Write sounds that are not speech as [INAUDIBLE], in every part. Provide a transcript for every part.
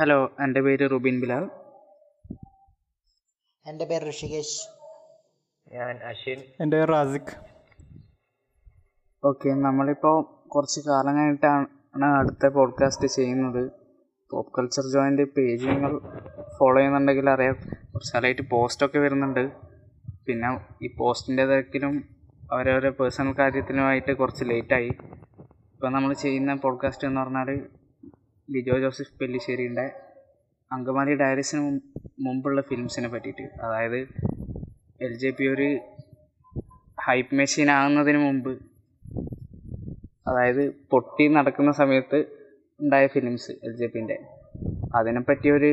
Hello എന്റെ പേര് റുബിൻ ബിലാൽ. എന്റെ പേര് ഋഷികേഷ് ഞാൻ അശ്വിൻ. എന്റെ പേര് റാസിഖ്. ഓക്കെ നമ്മളിപ്പോൾ കുറച്ച് കാലം കാലമായിട്ടാണ് അടുത്ത പോഡ്കാസ്റ്റ് ചെയ്യുന്നത്. പോപ്പ് കൾച്ചർ ജോയിന്റ് പേജ് നിങ്ങൾ ഫോളോ ചെയ്യുന്നുണ്ടെങ്കിൽ അറിയാം. കുറച്ച് കാലമായിട്ട് പോസ്റ്റൊക്കെ വരുന്നുണ്ട്. പിന്നെ ഈ പോസ്റ്റിന്റെ തിരക്കിലും അവരവരുടെ പേഴ്സണൽ കാര്യത്തിലുമായിട്ട് കുറച്ച് ലേറ്റായി ഇപ്പോൾ നമ്മൾ ചെയ്യുന്ന പോഡ്കാസ്റ്റ് എന്ന് പറഞ്ഞാൽ ലിജോ ജോസഫ് പെല്ലിശ്ശേരിയുടെ അങ്കമാലി ഡയറീസിന് മുമ്പുള്ള ഫിലിംസിനെ പറ്റിയിട്ട്. അതായത് എൽ ജെ പി ഒരു ഹൈപ്പ് മെഷീൻ ആകുന്നതിന് മുമ്പ് അതായത് പൊട്ടി നടക്കുന്ന സമയത്ത് ഉണ്ടായ ഫിലിംസ് എൽ ജെ പിന്റെ. അതിനെപ്പറ്റിയൊരു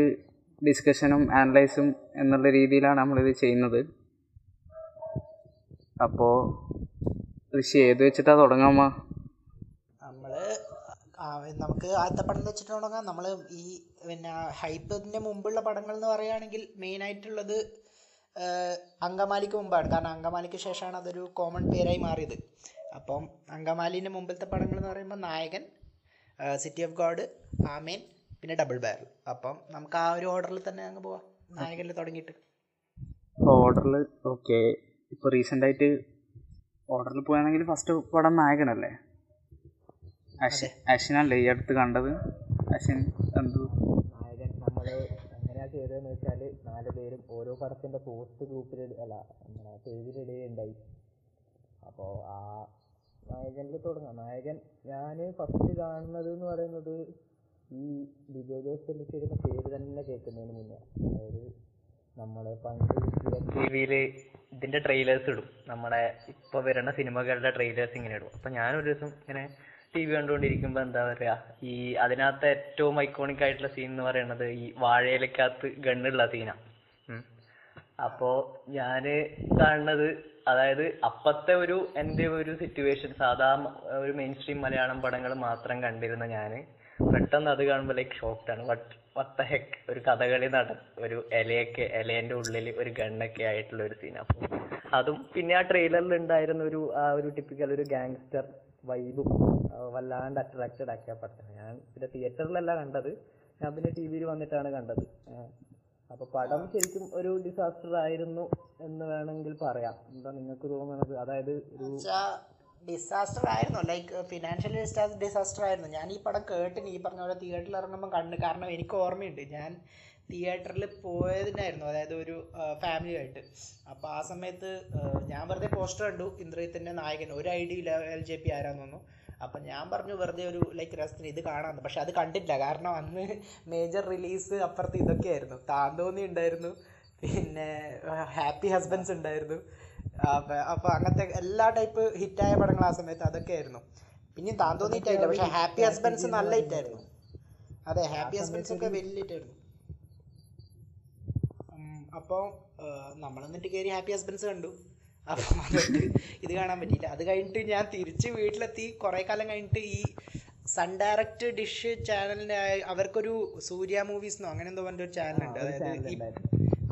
ഡിസ്കഷനും ആനലൈസും എന്നുള്ള രീതിയിലാണ് നമ്മളിത് ചെയ്യുന്നത്. അപ്പോൾ ഋഷി ഏത് വെച്ചിട്ടാണ് തുടങ്ങാമോ നമുക്ക് ആദ്യത്തെ പടം എന്ന് വെച്ചിട്ട് തുടങ്ങാം. നമ്മൾ ഈ പിന്നെ ഹൈപ്പിന്റെ മുമ്പുള്ള പടങ്ങൾ എന്ന് പറയുകയാണെങ്കിൽ മെയിനായിട്ടുള്ളത് അങ്കമാലിക്ക് മുമ്പാണ്. കാരണം അങ്കമാലിക്ക് ശേഷമാണ് അതൊരു കോമൺ പേരായി മാറിയത്. അപ്പം അങ്കമാലിന്റെ മുമ്പിലത്തെ പടങ്ങൾ എന്ന് പറയുമ്പോൾ നായകൻ സിറ്റി ഓഫ് ഗോഡ് ആമേൻ പിന്നെ ഡബിൾ ബാരൽ അപ്പം നമുക്ക് ആ ഒരു ഓർഡറിൽ തന്നെ അങ്ങ് പോവാം. നായകനിൽ തുടങ്ങിയിട്ട്. ഓർഡറിൽ ഓക്കെ ഇപ്പോൾ റീസെന്റായിട്ട് ഓർഡറിൽ പോയാണെങ്കിൽ ഫസ്റ്റ് പടം നായകനല്ലേ? അശ്വിൻ അശ്വിനല്ലേ ഈ അടുത്ത് കണ്ടത്? അശ്വിൻ എന്തു? നായകൻ നമ്മൾ എങ്ങനെയാ ചെയ്തതെന്ന് വെച്ചാൽ നാല് പേരും ഓരോ പടത്തിന്റെ പോസ്റ്റ് ഗ്രൂപ്പിൽ അല്ല പേജിലിടുകയുണ്ടായി അപ്പോൾ ആ നായകനിൽ തുടങ്ങാം. നായകൻ ഞാൻ ഫസ്റ്റ് കാണുന്നത് എന്ന് പറയുന്നത് ഈ ലിജോ ജോസ് പെല്ലിശ്ശേരിയുടെ പേര് തന്നെ കേൾക്കുന്നതിന് മുന്നേ. അതായത് നമ്മളെ പണ്ട് ടിവിയിൽ ഇതിന്റെ ഇതിന്റെ ട്രെയിലേഴ്സ് ഇടും. നമ്മുടെ ഇപ്പൊ വരുന്ന സിനിമകളുടെ ട്രെയിലേഴ്സ് ഇങ്ങനെ ഇടും. അപ്പോൾ ഞാനൊരു ദിവസം ഇങ്ങനെ ടി വി കണ്ടുകൊണ്ടിരിക്കുമ്പോൾ എന്താ പറയാ ഈ അതിനകത്ത് ഏറ്റവും ഐക്കോണിക് ആയിട്ടുള്ള സീൻ എന്ന് പറയുന്നത് ഈ വാഴയിലക്കകത്ത് ഗണ്ണുള്ള സീനാ അപ്പോ ഞാൻ കാണുന്നത് അതായത് അപ്പത്തെ ഒരു എന്റെ ഒരു സിറ്റുവേഷൻ സാധാ ഒരു മെയിൻ സ്ട്രീം മലയാളം പടങ്ങൾ മാത്രം കണ്ടിരുന്ന ഞാൻ പെട്ടെന്ന് അത് കാണുമ്പോൾ ലൈക്ക് ഷോക്ക്ഡ് ആണ്. വട്ട് വത്ത ഹെക്ക് ഒരു കഥകളി നടൻ ഒരു ഇലയൊക്കെ ഇലേന്റെ ഉള്ളിൽ ഒരു ഗണ്ണൊക്കെ ആയിട്ടുള്ള ഒരു സീൻ അപ്പോൾ അതും പിന്നെ ആ ട്രെയിലറിൽ ഉണ്ടായിരുന്ന ഒരു ആ ഒരു ടിപ്പിക്കൽ ഒരു ഗാങ്സ്റ്റർ വൈബും വല്ലാണ്ട് അട്രാക്റ്റഡ് ആക്കിയ പടത്തിന് ഞാൻ പിന്നെ തിയേറ്ററിലല്ല കണ്ടത്. ഞാൻ പിന്നെ ടി വിയിൽ വന്നിട്ടാണ് കണ്ടത്. അപ്പോൾ പടം ശരിക്കും ഒരു ഡിസാസ്റ്റർ ആയിരുന്നു എന്ന് വേണമെങ്കിൽ പറയാം. എന്താ നിങ്ങൾക്ക് തോന്നുന്നത്? അതായത് ഒരു ഡിസാസ്റ്റർ ആയിരുന്നു. ലൈക്ക് ഫിനാൻഷ്യൽ ഡിസാസ്റ്റർ ആയിരുന്നു. ഞാൻ ഈ പടം കേട്ടിന് ഈ പറഞ്ഞ പോലെ തിയേറ്ററിൽ ഇറങ്ങുമ്പോൾ കണ്ട് കാരണം എനിക്ക് ഓർമ്മയുണ്ട്. ഞാൻ തിയേറ്ററിൽ പോയതിനായിരുന്നു. അതായത് ഒരു ഫാമിലി ആയിട്ട്. അപ്പോൾ ആ സമയത്ത് ഞാൻ വെറുതെ പോസ്റ്റർ കണ്ടു. ഇന്ദ്രജിത്തിന്റെ നായകൻ. ഒരു I D L J P ആരാന്ന് തോന്നുന്നു. അപ്പം ഞാൻ പറഞ്ഞു വെറുതെ ഒരു ലൈക്ക് രസത്തിന് ഇത് കാണാമെന്ന് പക്ഷെ അത് കണ്ടിട്ടില്ല. കാരണം അന്ന് മേജർ റിലീസ് അപ്പുറത്ത് ഇതൊക്കെ ആയിരുന്നു. താന്തോന്നി ഉണ്ടായിരുന്നു. പിന്നെ ഹാപ്പി ഹസ്ബൻഡ്സ് ഉണ്ടായിരുന്നു. അപ്പോൾ അങ്ങനത്തെ എല്ലാ ടൈപ്പ് ഹിറ്റായ പടങ്ങൾ ആ സമയത്ത് അതൊക്കെ ആയിരുന്നു. പിന്നെയും താന്തോന്നി ഹിറ്റായില്ല പക്ഷെ ഹാപ്പി ഹസ്ബൻഡ്സ് നല്ല ഹിറ്റായിരുന്നു അതെ ഹാപ്പി ഹസ്ബൻഡ്സ് ഒക്കെ വലിയ ഹിറ്റായിരുന്നു അപ്പോൾ നമ്മൾ എന്നിട്ട് കയറി ഹാപ്പി ഹസ്ബൻഡ്സ് കണ്ടു. അപ്പം അതുകൊണ്ട് ഇത് കാണാൻ പറ്റിയില്ല. അത് കഴിഞ്ഞിട്ട് ഞാൻ തിരിച്ച് വീട്ടിലെത്തി. കുറേ കാലം കഴിഞ്ഞിട്ട് ഈ സൺ ഡയറക്റ്റ് ഡിഷ് ചാനലിന്റെ അവർക്കൊരു സൂര്യ മൂവീസ് എന്നോ അങ്ങനെ എന്തോ പറഞ്ഞൊരു ചാനലുണ്ട് അതായത്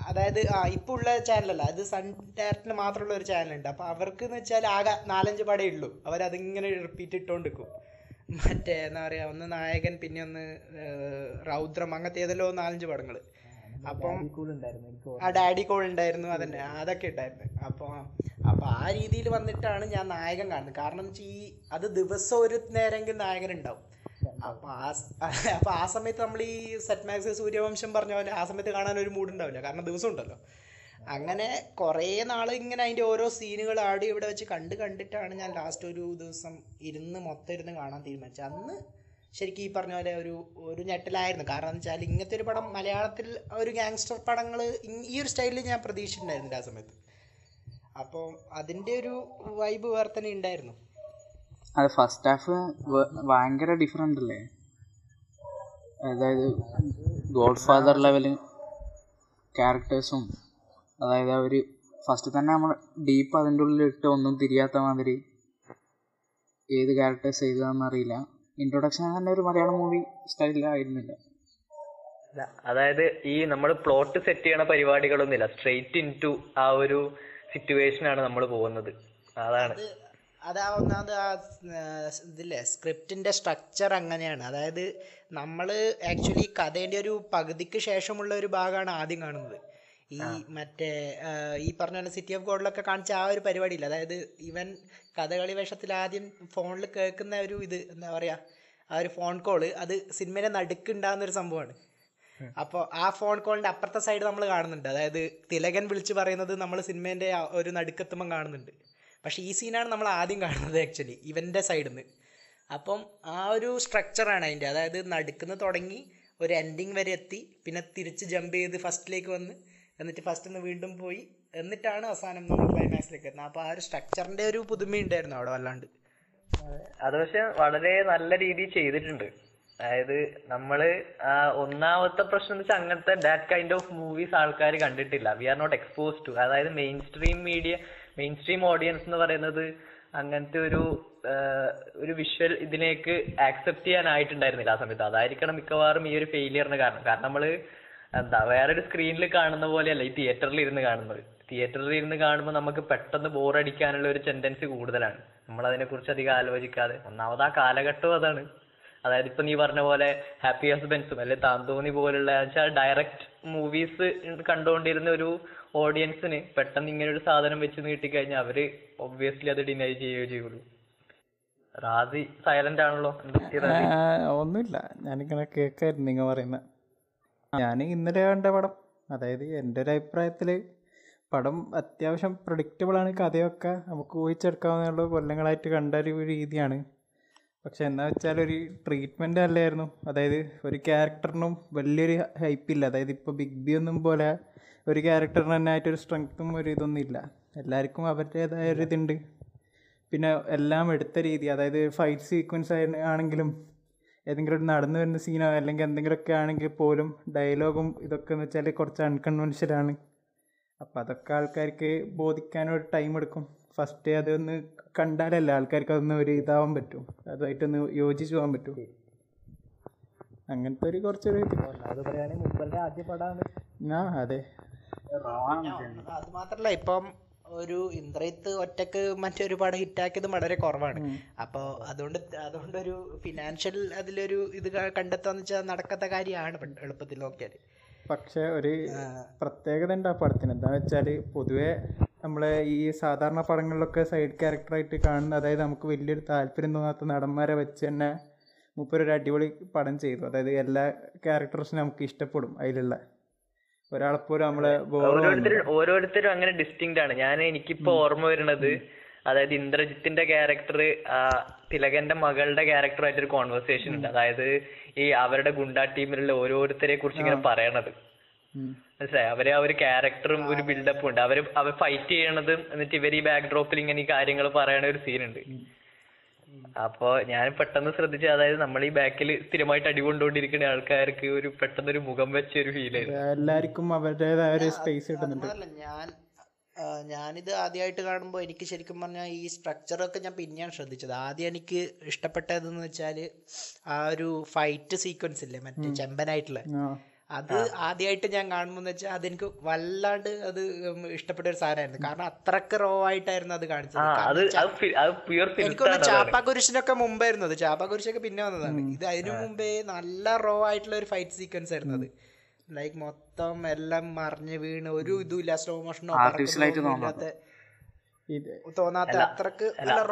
അതായത് ആ ഇപ്പോൾ ഉള്ള ചാനലല്ല. അത് സൺ ഡയറക്റ്റിന് മാത്രമുള്ള ഒരു ചാനലുണ്ട്. അപ്പോൾ അവർക്ക് എന്ന് വെച്ചാൽ ആകെ നാലഞ്ച് പടേ ഉള്ളൂ. അവരതിങ്ങനെ റിപ്പീറ്റ് ഇട്ടുകൊണ്ടിരിക്കും മറ്റേ എന്താ പറയുക ഒന്ന് നായകൻ പിന്നെ ഒന്ന് റൗദ്രം അങ്ങനത്തെ ഏതെല്ലോ നാലഞ്ച് പടങ്ങൾ അപ്പം ആ ഡാഡി കോൾ ഉണ്ടായിരുന്നു അതന്നെ. അതൊക്കെ ഉണ്ടായിരുന്നു അപ്പോൾ അപ്പോൾ ആ രീതിയിൽ വന്നിട്ടാണ് ഞാൻ നായകൻ കാണുന്നത്. കാരണം എന്ന് വെച്ചാൽ ഈ അത് ദിവസം ഒരു നേരമെങ്കിൽ നായകൻ ഉണ്ടാവും അപ്പൊ ആ [LAUGHS] അപ്പൊ ആ സമയത്ത് നമ്മൾ ഈ സെറ്റ് മാക്സ് സൂര്യവംശം പറഞ്ഞ പോലെ ആ സമയത്ത് കാണാൻ ഒരു മൂഡ് ഉണ്ടാവില്ല. കാരണം ദിവസം ഉണ്ടല്ലോ. അങ്ങനെ കുറേ നാൾ ഇങ്ങനെ അതിന്റെ ഓരോ സീനുകൾ ആടി ഇവിടെ വെച്ച് കണ്ട് കണ്ടിട്ടാണ് ഞാൻ ലാസ്റ്റ് ഒരു ദിവസം ഇരുന്ന് മൊത്തം ഇരുന്ന് കാണാൻ തീരുമാനിച്ചത്. അന്ന് ശരിക്കും ഈ പറഞ്ഞ പോലെ ഒരു ഒരു ഞെട്ടലായിരുന്നു. കാരണം എന്ന് വെച്ചാൽ ഇങ്ങനത്തെ ഒരു പടം മലയാളത്തിൽ ഒരു ഗാങ്സ്റ്റർ പടങ്ങൾ ഈ ഒരു സ്റ്റൈലിൽ ഞാൻ പ്രതീക്ഷിച്ചിട്ടുണ്ടായിരുന്നില്ല ആ സമയത്ത്. അപ്പോൾ അതിന്റെ ഒരു വൈബ് വേറെ തന്നെ ഉണ്ടായിരുന്നു. അത് ഫസ്റ്റ് ഹാഫ് ഭയങ്കര ഡിഫറെന്റ് അല്ലേ? അതായത് ഗോഡ് ഫാദർ ലെവൽ ക്യാരക്ടേഴ്സും അതായത് അവർ ഫസ്റ്റ് തന്നെ നമ്മൾ ഡീപ്പ് അതിന്റെ ഉള്ളിൽ ഇട്ട് ഒന്നും തിരിയാത്ത മാതിരി ഏത് ക്യാരക്ടേഴ്സ് ചെയ്തതെന്ന് ഇൻട്രൊഡക്ഷൻ തന്നെ ഒരു മലയാളം മൂവി സ്റ്റൈലിലായിരുന്നില്ല അതായത് ഈ നമ്മൾ പ്ലോട്ട് സെറ്റ് ചെയ്യണ പരിപാടികളൊന്നുമില്ല. സ്ട്രെയിറ്റ് ഇൻ ടു ആ ഒരു സിറ്റുവേഷൻ ആണ് നമ്മൾ പോകുന്നത്. അതാണ്. അതാ ഒന്നാമത് ആ ആ, ഇതില്ലേ സ്ക്രിപ്റ്റിന്റെ സ്ട്രക്ചർ അങ്ങനെയാണ്. അതായത് നമ്മൾ ആക്ച്വലി കഥേന്റെ ഒരു പകുതിക്ക് ശേഷമുള്ള ഒരു ഭാഗമാണ് ആദ്യം കാണുന്നത്. ഈ മറ്റേ ഈ പറഞ്ഞ പോലെ സിറ്റി ഓഫ് ഗോഡിലൊക്കെ കാണിച്ച ആ ഒരു പരിപാടിയില്ല? അതായത് ഇവൻ കഥകളി വേഷത്തിൽ ആദ്യം ഫോണിൽ കേൾക്കുന്ന ഒരു ഇത് എന്താ പറയാ ആ ഒരു ഫോൺ കോൾ അത് സിനിമയുടെ നടുക്കുണ്ടാകുന്ന ഒരു സംഭവമാണ്. അപ്പോൾ ആ ഫോൺ കോളിന്റെ അപ്പുറത്തെ സൈഡ് നമ്മൾ കാണുന്നുണ്ട്. അതായത് തിലകൻ വിളിച്ച് പറയുന്നത് നമ്മൾ സിനിമേന്റെ ഒരു നടുക്കെത്തുമ്പം കാണുന്നുണ്ട്. പക്ഷെ ഈ സീനാണ് നമ്മൾ ആദ്യം കാണുന്നത് ആക്ച്വലി ഇവന്റെ സൈഡിൽ നിന്ന് അപ്പം ആ ഒരു സ്ട്രക്ചറാണ് അതിന്റെ അതായത് നടുക്കുന്ന തുടങ്ങി ഒരു എൻഡിങ് വരെ എത്തി പിന്നെ തിരിച്ച് ജമ്പ് ചെയ്ത് ഫസ്റ്റിലേക്ക് വന്ന് എന്നിട്ട് ഫസ്റ്റ് ഒന്ന് വീണ്ടും പോയി. എന്നിട്ടാണ് അവസാനം നമ്മൾ ക്ലൈമാക്സിലേക്ക് എത്തുന്നത്. അപ്പോൾ ആ ഒരു സ്ട്രക്ചറിന്റെ ഒരു പുതുമയുണ്ടായിരുന്നു അവിടെ വല്ലാണ്ട്. അത് പക്ഷെ വളരെ നല്ല രീതിയിൽ ചെയ്തിട്ടുണ്ട്. അതായത് നമ്മൾ ഒന്നാമത്തെ പ്രശ്നം വെച്ചാൽ അങ്ങനത്തെ ദാറ്റ് കൈൻഡ് ഓഫ് മൂവീസ് ആൾക്കാർ കണ്ടിട്ടില്ല. We are not expose to അതായത് mainstream media mainstream audience എന്ന് പറയുന്നത് അങ്ങനത്തെ ഒരു ഒരു വിഷ്വൽ ഇതിലേക്ക് ആക്സെപ്റ്റ് ചെയ്യാനായിട്ടുണ്ടായിരുന്നില്ല ആ സമയത്ത്. അതായിരിക്കണം മിക്കവാറും ഈ ഒരു ഫെയിലിയറിന് കാരണം. കാരണം നമ്മൾ എന്താ വേറൊരു സ്ക്രീനിൽ കാണുന്ന പോലെയല്ല ഈ തിയേറ്ററിൽ ഇരുന്ന് കാണുന്നത്. തിയേറ്ററിൽ ഇരുന്ന് കാണുമ്പോൾ നമുക്ക് പെട്ടെന്ന് ബോറടിക്കാനുള്ള ഒരു ടെൻഡൻസി കൂടുതലാണ്. നമ്മൾ അതിനെ കുറിച്ച് അധികം ആലോചിക്കാതെ. ഒന്നാമത് ആ കാലഘട്ടവും അതാണ്. അതായത് ഇപ്പൊ നീ പറഞ്ഞ പോലെ ഹാപ്പി ഹസ്ബൻഡ്സും അല്ലെ താന്തോന്നി പോലുള്ള വെച്ചാൽ ഡയറക്റ്റ് മൂവീസ് കണ്ടുകൊണ്ടിരുന്ന ഒരു ഓഡിയൻസിന് പെട്ടെന്ന് ഇങ്ങനെ ഒരു സാധനം വെച്ച് നീട്ടിക്കഴിഞ്ഞാൽ അവർ ഒബ്വിയസ്ലി അത് ഡിനൈ ചെയ്യുകയോ ചെയ്യുള്ളൂ. റാസി സൈലന്റ് ആണല്ലോ? ഒന്നുമില്ല. ഞാനിങ്ങനെ കേൾക്കായിരുന്നു നിങ്ങൾ പറയുന്നത് ഞാൻ ഇന്നലെ കണ്ട പടം അതായത് എന്റെ ഒരു അഭിപ്രായത്തിൽ പടം അത്യാവശ്യം പ്രഡിക്റ്റബിൾ ആണ് കഥയൊക്കെ നമുക്ക് ഊഹിച്ചെടുക്കാവുന്ന കൊല്ലങ്ങളായിട്ട് കണ്ട ഒരു രീതിയാണ്. പക്ഷെ എന്നാ വെച്ചാൽ ഒരു ട്രീറ്റ്മെന്റ് അല്ലായിരുന്നു. അതായത് ഒരു ക്യാരക്ടറിനും വലിയൊരു ഹൈപ്പില്ല അതായത് ഇപ്പോൾ ബിഗ് ബി ഒന്നും പോലെ ഒരു ക്യാരക്ടറിന് തന്നെ ആയിട്ടൊരു സ്ട്രെങ്ത്തും ഒരു ഇതൊന്നും ഇല്ല. എല്ലാവർക്കും അവരുടേതായ ഒരു ഇതുണ്ട്. പിന്നെ എല്ലാം എടുത്ത രീതി അതായത് ഫൈറ്റ് സീക്വൻസ് ആണെങ്കിലും ഏതെങ്കിലും ഒരു നടന്നു വരുന്ന സീനോ അല്ലെങ്കിൽ എന്തെങ്കിലുമൊക്കെ ആണെങ്കിൽ പോലും ഡയലോഗും ഇതൊക്കെ എന്ന് വെച്ചാൽ കുറച്ച് അൺകൺവെൻഷനാണ് അപ്പം അതൊക്കെ ആൾക്കാർക്ക് ബോധിക്കാനൊരു ടൈം എടുക്കും. ഫസ്റ്റ് അതൊന്ന് കണ്ടാലല്ല ആൾക്കാർക്ക് അതൊന്ന് ഒരു ഇതാവാൻ പറ്റും. അതുമായിട്ടൊന്ന് യോജിച്ച് പോകാൻ പറ്റും. അങ്ങനത്തെ ഒരു കുറച്ചൊരു അത്. പറയുകയാണെങ്കിൽ മുമ്പത്തെ ആദ്യ പടമാണ് ആ അതെ. അത് മാത്രല്ല ഇപ്പം ഒരു ഇന്ദ്രയത്ത് ഒറ്റയ്ക്ക് മറ്റൊരു പടം ഹിറ്റാക്കിയത് വളരെ കുറവാണ്. അപ്പോൾ അതുകൊണ്ട് അതുകൊണ്ട് ഒരു ഫിനാൻഷ്യൽ അതിലൊരു ഇത് കണ്ടെത്താന്ന് വെച്ചാൽ നടക്കാത്ത കാര്യമാണ് എളുപ്പത്തിൽ നോക്കിയാൽ പക്ഷേ ഒരു പ്രത്യേകത ഉണ്ട് ആ പടത്തിന്. എന്താണെന്ന് വെച്ചാൽ പൊതുവേ നമ്മളെ ഈ സാധാരണ പടങ്ങളിലൊക്കെ സൈഡ് ക്യാരക്ടറായിട്ട് കാണുന്ന അതായത് നമുക്ക് വലിയൊരു താല്പര്യം തോന്നാത്ത നടന്മാരെ വെച്ച് തന്നെ മൂപ്പര് ഒരു അടിപൊളി പടം ചെയ്തു. അതായത് എല്ലാ ക്യാരക്ടേഴ്സും നമുക്ക് ഇഷ്ടപ്പെടും അതിലുള്ള. ഒരാളെപ്പോലും നമ്മളെ ഓരോരുത്തരും ഓരോരുത്തരും അങ്ങനെ ഡിസ്റ്റിങ്ക്ട് ആണ്. ഞാൻ എനിക്കിപ്പോ ഓർമ്മ വരുന്നത് അതായത് ഇന്ദ്രജിത്തിന്റെ ക്യാരക്ടർ തിലകന്റെ മകളുടെ ക്യാരക്ടറായിട്ട് ഒരു കോൺവെർസേഷൻ ഉണ്ട്. അതായത് ഈ അവരുടെ ഗുണ്ടാ ടീമിലുള്ള ഓരോരുത്തരെ കുറിച്ച് ഇങ്ങനെ പറയണത്. മനസ്സിലായി? അവരെ ആ ഒരു ക്യാരക്ടറും ഒരു ബിൽഡപ്പും ഉണ്ട്. അവർ അവർ ഫൈറ്റ് ചെയ്യണതും എന്നിട്ട് ഇവർ ഈ ബാക്ക് ഡ്രോപ്പിൽ ഇങ്ങനെ ഈ കാര്യങ്ങൾ പറയണ ഒരു സീൻ ഉണ്ട്. അപ്പോ ഞാൻ പെട്ടെന്ന് ശ്രദ്ധിച്ചു അതായത് നമ്മൾ ഈ ബാക്കിൽ സ്ഥിരമായിട്ട് അടി കൊണ്ടുകൊണ്ടിരിക്കുന്ന ആൾക്കാർക്ക് ഒരു പെട്ടെന്ന് ഒരു മുഖം വെച്ച ഒരു ഫീൽ ആയിരുന്നു എല്ലാവർക്കും അവരുടേതായ ഒരു സ്പേസ് കിട്ടുന്നുണ്ട്. ഞാൻ ഞാനിത് ആദ്യമായിട്ട് കാണുമ്പോൾ എനിക്ക് ശരിക്കും പറഞ്ഞാൽ ഈ സ്ട്രക്ചറൊക്കെ ഞാൻ പിന്നെയാണ് ശ്രദ്ധിച്ചത്. ആദ്യം എനിക്ക് ഇഷ്ടപ്പെട്ടതെന്ന് വെച്ചാൽ ആ ഒരു ഫൈറ്റ് സീക്വൻസ് ഇല്ലേ മറ്റേ ചെമ്പനായിട്ടുള്ള? അത് ആദ്യമായിട്ട് ഞാൻ കാണുമ്പോൾ വെച്ചാൽ അതെനിക്ക് വല്ലാണ്ട് അത് ഇഷ്ടപ്പെട്ട ഒരു സാധനമായിരുന്നു. കാരണം അത്രയ്ക്ക് റോ ആയിട്ടായിരുന്നു അത് കാണിച്ചത്. എനിക്കൊന്ന് ചാപ്പാകുരിശിനൊക്കെ മുമ്പായിരുന്നു അത് ചാപ്പാകുരിശൊക്കെ പിന്നെ വന്നതാണ്. ഇത് അതിനു മുമ്പേ നല്ല റോ ആയിട്ടുള്ള ഒരു ഫൈറ്റ് സീക്വൻസ് ആയിരുന്നു അത്. ലൈക്ക് മൊത്തം എല്ലാം മറിഞ്ഞ് വീണ് ഒരു ഇതും ഇല്ല സ്ലോ മോഷനോ ഇല്ലാത്ത തോന്നാത്ത അത്രയ്ക്ക്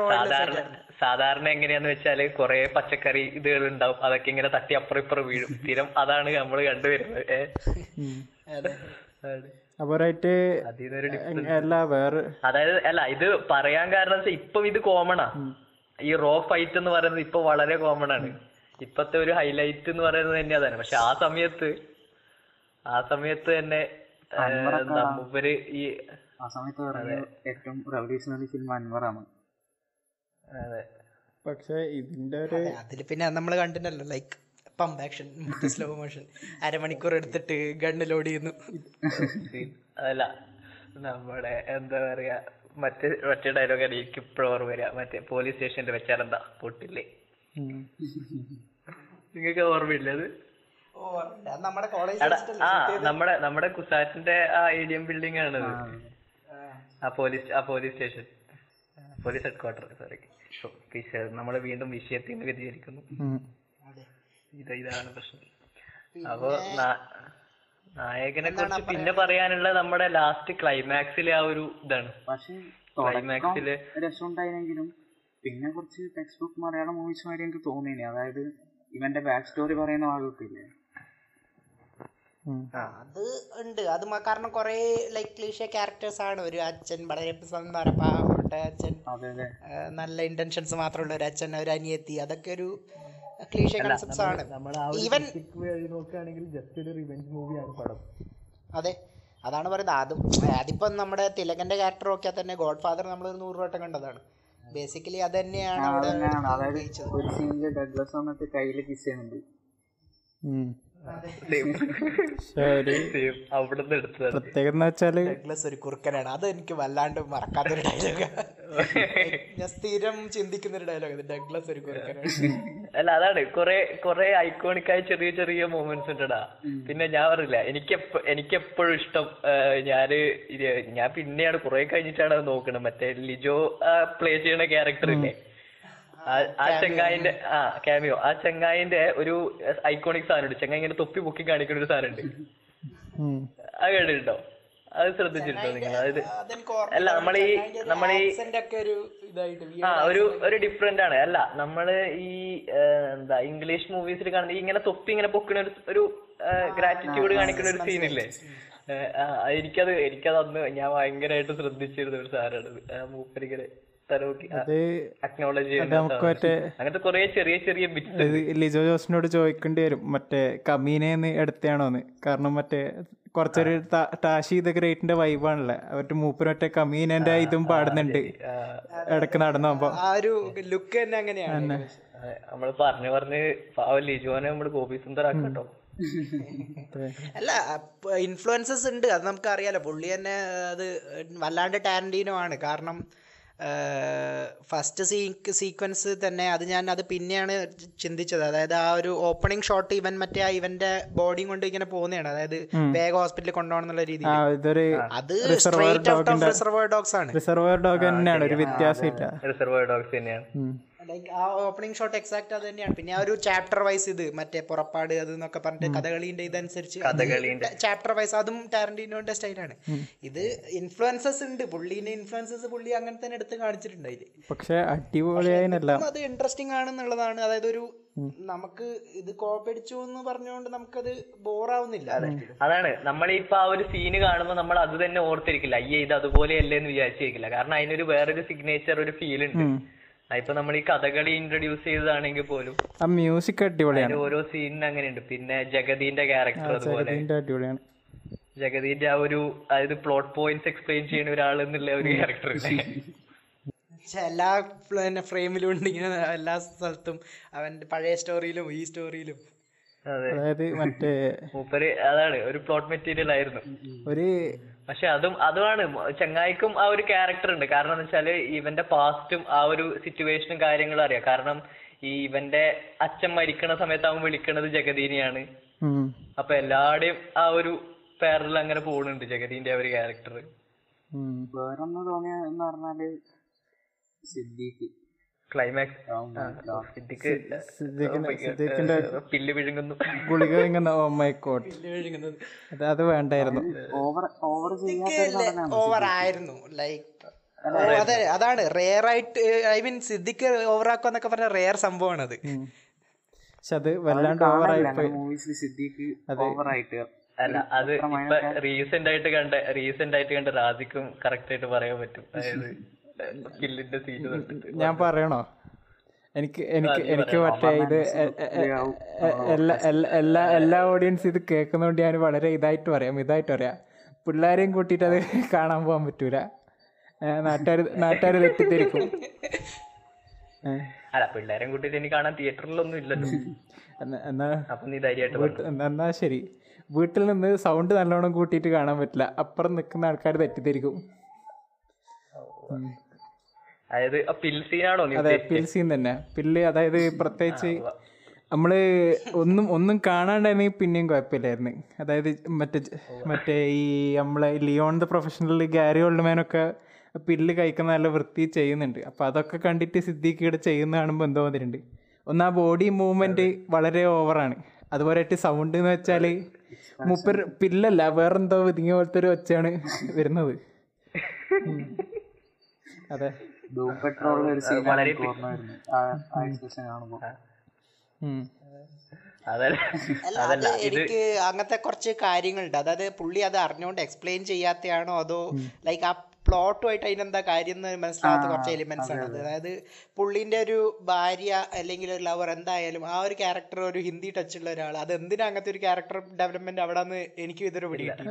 സാധാരണ. സാധാരണ എങ്ങനെയാന്ന് വെച്ചാൽ കൊറേ പച്ചക്കറി ഇതുകൾ ഉണ്ടാവും അതൊക്കെ ഇങ്ങനെ തട്ടി അപ്പുറം ഇപ്പുറം വീഴും. സ്ഥിരം അതാണ് നമ്മൾ കണ്ടുവരുന്നത്. ഡി- അല്ല വേറെ അതായത് അല്ല ഇത് പറയാൻ കാരണം വെച്ചാൽ ഇപ്പം ഇത് കോമൺ ആ. ഈ റോ ഫൈറ്റ് എന്ന് പറയുന്നത് ഇപ്പൊ വളരെ കോമൺ ആണ്. ഇപ്പത്തെ ഒരു ഹൈലൈറ്റ് എന്ന് പറയുന്നത് തന്നെ അതാണ്. പക്ഷെ ആ സമയത്ത് ആ സമയത്ത് തന്നെ മൂപ്പര് ഈ ആ സമയത്ത് പറഞ്ഞ ഏറ്റവും റവല്യൂഷണറി ഫിലിം അൻവറാണ്. അതെ. പക്ഷേ ഇതിന്റെ ഒരു അതിൽ അതിൽ പിന്നെ നമ്മൾ കണ്ടിട്ടല്ലോ like pump action slow motion അരമണിക്കൂർ എടുത്തിട്ട് ഗണ്ണ് ലോഡ് ചെയ്യുന്നു. അതല്ല നമ്മുടെ എന്താ പറയാ മറ്റേ മറ്റേ ഡയലോഗ് എനിക്ക് ഇപ്പോഴും ഓർമ്മ വരിക. മറ്റേ പോലീസ് സ്റ്റേഷനിൽ വെച്ചാലെന്താ പൊട്ടില്ലേ. നിങ്ങൾക്ക് ഓർമ്മയില്ലേ അത്? ഓ നമ്മുടെ കോളേജ് എടാ, ആ നമ്മുടെ നമ്മുടെ കുസാറ്റിന്റെ ആ എ ഡി എം ബിൽഡിംഗ് ആണത് ആ പോലീസ് ആ police station. Police head quarter sorry നമ്മൾ വീണ്ടും വിഷയത്തിൽ നിന്ന് വ്യതിചരിക്കുന്നു അതെ. ഇത് ഇതാണ് പ്രശ്നം. അപ്പൊ നായകനെ കുറിച്ച് പിന്നെ പറയാനുള്ള നമ്മുടെ ലാസ്റ്റ് ക്ലൈമാക്സിലെ ആ ഒരു ഇതാണ്. ക്ലൈമാക്സിൽ രസമുണ്ടായിരുന്നെങ്കിലും പിന്നെ കുറച്ച് ടെക്സ്റ്റ് ബുക്ക് മലയാളം മൂവീസ് മാതിരി എനിക്ക് തോന്നിയില്ല? അതായത് ഇവന്റെ ബാക്ക് സ്റ്റോറി പറയുന്ന ഉം. അത് ഉണ്ട്. അത് കാരണം കുറേ ലൈക് ക്ലീഷ ക്യാരക്ടേഴ്സ് ആണ്. ഒരു അച്ഛൻ വളരെ പാവപ്പെട്ട അച്ഛൻ. നല്ല ഇന്റൻഷൻസ് മാത്രമുള്ള ഒരു അച്ഛൻ ഒരു അനിയത്തി. അതൊക്കെ ഒരു ക്ലീഷ കൺസെപ്റ്റ്സ് ആണ്. ഈവൻ നോക്കുകയാണെങ്കിൽ ജസ്റ്റ് ഒരു റിവെഞ്ച് മൂവിയാണ് പടം. അതെ. അതാണ് പറയുന്നത്. അതും അതിപ്പം നമ്മുടെ തിലകന്റെ ക്യാരക്ടർ നോക്കിയാൽ തന്നെ ഗോഡ് ഫാദർ നമ്മൾ ഒരു നൂറ് വട്ടം കണ്ടതാണ്. ബേസിക്കലി അത് തന്നെയാണ് അവിടെ. ഒരു സീനിൽ ഡഗ്ലസ് വന്നിട്ട് കയ്യിൽ കിസ് ചെയ്യുന്നുണ്ട്. പ്രത്യേകത വെച്ചാൽ ഡഗ്ലസ് ഒരു കുറുക്കനാണ്. അത് എനിക്ക് വല്ലാണ്ട് മറക്കാത്തൊരു ഡയലോഗ് ഞാൻ സ്ഥിരം ചിന്തിക്കുന്ന ഒരു ഡയലോഗ് ഡഗ്ലസ് ഒരു കുറുക്കനാണ്. അല്ല അതാണ്. കൊറേ കൊറേ ഐക്കോണിക് ആയ ചെറിയ ചെറിയ മൂമെന്റ്സ് ഉണ്ടടാ. പിന്നെ ഞാൻ പറഞ്ഞില്ല എനിക്ക് എനിക്ക് എപ്പോഴും ഇഷ്ടം ഞാൻ ഞാൻ പിന്നെയാണ് കുറെ കഴിഞ്ഞിട്ടാണ് അത് നോക്കണത്. മറ്റേ ലിജോ പ്ലേ ചെയ്യണ ക്യാരക്ടർ ഇല്ലേ? ആ- ആ ചെങ്ങായിന്റെ ആ കാമിയോ ആ ചെങ്ങായിന്റെ ഒരു ഐക്കോണിക് സാധനം ഉണ്ട് ചെങ്ങായി ഇങ്ങനെ തൊപ്പി പൊക്കി കാണിക്കുന്ന ഒരു സാധനം ഉണ്ട് ഉം. അത് കേട്ടിട്ടുണ്ടോ? അത് ശ്രദ്ധിച്ചിട്ടുണ്ടോ നിങ്ങൾ? അതായത് അല്ല ഒരു ഇതായിട്ട് ആ ഒരു ഒരു ഡിഫറെന്റ് ആണ്. അല്ല നമ്മൾ ഈ എന്താ ഇംഗ്ലീഷ് മൂവീസിൽ കാണുന്ന ഇങ്ങനെ തൊപ്പി ഇങ്ങനെ പൊക്കുന്ന ഒരു ഒരു ഗ്രാറ്റിറ്റ്യൂഡ് കാണിക്കുന്ന ഒരു സീനില്ലേ എനിക്കത് എനിക്കത് അന്ന് ഞാൻ ഭയങ്കരമായിട്ട് ശ്രദ്ധിച്ചിരുന്ന ഒരു സാധനമാണ് മൂപ്പരിങ്ങനെ ഇത് ലിജോ ജോസിനോട് ചോദിക്കേണ്ടി വരും മറ്റേ കമീനേന്ന് എടുത്തയാണോന്ന്. കാരണം മറ്റേ കുറച്ചൊരു ടാഷി ദ ഗ്രേറ്റിന്റെ വൈബാണല്ലേ അവരുടെ മൂപ്പര് മറ്റേ കമീനന്റെ ഇതും പാടുന്നുണ്ട്. ഇടയ്ക്ക് നടന്നപ്പോ ആ ഒരു ലുക്ക് തന്നെ അങ്ങനെയാണ്. നമ്മൾ പറഞ്ഞു പറഞ്ഞ് ലിജോനെ നമ്മൾ ഗോപി സുന്ദർ ആക്കട്ടോ അല്ല ഇൻഫ്ലുവൻസസ് ഉണ്ട് അത് നമുക്ക് അറിയാലോ പുള്ളി തന്നെ അത് വല്ലാണ്ട് ടാലന്റീനോ ആണ്. കാരണം ഫസ്റ്റ് സീ സീക്വൻസ് തന്നെ അത് ഞാൻ അത് പിന്നെയാണ് ചിന്തിച്ചത്. അതായത് ആ ഒരു ഓപ്പണിംഗ് ഷോട്ട് ഇവൻ മറ്റേ ആ ഇവന്റെ ബോഡിയും കൊണ്ട് ഇങ്ങനെ പോകുന്നതാണ്. അതായത് വേഗം ഹോസ്പിറ്റലിൽ കൊണ്ടുപോകണം എന്നുള്ള ആ രീതിയിൽ അത് straight out of reservoir dogs ആണ്. റിസർവർ ഡോഗ് തന്നെയാണ് ഒരു വ്യത്യാസമില്ല ഡോഗ്സ് തന്നെയാണ്. ലൈക്ക് ആ ഓപ്പണിംഗ് ഷോട്ട് എക്സാക്ട് അത് തന്നെയാണ്. പിന്നെ ആ ഒരു ചാപ്റ്റർ വൈസ് ഇത് മറ്റേ പുറപ്പാട് അത് എന്നൊക്കെ പറഞ്ഞിട്ട് കഥകളിന്റെ ഇതനുസരിച്ച്. ചാപ്റ്റർ വൈസ് അതും ടാരന്റീനോന്റെ സ്റ്റൈലാണ് ഇത് ഇൻഫ്ലുവൻസസ് ഉണ്ട്. പുള്ളീന്റെ ഇൻഫ്ലുവൻസസ് പുള്ളി അങ്ങനെ തന്നെ എടുത്ത് കാണിച്ചിട്ടുണ്ട് അതിൽ. പക്ഷെ അത് ഇൻട്രസ്റ്റിംഗ് ആണെന്നുള്ളതാണ്. അതായത് ഒരു നമുക്ക് ഇത് കോപ്പടിച്ചു എന്ന് പറഞ്ഞുകൊണ്ട് നമുക്കത് ബോറാവുന്നില്ല അതാണ്. നമ്മൾ ഇപ്പൊ ആ ഒരു സീന് കാണുമ്പോൾ നമ്മൾ അത് തന്നെ ഓർത്തിരിക്കില്ല. അയ്യേ ഇത് അതുപോലെയല്ലേ എന്ന് വിചാരിച്ചിരിക്കില്ല. കാരണം അതിനൊരു വേറൊരു സിഗ്നേച്ചർ ഒരു ഫീൽ ഉണ്ട്. ഇപ്പൊ നമ്മൾ ഈ കഥകളി ഇൻട്രൊഡ്യൂസ് ചെയ്തതാണെങ്കിൽ പോലും ആ മ്യൂസിക് അടിപൊളിയാണ്. ഓരോ സീനിന് അങ്ങനെയുണ്ട്. പിന്നെ ജഗതിന്റെ ക്യാരക്ടർ അതുപോലെ അടിപൊളിയാണ്. ജഗതിന്റെ ആ ഒരു അതായത് പ്ലോട്ട് പോയിന്റ്സ് എക്സ്പ്ലെയിൻ ചെയ്യുന്ന ഒരാൾ എന്നുള്ള ഒരു ക്യാരക്ടർ എല്ലാ പിന്നെ ഫ്രെയിമിലും ഉണ്ട്. ഇങ്ങനെ എല്ലാ സ്ഥലത്തും അവന്റെ പഴയ സ്റ്റോറിയിലും ഈ സ്റ്റോറിയിലും അതെ. അതായത് മറ്റേ മൂപ്പര് അതാണ് ഒരു പ്ലോട്ട് മെറ്റീരിയൽ ആയിരുന്നു. ഒരു പക്ഷെ അതും അതുമാണ്. ചങ്ങായിക്കും ആ ഒരു ക്യാരക്ടർ ഉണ്ട്. കാരണം എന്ന് വെച്ചാൽ ഇവന്റെ പാസ്റ്റും ആ ഒരു സിറ്റുവേഷനും കാര്യങ്ങളും അറിയാം. കാരണം ഈ ഇവന്റെ അച്ഛൻ മരിക്കണ സമയത്ത് അവൻ വിളിക്കണത് ജഗദീനെയാണ്. അപ്പൊ എല്ലാടെയും ആ ഒരു പേരിൽ അങ്ങനെ പോകുന്നുണ്ട് ജഗദീന്റെ ആ ഒരു ക്യാരക്ടർ. വേറൊന്ന് തോന്നിയെന്ന് പറഞ്ഞാൽ സിദ്ദീഖ്. ക്ലൈമാക്സ് സിദ്ദീഖിന്റെ- പില്ല് വിഴുങ്ങുന്നു. ഗുളിക ഓ മൈ കോട്ട് അത് അത് വേണ്ടായിരുന്നു. ഓവർ ഓവർ ചെയ്യാത്തൊരു ഓവർ ആയിരുന്നു ലൈക്ക് അതെ. അതാണ്. റെയർ ആയിട്ട് ഐ മീൻ സിദ്ദിഖ് ഓവറാക്കുക എന്നൊക്കെ പറഞ്ഞ റെയർ സംഭവമാണ് അത് പക്ഷെ അത് വല്ലാണ്ട് ഓവറായി പോയി. അല്ല അത് ഇപ്പൊ റീസെന്റ് ആയിട്ട് കണ്ട റീസെന്റ് ആയിട്ട് കണ്ട റാദിക്കും കറക്റ്റ് ആയിട്ട് പറയാൻ പറ്റും. അതായത് കില്ലിന്റെ ഞാൻ പറയണോ? എനിക്ക് എനിക്ക് എനിക്ക് മറ്റേ ഇത് എല്ലാ എല്ലാ ഓഡിയൻസ് ഇത് കേൾക്കുന്നതുകൊണ്ട് ഞാൻ വളരെ ഇതായിട്ട് പറയാം ഇതായിട്ട് പറയാം. പിള്ളേരെയും കൂട്ടിയിട്ട് അത് കാണാൻ പോകാൻ പറ്റൂല. നാട്ടുകാർ നാട്ടുകാർ തെറ്റിദ്ധരിക്കും. അല്ല പിള്ളേരെ കൂട്ടിട്ട് എനിക്ക് കാണാൻ തിയേറ്ററിലൊന്നും ഇല്ലല്ലോ. എന്നാ ശരി. വീട്ടിൽ നിന്ന് സൗണ്ട് നല്ലോണം കൂട്ടിയിട്ട് കാണാൻ പറ്റില്ല. അപ്പുറം നിൽക്കുന്ന ആൾക്കാർ തെറ്റിദ്ധരിക്കും. അതായത് അതെ പിൽസീൻ തന്നെ. പില്ല് അതായത് പ്രത്യേകിച്ച് നമ്മൾ ഒന്നും ഒന്നും കാണാണ്ടായിരുന്നെങ്കിൽ പിന്നെയും കുഴപ്പമില്ലായിരുന്നു. അതായത് മറ്റേ മറ്റേ ഈ നമ്മളെ ലിയോൺ ദ പ്രൊഫഷണൽ ഗാരി ഓൾഡ്മാനൊക്കെ പില്ല് കഴിക്കുന്ന നല്ല വൃത്തി ചെയ്യുന്നുണ്ട്. അപ്പോൾ അതൊക്കെ കണ്ടിട്ട് സിദ്ദീഖ് ഇവിടെ ചെയ്യുന്ന കാണുമ്പോൾ എന്തോ തോന്നിയിട്ടുണ്ട് ഒന്ന് ആ ബോഡി മൂവ്മെന്റ് വളരെ ഓവറാണ് അതുപോലെ സൗണ്ട് എന്ന് വെച്ചാൽ മുപ്പർ പില്ലല്ല വേറെന്തോ ഇതിങ്ങ പോലത്തെ ഒരു ഒച്ചയാണ് വരുന്നത്. അതെ. ഡൂം പെട്രോൾ ഒരു സീൻ ഓർമ്മ വരുന്നു. ആ എക്സ്പ്രഷൻ കാണുമ്പോൾ ഉം. അതല്ല. അല്ല എനിക്ക് അങ്ങനത്തെ കുറച്ച് കാര്യങ്ങളുണ്ട്. അതായത് പുള്ളി അത് അറിഞ്ഞുകൊണ്ട് എക്സ്പ്ലെയിൻ ചെയ്യാത്തയാണോ അതോ ലൈക്ക് ആ പ്ലോട്ടുമായിട്ട് അതിനെന്താ കാര്യം എന്ന് മനസ്സിലാവാത്ത കുറച്ച് എലിമെന്റ്സ് ആണ് അതായത് പുള്ളിന്റെ ഒരു ഭാര്യ അല്ലെങ്കിൽ ഒരു ലവർ എന്തായാലും ആ ഒരു ക്യാരക്ടർ ഒരു ഹിന്ദി ടച്ച് ഉള്ള ഒരാൾ അത് എന്തിനാ അങ്ങനത്തെ ഒരു ക്യാരക്ടർ ഡെവലപ്മെന്റ് അവിടെ നിന്ന് എനിക്ക് ഇതൊരു പിടി കിട്ടി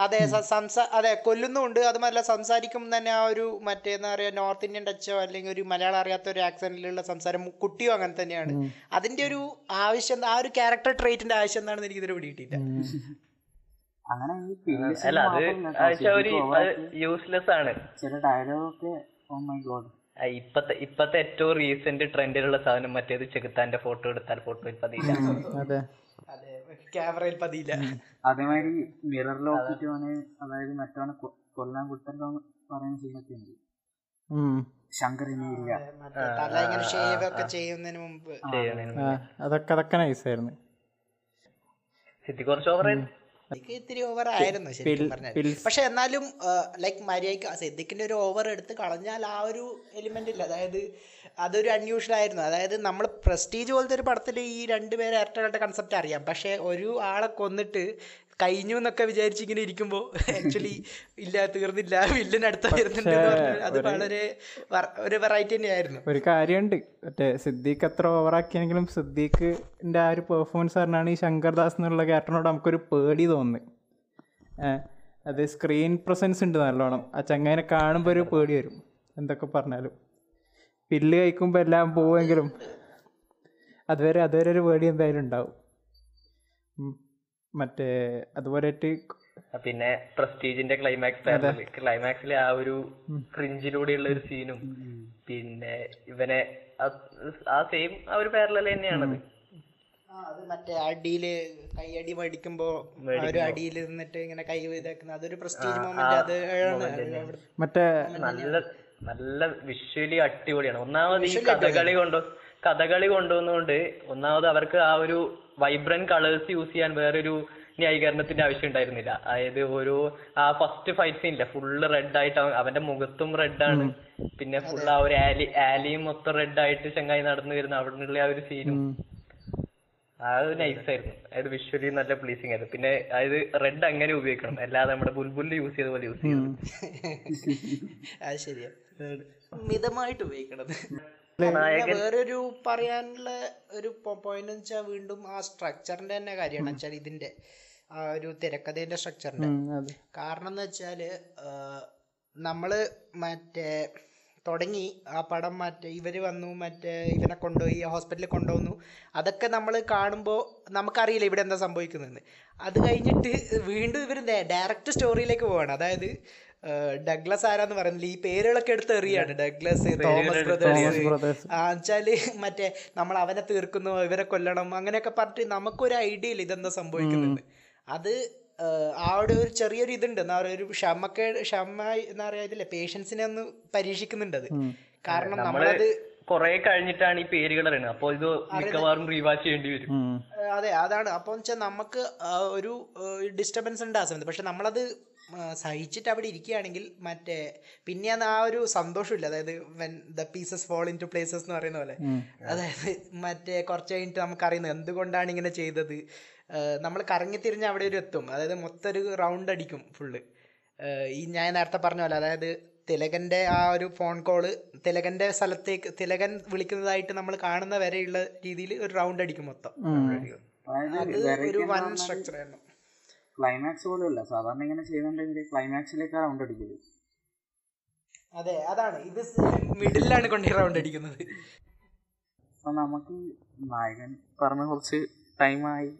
അതെ സംസാ അതെ കൊല്ലുന്നുണ്ട് അതുമല്ല സംസാരിക്കും തന്നെ ആ ഒരു മറ്റേ എന്താ പറയാ നോർത്ത് ഇന്ത്യൻ ടച്ചോ അല്ലെങ്കിൽ ഒരു മലയാളം അറിയാത്ത ഒരു ആക്സെന്റിലുള്ള സംസാരം കുട്ടിയോ അങ്ങനെ തന്നെയാണ്. അതിന്റെ ഒരു ആവശ്യം ആ ഒരു ക്യാരക്ടർ ട്രേറ്റിന്റെ ആവശ്യം എന്താണെന്ന് എനിക്ക് ഇതിന് പിടിയിട്ടില്ല അങ്ങനെ ഈ അല്ല അത് ഒരു യൂസ്ലെസ് ആണ്. ചില ഓ മൈ ഗോഡ് ഇപ്പത്തെ ഇപ്പത്തെ ഏറ്റവും റീസെന്റ് ട്രെൻഡിലുള്ള സാധനം മറ്റേത് ചെകുത്താന്റെ ഫോട്ടോ എടുത്താൽ ഫോട്ടോ അതെ. ക്യാമറയിൽ പതിയില്ല. അതേമാതിരി മിറർ ലോക്കിട്ട് അവന് അതായത് മറ്റവനെ കൊല്ലാൻ കുട്ടല്ലോ എന്ന് പറയുന്ന സീനൊക്കെ ഉണ്ട്. ആ, അതൊക്കെ അതൊക്കെ നൈസായിരുന്നു സിറ്റി കുറച്ച് സിദ്ദിഖ് ഇത്തിരി ഓവർ ആയിരുന്നു ശരിക്കും പറഞ്ഞാൽ. പക്ഷെ എന്നാലും ലൈക്ക് മര്യാദയ്ക്ക് സിദ്ദിഖിന്റെ ഒരു ഓവർ എടുത്ത് കളഞ്ഞാൽ ആ ഒരു എലിമെന്റ് ഇല്ല. അതായത് അതൊരു അൺയൂഷ്വൽ ആയിരുന്നു. അതായത് നമ്മൾ പ്രസ്റ്റീജ് പോലത്തെ ഒരു പടത്തിൽ ഈ രണ്ടുപേരെ ഇരട്ടകളുടെ കൺസെപ്റ്റ് അറിയാം. പക്ഷെ ഒരു ആളെ കൊന്നിട്ട് കഴിഞ്ഞു എന്നൊക്കെ വിചാരിച്ച് ഇങ്ങനെ ഇരിക്കുമ്പോൾ ആക്ച്വലി [LAUGHS] ഇല്ല തീർന്നില്ല വില്ലൻ അടുത്ത വരുന്നുണ്ട് അത് വളരെ ഒരു വെറൈറ്റി തന്നെയായിരുന്നു. ഒരു കാര്യമുണ്ട്. മറ്റേ സിദ്ദീഖ് എത്ര ഓവറാക്കിയെങ്കിലും സിദ്ദീഖിന്റെ ആ ഒരു പെർഫോമൻസ് പറഞ്ഞാണ് ഈ ശങ്കർദാസ് എന്നുള്ള ക്യാരക്ടറിനോട് നമുക്കൊരു പേടി തോന്നുന്നത് അത് സ്ക്രീൻ പ്രസൻസ് ഉണ്ട് നല്ലോണം. ആ ചങ്ങനെ കാണുമ്പോൾ ഒരു പേടി വരും എന്തൊക്കെ പറഞ്ഞാലും. പില്ല് കഴിക്കുമ്പോൾ എല്ലാം പോവുമെങ്കിലും അതുവരെ അതുവരെ ഒരു പേടി എന്തായാലും ഉണ്ടാവും. മറ്റേ അതുപോലെ പിന്നെ പ്രസ്റ്റീജിന്റെ ക്ലൈമാക്സ് ക്ലൈമാക്സിലെ ആ ഒരു ക്രിഞ്ചിലൂടെയുള്ള ഒരു സീനും പിന്നെ ഇവനെ ആ- സെയിം ആ ഒരു പാരലൽ തന്നെയാണത്. ആ, അത് മറ്റേ അടിയിൽ കൈയടി മേടിക്കുമ്പോ ആ ഒരു അടിയിൽ നിന്നിട്ട് ഇങ്ങനെ കൈ ഇതാക്കുന്ന അതൊരു പ്രസ്റ്റീജ് മൊമെന്റ് അത് മറ്റേ നല്ല നല്ല വിഷ്വലി അടിപൊളിയാണ്. ഒന്നാമത് ഈ കഥകളി കൊണ്ടു കഥകളി കൊണ്ടുവന്നുകൊണ്ട് ഒന്നാമത് അവർക്ക് ആ ഒരു വൈബ്രന്റ് കളേഴ്സ് യൂസ് ചെയ്യാൻ വേറൊരു ന്യായീകരണത്തിന്റെ ആവശ്യം ഉണ്ടായിരുന്നില്ല അതായത് ഒരു ആ ഫസ്റ്റ് ഫൈറ്റ് സീനില്ല ഫുള്ള് റെഡ് ആയിട്ട് അവന്റെ മുഖത്തും റെഡ് ആണ്. പിന്നെ ഫുൾ ആ ഒരു ആലി ആലിയും മൊത്തം റെഡ് ആയിട്ട് ചങ്ങായി നടന്നു വരുന്ന അവിടെയുള്ള ആ ഒരു സീനും ഉം. അത് നൈസ് ആയിരുന്നു. അതായത് വിഷ്വലി നല്ല പ്ലീസിങ് ആയിരുന്നു. പിന്നെ അതായത് റെഡ് അങ്ങനെ ഉപയോഗിക്കണം. അല്ലാതെ നമ്മുടെ ബുൽബുലിൽ യൂസ് ചെയ്ത പോലെ യൂസ് ചെയ്യണം അത് ശരിയാ. മിതമായിട്ട് ഉപയോഗിക്കണത്. പിന്നെ വേറൊരു പറയാനുള്ള ഒരു പോയിന്റ് എന്ന് വെച്ചാൽ വീണ്ടും ആ സ്ട്രക്ചറിന്റെ തന്നെ കാര്യമാണ് വെച്ചാൽ ഇതിന്റെ ആ ഒരു തിരക്കഥയുടെ സ്ട്രക്ചറിന്റെ കാരണം എന്ന് വെച്ചാൽ നമ്മൾ മറ്റേ തുടങ്ങി ആ പടം മറ്റേ ഇവർ വന്നു മറ്റേ ഇവനെ കൊണ്ടുപോയി ഹോസ്പിറ്റലിൽ കൊണ്ടുവന്നു അതൊക്കെ നമ്മൾ കാണുമ്പോൾ നമുക്കറിയില്ല ഇവിടെ എന്താ സംഭവിക്കുന്നതെന്ന്. അത് കഴിഞ്ഞിട്ട് വീണ്ടും ഇവർ ഡയറക്റ്റ് സ്റ്റോറിയിലേക്ക് പോവാണ്. അതായത് ഡഗ്ലസ് ആരാന്ന് പറയുന്നില്ല. ഈ പേരുകളൊക്കെ എടുത്ത് എറിയാണ്. ഡഗ്ലസ് തോമസ് ബ്രദേഴ്സ് മറ്റേ നമ്മൾ അവനെ തീർക്കുന്നു ഇവരെ കൊല്ലണം അങ്ങനെയൊക്കെ പറഞ്ഞിട്ട് നമുക്കൊരു ഐഡിയ ഇല്ല ഇതെന്താ സംഭവിക്കുന്നത് അത് ആ, ഒരു ചെറിയൊരു ഇതുണ്ട്. എന്താ പറയുക ഒരു ക്ഷമക്കേ ക്ഷമ എന്താ പറയാ ഇതില്ലേ പേഷ്യൻസിനെ ഒന്ന് പരീക്ഷിക്കുന്നുണ്ട് അത്. കാരണം നമ്മളത് കൊറേ കഴിഞ്ഞിട്ടാണ് ഈ പേരുകൾ അറിയുന്നത് അപ്പോൾ ഇത് മിക്കവാറും റീവാച്ച് ചെയ്യേണ്ടി വരും. അതെ അതാണ്. അപ്പൊ വെച്ചാൽ നമുക്ക് ഒരു ഡിസ്റ്റർബൻസ് ഉണ്ട് ആ സമയത്ത്. പക്ഷെ നമ്മളത് സഹിച്ചിട്ട് അവിടെ ഇരിക്കുകയാണെങ്കിൽ മറ്റേ പിന്നെയാണ് ആ ഒരു സന്തോഷമില്ല. അതായത് when the pieces fall into places എന്ന് പറയുന്ന പോലെ. അതായത് മറ്റേ കുറച്ച് കഴിഞ്ഞിട്ട് നമുക്കറിയുന്നത് എന്തുകൊണ്ടാണ് ഇങ്ങനെ ചെയ്തത്? നമ്മൾ കറങ്ങി കറങ്ങിത്തിരിഞ്ഞ് അവിടെ ഒരു എത്തും. അതായത് മൊത്തം ഒരു റൗണ്ട് അടിക്കും ഫുള്ള് ഈ ഞാൻ നേരത്തെ പറഞ്ഞ പോലെ അതായത് തിലകന്റെ ആ ഒരു ഫോൺ കോൾ തിലകന്റെ സ്ഥലത്തേക്ക് തിലകൻ വിളിക്കുന്നതായിട്ട് നമ്മൾ കാണുന്ന വരെയുള്ള രീതിയിൽ ഒരു റൗണ്ട് അടിക്കും മൊത്തം. അത് ഒരു വൺ സ്ട്രക്ചർ ആയിരുന്നു. ക്ലൈമാക്സ് പോലെയല്ല. സാധാരണ ഇങ്ങനെ ചെയ്യുന്നുണ്ടെങ്കിൽ ക്ലൈമാക്സിലേക്ക് റൗണ്ട് അടിക്കൽ. അതെ അതാണ്. ഇത് മിഡിലാണ് കൊണ്ട് റൗണ്ട് അടിക്കുന്നത്. അപ്പൊ നമുക്ക് നായകൻ പറഞ്ഞ കുറച്ച് ടൈമായി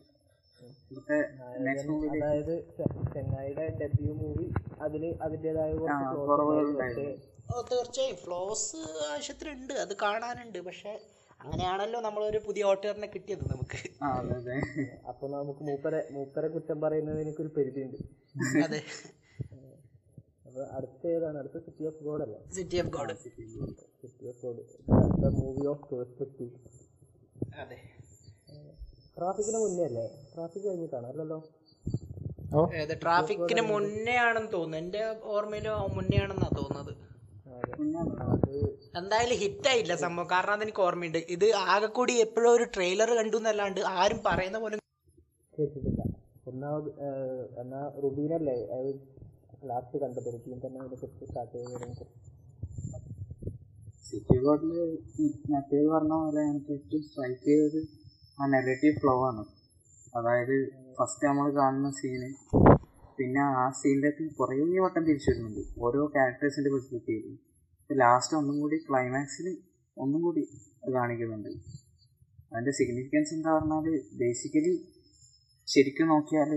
അതായത് ചെ- ചെങ്ങായിയുടെ ഡെബ്യൂ മൂവി അതിൽ അതിന്റെതായ കുറവുകളുണ്ടായിരുന്നു തീർച്ചയായും. ഫ്ലോസ് ആവശ്യത്തിനുണ്ട്. അത് കാണാനുണ്ട്. പക്ഷെ അങ്ങനെയാണല്ലോ നമ്മളൊരു പുതിയ ഓട്ടറിനെ കിട്ടിയത് നമുക്ക്. അപ്പൊ നമുക്ക് മൂപ്പരെ മൂപ്പരെ കുറ്റം പറയുന്നതിനൊക്കെ ഒരു പരിധിയുണ്ട്. അതെ. അപ്പോൾ അടുത്ത ഏതാണ്? അടുത്ത സിറ്റി ഓഫ് ഗോഡ് അല്ലേ? City of god city of god അടുത്ത മൂവി ഓഫ് പെർസ്പെക്റ്റീവ് അതെ. ട്രാഫിക്കിന് മുന്നേ അല്ലേ? ട്രാഫിക് കഴിഞ്ഞിട്ടാണ്? അല്ലല്ലോ? ട്രാഫിക്കിന് മുന്നേ ആണെന്ന് തോന്നുന്നു. എന്റെ ഓർമ്മയിലോ മുന്നേ ആണെന്നാ തോന്നുന്നത്. എന്തായാലും ഹിറ്റായില്ല സംഭവം. കാരണം അതെനിക്ക് ഓർമ്മയുണ്ട്. ഇത് ആകെ കൂടി എപ്പോഴും ഒരു ട്രെയിലർ കണ്ടു എന്നല്ലാണ്ട് ആരും പറയുന്ന പോലെ കേട്ടിട്ടില്ല. ഒന്നാമത് ഏഹ്, എന്നാ റുബീനല്ലേ അത് ലാസ്റ്റ് കണ്ടത്? റുബീൻ തന്നെ അതിനെ കുറിച്ച് സ്റ്റാർട്ട് ചെയ്തതിനെ സിറ്റി ഗോഡിൽ മറ്റേത് പറഞ്ഞ പോലെ എനിക്ക് ഏറ്റവും സ്ട്രൈക്ക് ചെയ്തത് ആ നെഗറ്റീവ് ഫ്ലോ ആണ്. അതായത് ഫസ്റ്റ് നമ്മൾ കാണുന്ന സീന് പിന്നെ ആ സീനിലേക്ക് കുറേ വട്ടം തിരിച്ചു വരുന്നുണ്ട്. ഓരോ ക്യാരക്ടേഴ്സിന്റെ പെർസ്പെക്റ്റീവ് ലാസ്റ്റ് ഒന്നും കൂടി ക്ലൈമാക്സിൽ ഒന്നും കൂടി കാണിക്കുന്നുണ്ട്. അതിന്റെ സിഗ്നിഫിക്കൻസ് എന്താ പറഞ്ഞാൽ ബേസിക്കലി ശരിക്കും നോക്കിയാൽ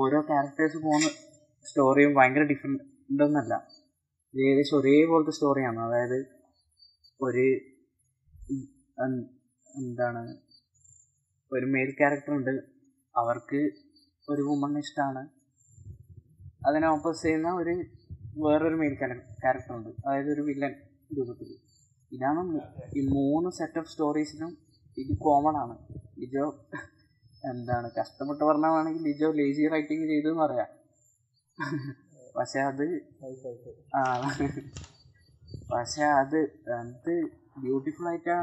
ഓരോ ക്യാരക്ടേഴ്സ് പോകുന്ന സ്റ്റോറിയും ഭയങ്കര ഡിഫറെന്റ് ഒന്നല്ല ഏകദേശം ഒരേപോലത്തെ സ്റ്റോറിയാണ് അതായത് ഒരു എന്താണ് ഒരു മെയിൽ ക്യാരക്ടർ ഉണ്ട്. അവർക്ക് ഒരു വുമൺ ഇഷ്ടമാണ് അതിനെ ഓപ്പോസ് ചെയ്യുന്ന ഒരു വേറൊരു മെയിൽ ക്യാരക്ടർ ഉണ്ട്. അതായത് ഒരു വില്ലൻ രൂപത്തിൽ. ഇതാണ് ഈ മൂന്ന് സെറ്റ് ഓഫ് സ്റ്റോറീസിനും ഇത് കോമൺ ആണ്. ലിജോ എന്താണ് കഷ്ടപ്പെട്ട് പറഞ്ഞാണെങ്കിൽ ലിജോ ലേസി റൈറ്റിംഗ് ചെയ്തു എന്ന് പറയാം. പക്ഷെ അത് ആ പക്ഷെ അത് അത് ബ്യൂട്ടിഫുൾ ആയിട്ട്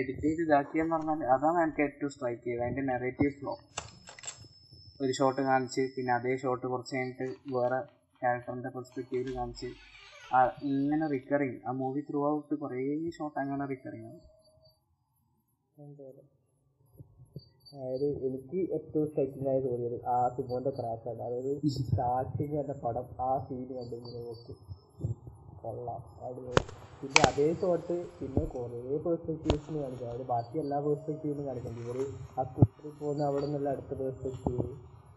എഡിറ്റ് ചെയ്ത് ഇതാക്കിയെന്ന് പറഞ്ഞാൽ അതാണ് എനിക്ക് ഏറ്റവും സ്ട്രൈക്ക് ചെയ്തത്. അതിന്റെ നെറേറ്റീവ് ഫ്ലോ ഒരു ഷോട്ട് കാണിച്ച് പിന്നെ അതേ ഷോട്ട് കുറച്ച് കഴിഞ്ഞിട്ട് വേറെ ക്യാരക്ടറിന്റെ പെർസ്പെക്റ്റീവിൽ കാണിച്ച് ഇങ്ങനെ റിക്കറിങ് ആ മൂവി ത്രൂ ഔട്ട് കുറേ ഷോട്ട് അങ്ങനെ റിക്കറിങ് ആണ് അതായത് എനിക്ക് ഏറ്റവും സ്ട്രൈക്കിംഗ് ആയി തോന്നിയത് ആ സിമോന്റെ ആണ്. അതായത് സ്റ്റാർട്ടിങ് എന്ന പടം ആ സീൻ കണ്ട് ഇങ്ങനെ നോക്കി. കൊള്ളാം. പിന്നെ അതേ ഷോട്ട് പിന്നെ കുറേ പേഴ്സ്പെക്റ്റീവ്സിന് കാണിക്കും. അതായത് ബാക്കി എല്ലാ പേഴ്സ്പെക്റ്റീവിനും കാണിക്കാം. ഇവർ ആ സ്കൂട്ടറിൽ പോകുന്ന അവിടെ നിന്നുള്ള അടുത്ത പെർസ്പെക്റ്റീവ്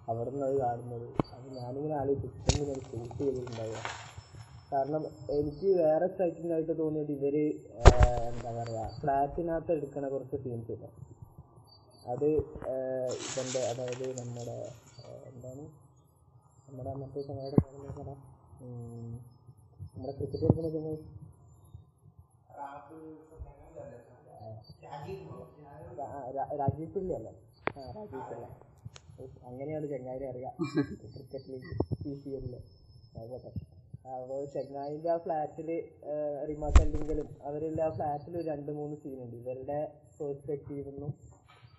അവിടെ അത് കാണുന്നത്. അത് ഞാനിങ്ങനെ ആലോചിച്ചു ഇങ്ങനെ ഷൂട്ട് ചെയ്തിട്ടുണ്ടാവുക. കാരണം എനിക്ക് വേറെ സ്ട്രൈക്കിംഗ് ആയിട്ട് തോന്നിയത് ഇവർ എന്താ പറയാ ഫ്ലാറ്റിനകത്ത് എടുക്കണ കുറച്ച് സീൻസ് ഇല്ല? അത് ആഹ് അതായത് നമ്മുടെ എന്താണ്? നമ്മുടെ മറ്റേ സമയത്ത് നമ്മുടെ ക്രിക്കറ്റ് എടുക്കുന്ന സമയം രാജീവ് പിള്ളി അല്ലേ? ആ രാജീവ് പിള്ള. അങ്ങനെയാണ് ചങ്ങായിനെ അറിയാം. ക്രിക്കറ്റിൽ ലീഗ് സി സി എല്ലിൽ അപ്പോൾ ചെങ്ങായിന്റെ ആ ഫ്ലാറ്റിൽ അല്ലെങ്കിലും അവരെല്ലാം ആ ഫ്ലാറ്റിൽ രണ്ട് മൂന്ന് സീനുണ്ട് ഇവരുടെ പെർസ്പെക്റ്റീവ് നിന്നും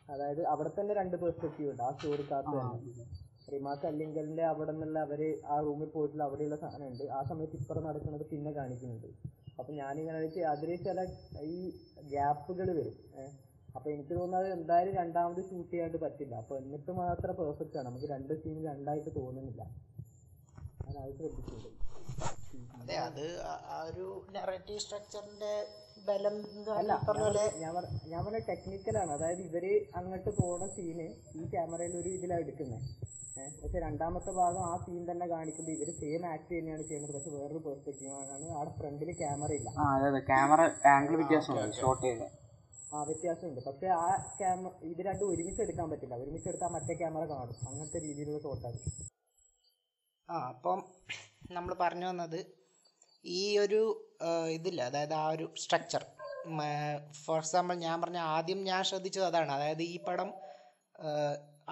അതായത് അവിടെ തന്നെ രണ്ട് പെർസ്പെക്റ്റീവ് ഉണ്ട്. ആ സ്റ്റോറിക്കകത്ത് തന്നെ. റിമാക്ക് അല്ലെങ്കലിന്റെ അവിടെ നിന്നുള്ള അവർ ആ റൂമിൽ പോയിട്ടുള്ള അവിടെയുള്ള സാധനം ഉണ്ട് ആ സമയത്ത് ഇപ്പുറം നടക്കുന്നത് പിന്നെ കാണിക്കുന്നുണ്ട്. അപ്പം ഞാനിങ്ങനെ വെച്ച് അതിൽ ചില ഈ ഗ്യാപ്പുകൾ വരും. ഏഹ് അപ്പോൾ എനിക്ക് തോന്നുന്നത് എന്തായാലും രണ്ടാമത് ഷൂട്ട് ചെയ്യാണ്ട് പറ്റില്ല. അപ്പൊ എന്നിട്ട് മാത്രം പെർഫെക്റ്റ് ആണ്. നമുക്ക് രണ്ട് സീൻ രണ്ടായിട്ട് തോന്നുന്നില്ല. ഞാൻ അത് ശ്രദ്ധിച്ചിട്ടുണ്ട് അതെ അത് ആ- ഒരു നെറേറ്റീവ് സ്ട്രക്ചറിന്റെ ബലം എന്ന് അല്ല ഞാൻ ഞാൻ പറഞ്ഞ ടെക്നിക്കലാണ് അതായത് ഇവർ അങ്ങോട്ട് പോണ സീന് ഈ ക്യാമറയിൽ ഒരു ഇതിലാണ് എടുക്കുന്നത് പക്ഷെ രണ്ടാമത്തെ ഭാഗം ആ സീൻ തന്നെ കാണിക്കുമ്പോൾ ഇവർ സെയിം ആക്ട് തന്നെയാണ് ചെയ്യുന്നത്. പക്ഷെ വേറൊരു പെർസ്പെക്റ്റീവ് ആണ്. അവിടെ ഫ്രണ്ടിൽ ക്യാമറ ഇല്ല. ആ അതെ അതെ. ക്യാമറ ആംഗിൾ വ്യത്യാസമുണ്ട്. ഷോട്ട് ചെയ്ത്. ആ വ്യത്യാസമുണ്ട്. പക്ഷെ ആ ക്യാമറ ഇത് രണ്ടും ഒരുമിച്ച് എടുക്കാൻ പറ്റില്ല. ഒരുമിച്ച് എടുത്താൽ മറ്റേ ക്യാമറ കാണും. അങ്ങനത്തെ രീതിയിലുള്ള ഷോട്ടാണ് ആ അപ്പം നമ്മൾ പറഞ്ഞു വന്നത് ഈ ഒരു ഇതില്ല. അതായത് ആ ഒരു സ്ട്രക്ചർ ഫോർ എക്സാമ്പിൾ ഞാൻ പറഞ്ഞ ആദ്യം ഞാൻ ശ്രദ്ധിച്ചത് അതാണ്. അതായത് ഈ പടം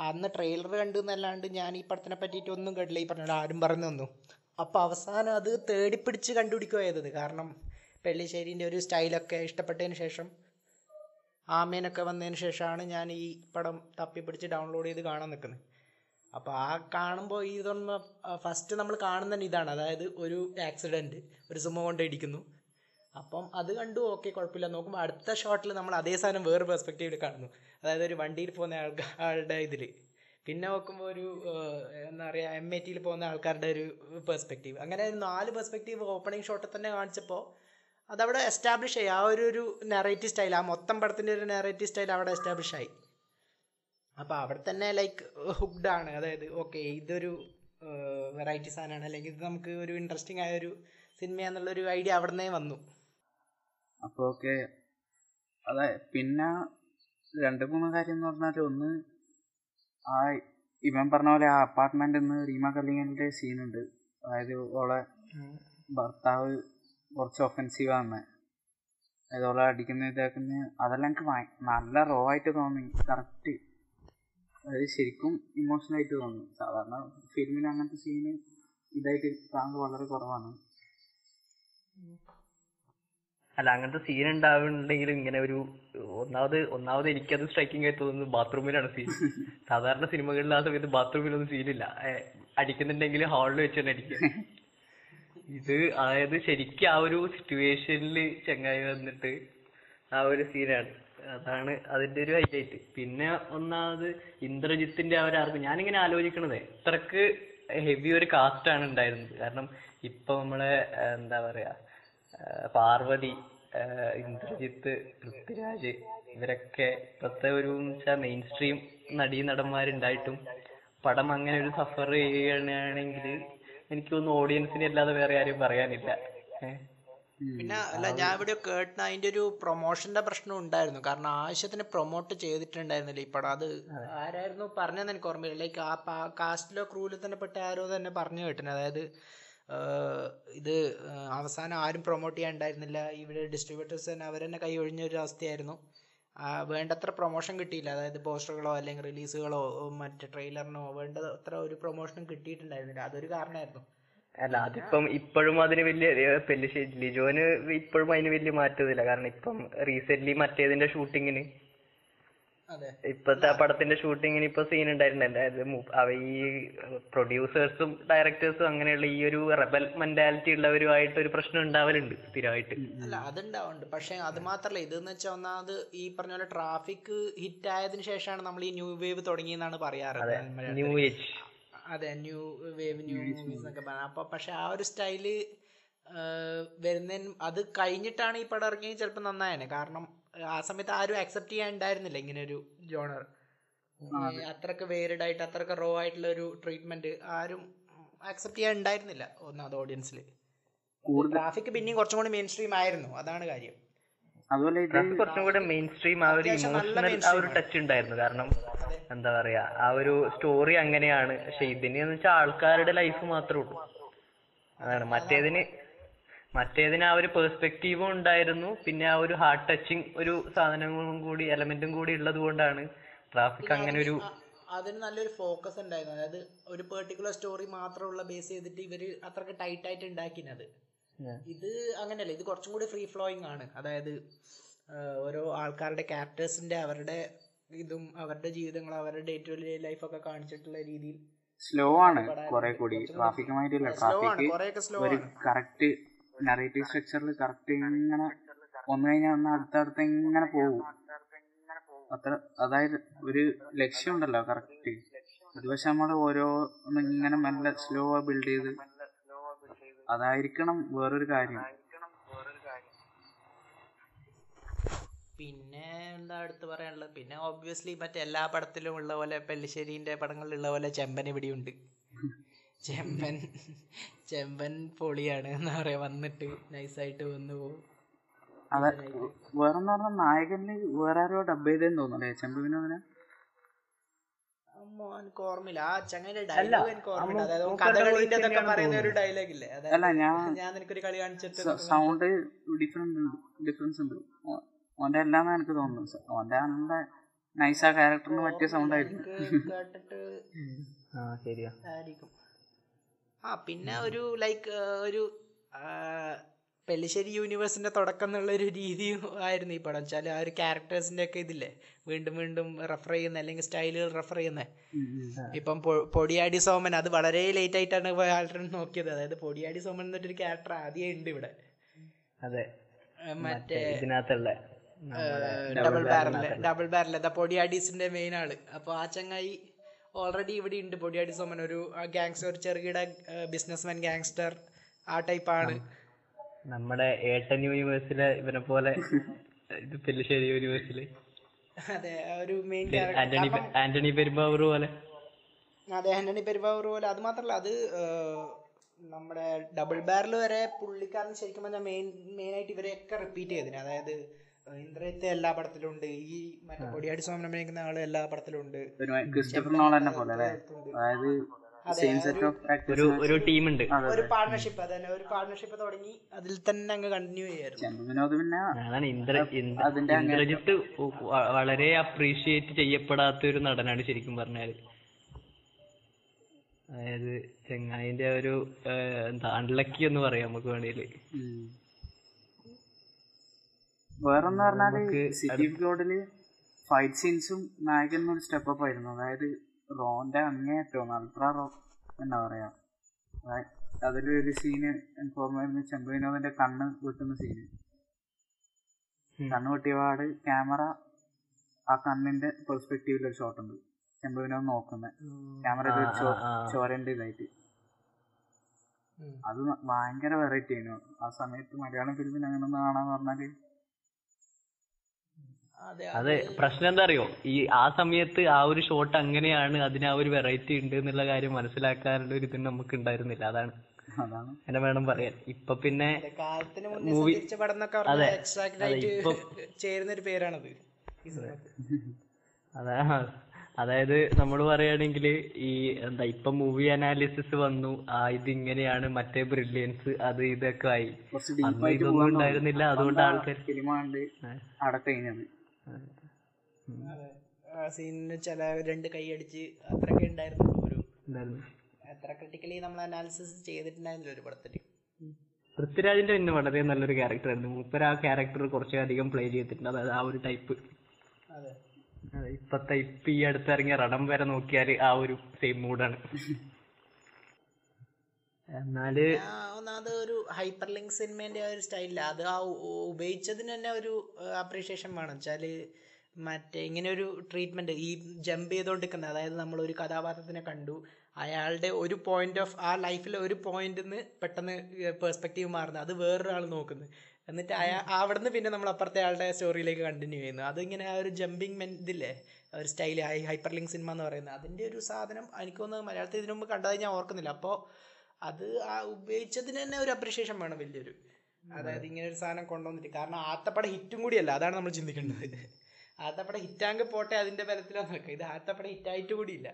അന്ന് ട്രെയിലർ കണ്ടു എന്നല്ലാണ്ട് ഞാൻ ഈ പടത്തിനെ പറ്റിയിട്ട് ഒന്നും കേട്ടില്ല. ഈ പറഞ്ഞ ആരും പറഞ്ഞു തന്നു. അപ്പോൾ അവസാനം അത് തേടിപ്പിടിച്ച് കണ്ടുപിടിക്കുക ചെയ്തത്. കാരണം പെള്ളിശ്ശേരിന്റെ ഒരു സ്റ്റൈലൊക്കെ ഇഷ്ടപ്പെട്ടതിന് ശേഷം ആമേനൊക്കെ വന്നതിന് ശേഷമാണ് ഞാൻ ഈ പടം തപ്പിപ്പിടിച്ച് ഡൗൺലോഡ് ചെയ്ത് കാണാൻ നിൽക്കുന്നത്. അപ്പോൾ ആ കാണുമ്പോൾ ഇതൊന്ന് ഫസ്റ്റ് നമ്മൾ കാണുന്ന ഇതാണ്. അതായത് ഒരു ആക്സിഡന്റ് ഒരു സുമ കൊണ്ട് ഇടിക്കുന്നു അപ്പം അത് കണ്ടു ഓക്കെ കുഴപ്പമില്ല. നോക്കുമ്പോൾ അടുത്ത ഷോട്ടിൽ നമ്മൾ അതേ സാധനം വേറെ പെർസ്പെക്റ്റീവിൽ കാണുന്നു. അതായത് ഒരു വണ്ടിയിൽ പോകുന്ന ആൾക്കാരുടെ ഇതിൽ പിന്നെ നോക്കുമ്പോൾ ഒരു എന്താ പറയുക എം എ ടിയിൽ പോകുന്ന ആൾക്കാരുടെ ഒരു പെർസ്പെക്റ്റീവ് അങ്ങനെ നാല് പെർസ്പെക്റ്റീവ് ഓപ്പണിംഗ് ഷോട്ടിൽ തന്നെ കാണിച്ചപ്പോൾ അതവിടെ എസ്റ്റാബ്ലിഷ് ആയി. ആ ഒരു ഒരു നെറേറ്റീവ് സ്റ്റൈൽ ആ മൊത്തം പടത്തിന്റെ ഒരു നെറേറ്റീവ് സ്റ്റൈൽ അവിടെ എസ്റ്റാബ്ലിഷ് ആയി. അപ്പോൾ അവിടെ തന്നെ ലൈക്ക് ഹുക്ഡ് ആണ്. അതായത് ഓക്കെ ഇതൊരു വെറൈറ്റി സാധനമാണ്. അല്ലെങ്കിൽ ഇത് നമുക്ക് ഒരു ഇൻട്രസ്റ്റിംഗ് ആയ ഒരു സിനിമയാന്നുള്ളൊരു ഐഡിയ അവിടെ നിന്നേ വന്നു. അപ്പോൾ ഓക്കെ അതെ പിന്നെ രണ്ട് മൂന്ന് കാര്യം എന്ന് പറഞ്ഞാൽ ഒന്ന് ആ ഇവൻ പറഞ്ഞ പോലെ ആ അപ്പാർട്ട്മെന്റിൽ നിന്ന് റീമ കല്ലിങ്ങലിന്റെ സീനുണ്ട് അതായത് ഓളെ ഭർത്താവ് കുറച്ച് ഒഫൻസീവാണ് അതുപോലെ അടിക്കുന്ന ഇതാക്കുന്ന അതെല്ലാം എനിക്ക് നല്ല റോ ആയിട്ട് തോന്നി. കറക്റ്റ് അത് ശരിക്കും ഇമോഷണൽ ആയിട്ട് തോന്നി. സാധാരണ ഫിലിമിന് അങ്ങനത്തെ സീന് ഇതായിട്ട് കാണുന്നത് വളരെ കുറവാണ്. അല്ല അങ്ങനത്തെ സീൻ ഉണ്ടാവുന്നുണ്ടെങ്കിൽ ഇങ്ങനെ ഒരു ഒന്നാമത് ഒന്നാമത് എനിക്കത് സ്ട്രൈക്കിംഗ് ആയി തോന്നുന്നത് ബാത്റൂമിലാണ് സീൻ [LAUGHS] സാധാരണ സിനിമകളിൽ ആ സമയത്ത് ബാത്റൂമിലൊന്നും സീനില്ല അടിക്കുന്നുണ്ടെങ്കിൽ ഹാളിൽ വെച്ച് തന്നെ അടിക്കുക. [LAUGHS] ഇത് അതായത് ശരിക്കും ആ ഒരു സിറ്റുവേഷനിൽ ചങ്ങായി വന്നിട്ട് ആ ഒരു സീനാണ് അതാണ് അതിന്റെ ഒരു ഹൈലൈറ്റ് പിന്നെ ഒന്നാമത് ഇന്ദ്രജിത്തിന്റെ ആ ഒരു ആർക്ക് ഞാനിങ്ങനെ ആലോചിക്കണത് ഇത്രക്ക് ഹെവി ഒരു കാസ്റ്റ് ആണ് ഉണ്ടായിരുന്നത്. കാരണം ഇപ്പൊ നമ്മളെ എന്താ പറയാ പാർവതി ഇന്ദ്രജിത്ത് പൃഥ്വിരാജ് ഇവരൊക്കെ ഇപ്പത്തെ ഒരു മെയിൻ സ്ട്രീം നടീ നടന്മാരുണ്ടായിട്ടും പടം അങ്ങനെ ഒരു സഫർ ചെയ്യുകയാണെങ്കിൽ എനിക്ക് തോന്നുന്നു ഓഡിയൻസിനെ അല്ലാതെ വേറെ ആരും പറയാനില്ല. പിന്നെ അല്ല ഞാൻ ഇവിടെ കേട്ട അതിന്റെ ഒരു പ്രൊമോഷന്റെ പ്രശ്നം ഉണ്ടായിരുന്നു. കാരണം ആവശ്യത്തിന് പ്രൊമോട്ട് ചെയ്തിട്ടുണ്ടായിരുന്നില്ല ഈ പടം. അത് ആരായിരുന്നു പറഞ്ഞതെന്ന് എനിക്ക് ഓർമ്മയില്ല. ലൈക്ക് ആ കാസ്റ്റിലോ ക്രൂവിലോ തന്നെ പെട്ട ആരോ തന്നെ പറഞ്ഞു കേട്ടിന്. അതായത് ഇത് അവസാനം ആരും പ്രൊമോട്ട് ചെയ്യാണ്ടായിരുന്നില്ല ഇവിടെ ഡിസ്ട്രിബ്യൂട്ടേഴ്സ് തന്നെ അവർ തന്നെ കൈ ഒഴിഞ്ഞ ഒരു അവസ്ഥയായിരുന്നു. വേണ്ടത്ര പ്രൊമോഷൻ കിട്ടിയില്ല. അതായത് പോസ്റ്ററുകളോ അല്ലെങ്കിൽ റിലീസുകളോ മറ്റേ ട്രെയിലറിനോ വേണ്ടത്ര ഒരു പ്രൊമോഷനും കിട്ടിയിട്ടുണ്ടായിരുന്നില്ല. അതൊരു കാരണമായിരുന്നു അല്ല അതിപ്പം ഇപ്പോഴും അതിന് വലിയ ലിജോന് ഇപ്പോഴും അതിന് വലിയ മാറ്റമില്ല കാരണം ഇപ്പം റീസെന്റ് മറ്റേതിന്റെ ഷൂട്ടിങ്ങിന് ഇപ്പത്തെ ആ പടത്തിന്റെ ഷൂട്ടിങ്ങിന് ഇപ്പൊ സീൻ ഉണ്ടായിട്ടുണ്ടായിരുന്നു അതായത് അവ ഈ പ്രൊഡ്യൂസേഴ്സും ഡയറക്ടേഴ്സും അങ്ങനെയുള്ള ഈ ഒരു റെബൽ മെന്റാലിറ്റി ഉള്ളവരുമായിട്ട് ഒരു പ്രശ്നം ഉണ്ടാവലുണ്ട് സ്ഥിരമായിട്ട്. അല്ല അതുണ്ടാവുന്നുണ്ട് പക്ഷെ അത് മാത്രല്ല. ഇതെന്ന് വെച്ചാൽ ഒന്നാമത് ഈ പറഞ്ഞ പോലെ ട്രാഫിക് ഹിറ്റ് ആയതിനു ശേഷമാണ് നമ്മൾ ഈ ന്യൂ വേവ് തുടങ്ങിയെന്നാണ് പറയാറ്. അതെ. ന്യൂ ഏജ് അതെ ന്യൂ വേവ് ന്യൂ മൂവീസ് എന്നൊക്കെ പറഞ്ഞാൽ അപ്പൊ പക്ഷെ ആ ഒരു സ്റ്റൈൽ വരുന്നതിന് അത് കഴിഞ്ഞിട്ടാണ് ഈ പടം ഇറങ്ങിയത്. ചിലപ്പോൾ നന്നായേനെ. കാരണം ആ സമയത്ത് ആരും അക്സെപ്റ്റ് ചെയ്യാൻ ഉണ്ടായിരുന്നില്ല ഇങ്ങനെ ഒരു ജോണർ അത്രയ്ക്ക് വേരിഡ് ആയിട്ട് അത്രയ്ക്ക് റോ ആയിട്ടുള്ള ഒരു ട്രീറ്റ്മെന്റ് ആരും അക്സെപ്റ്റ് ചെയ്യാൻ ഉണ്ടായിരുന്നില്ല ഒന്നാമത് ഓഡിയൻസിൽ ട്രാഫിക് പിന്നെയും കുറച്ചും കൂടി മെയിൻ സ്ട്രീം ആയിരുന്നു അതാണ് കാര്യം. അതുപോലെ കുറച്ചും കൂടെ മെയിൻ സ്ട്രീം ആ ഒരു ഇമോഷണൽ ആ ഒരു ടച്ച് ഉണ്ടായിരുന്നു കാരണം എന്താ പറയാ ആ ഒരു സ്റ്റോറി അങ്ങനെയാണ്. പക്ഷെ ഇതിന് എന്ന് വെച്ചാൽ ആൾക്കാരുടെ ലൈഫ് മാത്രമേ ഉള്ളൂ. അതാണ്. മറ്റേതിന് മറ്റേതിന് ആ ഒരു പെർസ്പെക്റ്റീവും ഉണ്ടായിരുന്നു. പിന്നെ ആ ഒരു ഹാർട്ട് ടച്ചിങ് ഒരു സാധനങ്ങളും കൂടി എലമെന്റും കൂടി ഉള്ളത് കൊണ്ടാണ് ട്രാഫിക് അങ്ങനെ ഒരു അതിന് നല്ലൊരു ഫോക്കസ് ഉണ്ടായിരുന്നു. അതായത് ഒരു പെർട്ടിക്കുലർ സ്റ്റോറി മാത്രമുള്ള ബേസ് ചെയ്തിട്ട് ഇവർ അത്രയ്ക്ക് ടൈറ്റ് ആയിട്ട് ഉണ്ടാക്കിനത്. ഇത് അങ്ങനെയല്ല ഇത് കുറച്ചും കൂടി ഫ്രീ ഫ്ലോയിങ് ആണ്. അതായത് ഓരോ ആൾക്കാരുടെ ക്യാരക്ടേഴ്സിന്റെ അവരുടെ ഇതും അവരുടെ ജീവിതങ്ങൾ അവരുടെ ഡേ ടു ഡേ ഒക്കെ കാണിച്ചിട്ടുള്ള രീതിയിൽ സ്ലോ ആണ്. കുറെ കൂടി ട്രാഫിക്കുമായിട്ടില്ല സ്ലോ ആണ്. കുറെയൊക്കെ സ്ലോ ആണ്. കറക്റ്റ് നറേറ്റീവ് സ്ട്രക്ചറിൽ കറക്റ്റ് ഇങ്ങനെ ഒന്ന് കഴിഞ്ഞാൽ ഒന്ന് അടുത്തടുത്ത് ഇങ്ങനെ പോകും. അത്ര അതായത് ഒരു ലക്ഷ്യമുണ്ടല്ലോ കറക്റ്റ് ഒരു പക്ഷെ നമ്മൾ ഓരോ ഇങ്ങനെ നല്ല സ്ലോ ബിൽഡ് ചെയ്ത് അതായിരിക്കണം വേറൊരു കാര്യം. പിന്നെ എന്താ അടുത്ത് പറയാനുള്ളത്? പിന്നെ ഓബ്വിയസ്ലി മറ്റേ എല്ലാ പടത്തിലും ഉള്ള പോലെ പെല്ലിശ്ശേരിന്റെ പടങ്ങളിലുള്ള പോലെ ചെമ്പൻ ഇവിടെയുണ്ട് ചെമ്പൻ. ചെമ്പൻ പൊളിയാണ് എന്താ പറയാ വന്നിട്ട് നൈസായിട്ട് വന്നു പോകും അതെ. വേറെന്ന് പറഞ്ഞാൽ വേറെ ആരോ ഡബ് ചെയ്തെന്ന് തോന്നുന്നു അല്ലേ? ചെമ്പ് വിനോദനെ അമ്മോ, ഓർമ്മയില്ല. ആ ചങ്ങനെ ഡയലോഗ് എനിക്ക് ഓർമ്മയില്ല. അതായത് കഥകളിന്റെ പറയുന്ന ഒരു ഡയലോഗ് ഇല്ലേ? അല്ല ഞാൻ ഞാൻ നിനക്കൊരു കളി കാണിച്ചിട്ട് സൗണ്ട് ഡിഫറെന്റ് ഡിഫറൻസ് ഉണ്ട്. ഓന്റെ എല്ലാം എനിക്ക് തോന്നുന്നു. ഓന്റെ നല്ല നൈസ് ആ ക്യാരക്ടറിന് പറ്റിയ സൗണ്ട് ആയിരുന്നു കേട്ടിട്ട് ആ ശരിയാ. ആയിരിക്കും. ആ പിന്നെ ഒരു ലൈക്ക് ഒരു പെല്ലിശ്ശേരി യൂണിവേഴ്സിന്റെ തുടക്കം എന്നുള്ള ഒരു രീതിയും ആയിരുന്നു ഈ പടം. വെച്ചാൽ ആ ഒരു ക്യാരക്ടേഴ്സിന്റെ ഒക്കെ ഇതില്ലേ? വീണ്ടും വീണ്ടും റെഫർ ചെയ്യുന്ന അല്ലെങ്കിൽ സ്റ്റൈലുകൾ റെഫർ ചെയ്യുന്ന. ഇപ്പം പൊടിയാടി സോമൻ അത് വളരെ ലേറ്റ് ആയിട്ടാണ് നോക്കിയത്. അതായത് പൊടിയാടി സോമൻ എന്നൊരു ക്യാരക്ടർ ആദ്യമേ ഉണ്ട് ഇവിടെ. അതെ. മറ്റേ ഇതിനകത്തുള്ള ഡബിൾ ബാരൽ ഡബിൾ ബാരൽ അതാ പൊടിയാടീസിന്റെ മെയിൻ ആൾ. അപ്പൊ ആ ചങ്ങായി ഓൾറെഡി ഇവിടെ ഉണ്ട്. പൊടിയാടി സോമൻ ഒരു ഗാങ്സ്റ്റർ ഒരു ചെറുകിട ബിസിനസ്മാൻ ഗാങ്സ്റ്റർ ആ ടൈപ്പ് ആണ്. നമ്മുടെ ഏട്ടൻ യൂണിവേഴ്സിലെ ഇവനെ പോലെ ഇത് പെല്ലിശ്ശേരി യൂണിവേഴ്സിൽ അതെ ഒരു മെയിൻ ആന്റണി ആന്റണി പെരുമ്പാവൂർ പോലെ. അതെ ആന്റണി പെരുമ്പാവൂർ പോലെ. അത് മാത്രല്ല അത് നമ്മുടെ ഡബിൾ ബാരൽ വരെ പുള്ളിക്കാരൻ ശരിക്കും പറഞ്ഞാൽ മെയിൻ ആയിട്ട് ഇവരെയൊക്കെ റിപ്പീറ്റ് ചെയ്തിന്. അതായത് ഇന്ദ്രയത്തെ എല്ലാ പടത്തിലും ഉണ്ട് ഈ മറ്റേ പൊടിയാടി സ്വാമി അഭിനയിക്കുന്ന ആൾ എല്ലാ പടത്തിലും ഉണ്ട് ക്രിസ്റ്റഫർ നോളനെ പോലെ അല്ലേ? അതായത് അതെ, ഒരു- സെറ്റ് ഓഫ് ഒരു പാർട്ണർഷിപ്പ് അതന്നെ. ഒരു പാർട്ണർഷിപ്പ് തുടങ്ങി അതിൽ തന്നെ അങ്ങ് കണ്ടിന്യൂ ചെയ്യായിരുന്നു. ഇന്ദ്രജിത്ത് വളരെ അപ്രീഷിയേറ്റ് ചെയ്യപ്പെടാത്ത ഒരു നടനാണ് ശരിക്കും പറഞ്ഞാൽ. അതായത് ചെങ്ങായിന്റെ ഒരു എന്താ അൺലക്കി എന്ന് പറയാം നമുക്ക് വേണേൽ. വേറൊന്ന് പറഞ്ഞാൽ സിറ്റി ഓഫ് ഗോഡിൽ ഫൈറ്റ് സീൻസും നായകൻ ഒരു സ്റ്റെപ്പ് അപ്പ് ആയിരുന്നു. അതായത് റോന്റെ അങ്ങേയറ്റവും അൾട്രാ റോ എന്താ പറയാ. അതിലൊരു സീന് എനിക്ക് ഓർമ്മ വിനോദന്റെ ചെമ്പ് വിനോദിന്റെ കണ്ണ് വെട്ടുന്ന സീന്. കണ്ണ് വെട്ടിയപാട് ക്യാമറ ആ കണ്ണിന്റെ പെർസ്പെക്റ്റീവിൽ ഒരു ഷോട്ട് ഉണ്ട്. ചെമ്പ് വിനോദ് നോക്കുന്നത് ക്യാമറ ആ. ചോരന്റെ ഇതായിട്ട്. അത് ഭയങ്കര വെറൈറ്റി ആയിരുന്നു. ആ സമയത്ത് മലയാളം ഫിലിമിൽ അങ്ങനെ ഒന്ന് കാണാന്ന് പറഞ്ഞാൽ അതെ അതെ പ്രശ്നം എന്താ അറിയോ ഈ ആ സമയത്ത് ആ ഒരു ഷോട്ട് അങ്ങനെയാണ് അതിന് ആ ഒരു വെറൈറ്റി ഉണ്ട് എന്നുള്ള കാര്യം മനസ്സിലാക്കാനുള്ള ഒരു ഇത് നമുക്ക് ഉണ്ടായിരുന്നില്ല അതാണ് അതാണ്. എന്നെ വേണം പറയാൻ. ഇപ്പൊ പിന്നെ മൂവി അതെ, [LAUGHS] ചേരുന്ന ഒരു പേരാണത്. ഈ അതാ. അതായത് നമ്മൾ പറയുകയാണെങ്കിൽ ഈ എന്താ ഇപ്പൊ മൂവി അനാലിസിസ് വന്നു. ആ ഇത് ഇങ്ങനെയാണ് മറ്റേ ബ്രില്യൻസ് അത് ഇതൊക്കെ ആയി. ഇതൊന്നും ഉണ്ടായിരുന്നില്ല. അതുകൊണ്ട് ആൾക്കാർ ആ സീനിന് ചില രണ്ട് കൈ അടിച്ച് അത്രയൊക്കെ ഉണ്ടായിരുന്നു ഒരു എത്ര ക്രിട്ടിക്കലി നമ്മൾ അനാലിസിസ് ചെയ്തിട്ടുണ്ടായിരുന്നില്ല ഒരു പടത്തിൽ പൃഥ്വിരാജിന്റെ പിന്നെ വളരെ നല്ലൊരു ക്യാരക്ടർ ആയിരുന്നു. മൂപ്പര് ആ ക്യാരക്ടർ കുറച്ചധികം പ്ലേ ചെയ്തിട്ടുണ്ട്. അതായത് ആ ഒരു ടൈപ്പ് ഇപ്പത്തെ ഇപ്പൊ ഈ അടുത്തിറങ്ങിയ റടം വരെ നോക്കിയാൽ ആ ഒരു സെയിം മൂഡാണ് [LAUGHS] എന്നാൽ ഒന്നാമത് ഒരു ഹൈപ്പർ ലിങ്ക് സിനിമേന്റെ ആ ഒരു സ്റ്റൈലില്ല. അത് ആ ഉപയോഗിച്ചതിന് തന്നെ ഒരു അപ്രീഷിയേഷൻ വേണം. വെച്ചാൽ മറ്റേ ഇങ്ങനെ ഒരു ട്രീറ്റ്മെന്റ് ഈ ജമ്പ് ചെയ്തോണ്ടിരിക്കുന്ന അതായത് നമ്മൾ ഒരു കഥാപാത്രത്തിനെ കണ്ടു. അയാളുടെ ഒരു പോയിന്റ് ഓഫ് ആ ലൈഫിലെ ഒരു പോയിന്റിൽ നിന്ന് പെട്ടെന്ന് പെർസ്പെക്റ്റീവ് മാറുന്നത് അത് വേറൊരാൾ നോക്കുന്നത് എന്നിട്ട് അയാ അവിടുന്ന് പിന്നെ നമ്മൾ അപ്പുറത്തെ ആളുടെ സ്റ്റോറിയിലേക്ക് കണ്ടിന്യൂ ചെയ്യുന്നു. അതിങ്ങനെ ആ ഒരു ജമ്പിങ് മെൻ ഇതില്ലേ? ഒരു സ്റ്റൈൽ ഹൈപ്പർ ലിങ്ക് സിനിമ എന്ന് പറയുന്നത്. അതിന്റെ ഒരു സാധനം എനിക്ക് തോന്നുന്നത് മലയാളത്തിൽ ഇതിനു മുമ്പ് കണ്ടതായി ഞാൻ ഓർക്കുന്നില്ല. അപ്പോൾ അത് ആ ഉപയോഗിച്ചതിന് തന്നെ ഒരു അപ്രിഷിയേഷൻ വേണം വലിയൊരു. അതായത് ഇങ്ങനെ ഒരു സാധനം കൊണ്ടുവന്നിട്ട്. കാരണം ആത്തപ്പട ഹിറ്റും കൂടിയല്ല അതാണ് നമ്മൾ ചിന്തിക്കേണ്ടത്. ആത്തപ്പട ഹിറ്റാങ്ക് പോട്ടെ അതിന്റെ ബലത്തിലാണ് നോക്കുക ഇത് ആത്തപ്പട ഹിറ്റായിട്ട് കൂടിയില്ല.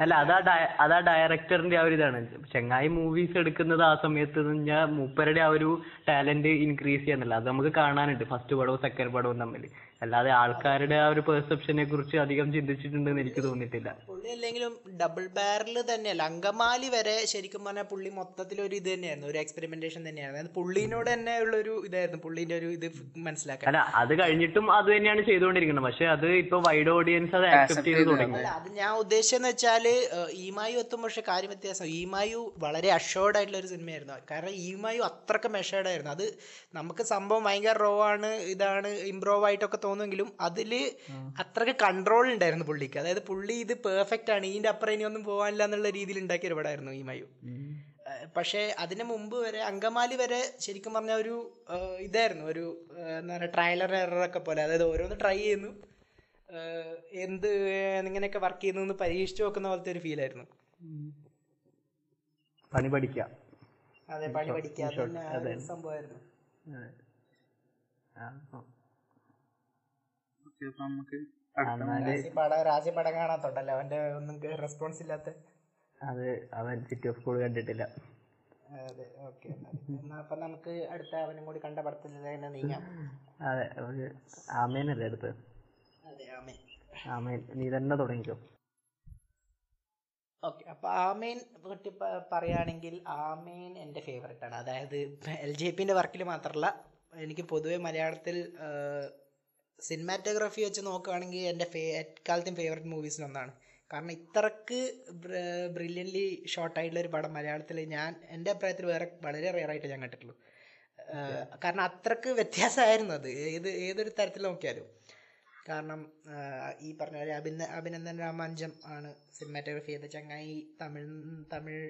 അല്ല അതാ അതാ ഡയറക്ടറിന്റെ ആ ഒരു ഇതാണ്. ചെങ്ങായി മൂവീസ് എടുക്കുന്നത് ആ സമയത്ത് ഞാൻ മൂപ്പരുടെ ആ ഒരു ടാലന്റ് ഇൻക്രീസ് ചെയ്യാന്നല്ല. അത് നമുക്ക് കാണാനുണ്ട്. ഫസ്റ്റ് പടവും സെക്കൻഡ് പടവും തമ്മിൽ അല്ലാതെ ആൾക്കാരുടെ ആ ഒരു പെർസെപ്ഷനെ കുറിച്ച് അധികം ചിന്തിച്ചിട്ടുണ്ടെന്ന് എനിക്ക് തോന്നിയിട്ടില്ല. പുള്ളി അല്ലെങ്കിലും ഡബിൾ ബാരൽ തന്നെയല്ല അങ്കമാലി വരെ ശരിക്കും പറഞ്ഞാൽ പുള്ളി മൊത്തത്തിൽ ഒരു ഇത് തന്നെയായിരുന്നു ഒരു എക്സ്പെരിമെന്റേഷൻ തന്നെയാണ്. അതായത് പുള്ളിനോട് തന്നെ ഉള്ള ഒരു ഇതായിരുന്നു പുള്ളിന്റെ ഒരു ഇത് മനസ്സിലാക്കാൻ. അല്ല അത് കഴിഞ്ഞിട്ടും അത് തന്നെയാണ് ചെയ്തുകൊണ്ടിരിക്കുന്നത്. പക്ഷെ അത് ഇപ്പൊ വൈഡ് ഓഡിയൻസ് അത് ആക്സെപ്റ്റ് ചെയ്ത് തുടങ്ങി. അത് ഞാൻ ഉദ്ദേശിച്ചെന്ന് വെച്ചാൽ ഈമായു എത്തും പക്ഷെ കാര്യം വ്യത്യാസം. ഈമായു വളരെ അഷോർഡ് ആയിട്ടുള്ള ഒരു സിനിമയായിരുന്നു. കാരണം ഈമായു അത്രയ്ക്ക് മെഷേർഡ് ആയിരുന്നു. അത് നമുക്ക് സംഭവം ഭയങ്കര റോ ആണ് ഇതാണ് ഇംപ്രോവ് ആയിട്ടൊക്കെ തോന്നുമെങ്കിലും അതിൽ അത്രയ്ക്ക് കൺട്രോൾ ഉണ്ടായിരുന്നു പുള്ളിക്ക്. അതായത് പുള്ളി ഇത് പെർഫെക്റ്റ് ആണ്. ഇതിന്റെ അപ്പുറം ഇനി ഒന്നും പോകാനില്ല എന്നുള്ള രീതിയിൽ ഉണ്ടാക്കിയ ഒരുപാടായിരുന്നു ഈ മയു. പക്ഷെ അതിന് മുമ്പ് വരെ അങ്കമാലി വരെ ശരിക്കും പറഞ്ഞ ഒരു ഇതായിരുന്നു. ഒരു എന്താ പറയുക ട്രയലർ എററൊക്കെ പോലെ. അതായത് ഓരോന്ന് ട്രൈ ചെയ്യുന്നു. എന്ത് എങ്ങനെയൊക്കെ ഇങ്ങനെയൊക്കെ വർക്ക് ചെയ്യുന്നു എന്ന് പരീക്ഷിച്ചു നോക്കുന്ന പോലത്തെ ഒരു ഫീലായിരുന്നു പണി പഠിക്കാം. അതെ പണി ഒരു സംഭവമായിരുന്നു. അപ്പൊ നമുക്ക് രാശി പടം രാശി അവന്റെ ഒന്നും റെസ്പോൺസ് ഇല്ലാത്ത. അത് അവൻ സിറ്റി ഓഫ് സ്കൂൾ കണ്ടിട്ടില്ല. അതെ ഓക്കെ എന്നാ അപ്പൊ നമുക്ക് അടുത്ത അവനും കൂടി കണ്ട പടത്തിൽ തന്നെ നീങ്ങാം. അതെ ആമേനല്ലേ അടുത്ത്? ആമേൻ. നീ തന്നെ തുടങ്ങിക്കോ. ഓക്കെ അപ്പൊ ആമേൻ പറ്റി പറയുകയാണെങ്കിൽ ആമേൻ എന്റെ ഫേവറേറ്റ് ആണ്. അതായത് എൽ ജെ പിന്റെ വർക്കിൽ മാത്രമല്ല എനിക്ക് പൊതുവെ മലയാളത്തിൽ സിനിമാറ്റോഗ്രാഫി വെച്ച് നോക്കുകയാണെങ്കിൽ എന്റെ ഫേ എക്കാലത്തെയും ഫേവററ്റ് മൂവീസിലൊന്നാണ് കാരണം ഇത്രക്ക് ബ്രില്യന്റ്ലി ഷോർട്ടായിട്ടുള്ള ഒരു പടം മലയാളത്തിൽ ഞാൻ എന്റെ അഭിപ്രായത്തിൽ വേറെ വളരെ റെയറായിട്ട് ഞാൻ കണ്ടിട്ടുള്ളൂ. കാരണം അത്രയ്ക്ക് വ്യത്യാസമായിരുന്നു അത്. ഏത് ഏതൊരു തരത്തിൽ നോക്കിയാലും. കാരണം ഈ പറഞ്ഞ പോലെ അഭിന അഭിനന്ദൻ രാമാഞ്ചം ആണ് സിനിമാറ്റോഗ്രഫി ചെയ്ത ചങ്ങായി തമിഴ് തമിഴ്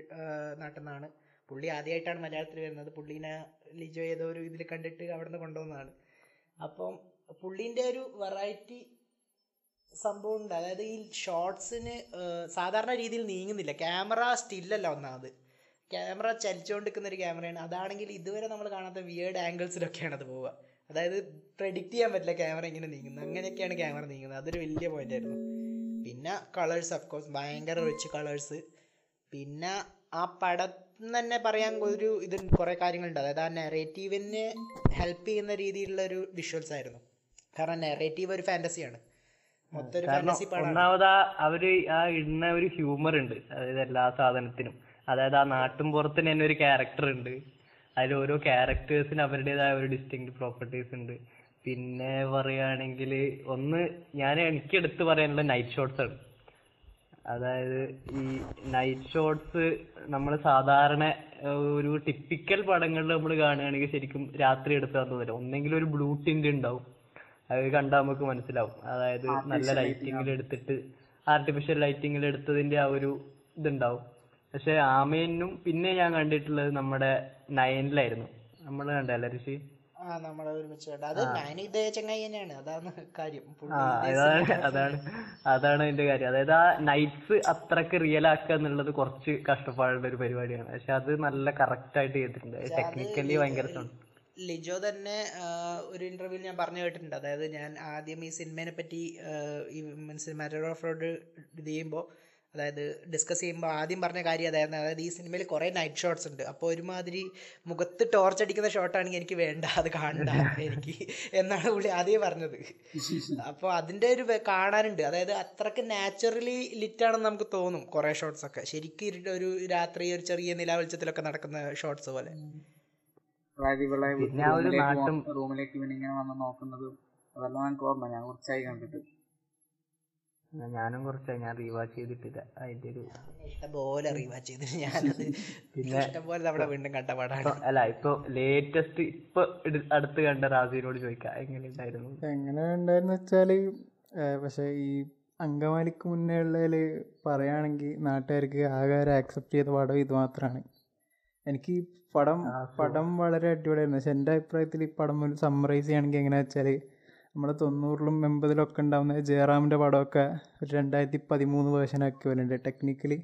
നാട്ടിൽ നിന്നാണ് പുള്ളി ആദ്യമായിട്ടാണ് മലയാളത്തിൽ വരുന്നത്. പുള്ളീനെ ലിജോ ഏതോ ഒരു ഇതിൽ കണ്ടിട്ട് അവിടെ നിന്ന് കൊണ്ടുവന്നതാണ്. അപ്പം പുള്ളീന്റെ ഒരു വെറൈറ്റി സംഭവം ഉണ്ട് അതായത് ഈ ഷോർട്സിന് സാധാരണ രീതിയിൽ നീങ്ങുന്നില്ല. ക്യാമറ സ്റ്റില്ലല്ല ഒന്നാമത്. ക്യാമറ ചലിച്ചുകൊണ്ടിരിക്കുന്ന ഒരു ക്യാമറയാണ്. അതാണെങ്കിൽ ഇതുവരെ നമ്മൾ കാണാത്ത വിയേർഡ് ആംഗിൾസിലൊക്കെയാണ് അത് പോവുക. അതായത് പ്രെഡിക്റ്റ് ചെയ്യാൻ പറ്റില്ല ക്യാമറ ഇങ്ങനെ നീങ്ങുന്നത്. അങ്ങനെയൊക്കെയാണ് ക്യാമറ നീങ്ങുന്നത്. അതൊരു വലിയ പോയിന്റ് ആയിരുന്നു. പിന്നെ കളേഴ്സ് ഓഫ് കോഴ്സ് ഭയങ്കര റിച്ച് കളേഴ്സ് പിന്നെ ആ പടം തന്നെ പറയാൻ ഒരു ഇത് കുറേ കാര്യങ്ങളുണ്ട്. അതായത് ആ നെറേറ്റീവിനെ ഹെൽപ്പ് ചെയ്യുന്ന രീതിയിലുള്ള ഒരു വിഷ്വൽസ് ആയിരുന്നു. കാരണം നെറേറ്റീവ് ഒരു ഫാന്റസിയാണ് ഒന്നാമതാ അവർ ആ ഇടുന്ന ഒരു ഹ്യൂമർ ഉണ്ട്. അതായത് എല്ലാ സാധനത്തിനും. അതായത് ആ നാട്ടും പുറത്തിന് തന്നെ ഒരു ക്യാരക്ടർ ഉണ്ട്. അതിൽ ഓരോ ക്യാരക്ടേഴ്സിന് അവരുടേതായ ഒരു ഡിസ്റ്റിങ് പ്രോപ്പർട്ടീസ് ഉണ്ട്. പിന്നെ പറയുകയാണെങ്കിൽ ഒന്ന് ഞാൻ എനിക്ക് എടുത്ത് പറയാനുള്ള നൈറ്റ് ഷോട്ട്സ് ആണ്. അതായത് ഈ നൈറ്റ് ഷോട്ട്സ് നമ്മൾ സാധാരണ ഒരു ടിപ്പിക്കൽ പടങ്ങളിൽ നമ്മൾ കാണുകയാണെങ്കിൽ ശരിക്കും രാത്രി എടുത്താൽ തോന്നില്ല. ഒന്നെങ്കിലും ഒരു ബ്ലൂ ടിന്റ് ഉണ്ടാവും. അത് കണ്ടാൽ നമുക്ക് മനസ്സിലാവും. അതായത് നല്ല ലൈറ്റിങ്ങിൽ എടുത്തിട്ട് ആർട്ടിഫിഷ്യൽ ലൈറ്റിങ്ങിൽ എടുത്തതിന്റെ ആ ഒരു ഇതുണ്ടാവും. പക്ഷെ ആമേനും പിന്നെ ഞാൻ കണ്ടിട്ടുള്ളത് നമ്മുടെ നയനിലായിരുന്നു. നമ്മൾ കണ്ടല്ലേ ഋഷി? അതാണ് അതാണ് അതിന്റെ കാര്യം. അതായത് ആ നൈറ്റ്സ് അത്രയ്ക്ക് റിയൽ ആക്കുക എന്നുള്ളത് കുറച്ച് കഷ്ടപ്പാടുള്ള ഒരു പരിപാടിയാണ്. പക്ഷെ അത് നല്ല കറക്റ്റ് ആയിട്ട് ചെയ്തിട്ടുണ്ട്. ടെക്നിക്കലി ഭയങ്കര. ലിജോ തന്നെ ഒരു ഇന്റർവ്യൂവിൽ ഞാൻ പറഞ്ഞു കേട്ടിട്ടുണ്ട്. അതായത് ഞാൻ ആദ്യം ഈ സിനിമേനെ പറ്റി ഈ റോഡ് ഇത് ചെയ്യുമ്പോൾ അതായത് ഡിസ്കസ് ചെയ്യുമ്പോൾ ആദ്യം പറഞ്ഞ കാര്യം അതായിരുന്നു. അതായത് ഈ സിനിമയിൽ കുറേ നൈറ്റ് ഷോട്ട്സ് ഉണ്ട്. അപ്പോൾ ഒരുമാതിരി മുഖത്ത് ടോർച്ച് അടിക്കുന്ന ഷോട്ടാണെങ്കിൽ എനിക്ക് വേണ്ട അത് കാണണ്ട എനിക്ക് എന്നാണ് പുള്ളി ആദ്യം പറഞ്ഞത്. അപ്പോൾ അതിന്റെ ഒരു കാണാനുണ്ട്. അതായത് അത്രയ്ക്ക് നാച്ചുറലി ലിറ്റാണെന്ന് നമുക്ക് തോന്നും കുറേ ഷോട്ട്സ് ഒക്കെ. ശരിക്കും ഒരു രാത്രി ഒരു ചെറിയ നിലാവെളിച്ചത്തിലൊക്കെ നടക്കുന്ന ഷോട്ട്സ് പോലെ. അതായത് ഇവളെ പിന്നെ ആ റൂമിലേക്ക് ഇവൻ ഇങ്ങനെ വന്ന് നോക്കുന്നത് അതെല്ലാം എനിക്ക് ഓർമ്മ ഞാൻ കുറച്ചായി കണ്ടിട്ട്. ഞാനും കുറച്ചായി ഞാൻ റീവാച്ച് ചെയ്തിട്ടില്ല. അതിന്റെ ഒരു ഇഷ്ടംപോലെ റീവാച്ച് ചെയ്തിട്ട് ഞാനത് [LAUGHS] ഇഷ്ടംപോലെ നമ്മുടെ വീണ്ടും കണ്ട പടാണ്. അല്ല ഇപ്പൊ ലേറ്റസ്റ്റ് ഇപ്പൊ അടുത്ത് കണ്ട റാസിനോട് ചോദിക്കാം എങ്ങനെ ഉണ്ടായിരുന്നു എങ്ങനെ ഉണ്ടായിരുന്നു വെച്ചാൽ പക്ഷെ ഈ അങ്കമാലിക്ക് മുന്നേ ഉള്ളതിൽ പറയുകയാണെങ്കിൽ നാട്ടുകാർക്ക് ആകെ ആക്സെപ്റ്റ് ചെയ്ത പടം ഇത് മാത്രമാണ് എനിക്ക് പടം പടം വളരെ അടിപൊളിയായിരുന്നു. പക്ഷെ എന്റെ അഭിപ്രായത്തിൽ ഈ പടം ഒരു സമ്മറൈസ് ചെയ്യുകയാണെങ്കിൽ എങ്ങനെയാ വെച്ചാൽ നമ്മുടെ തൊണ്ണൂറിലും എൺപതിലും ഒക്കെ ഉണ്ടാകുന്ന ജയറാമിന്റെ പടമൊക്കെ ഒരു രണ്ടായിരത്തി പതിമൂന്ന് വേർഷനാക്കി വരുന്നുണ്ട് ടെക്നിക്കലി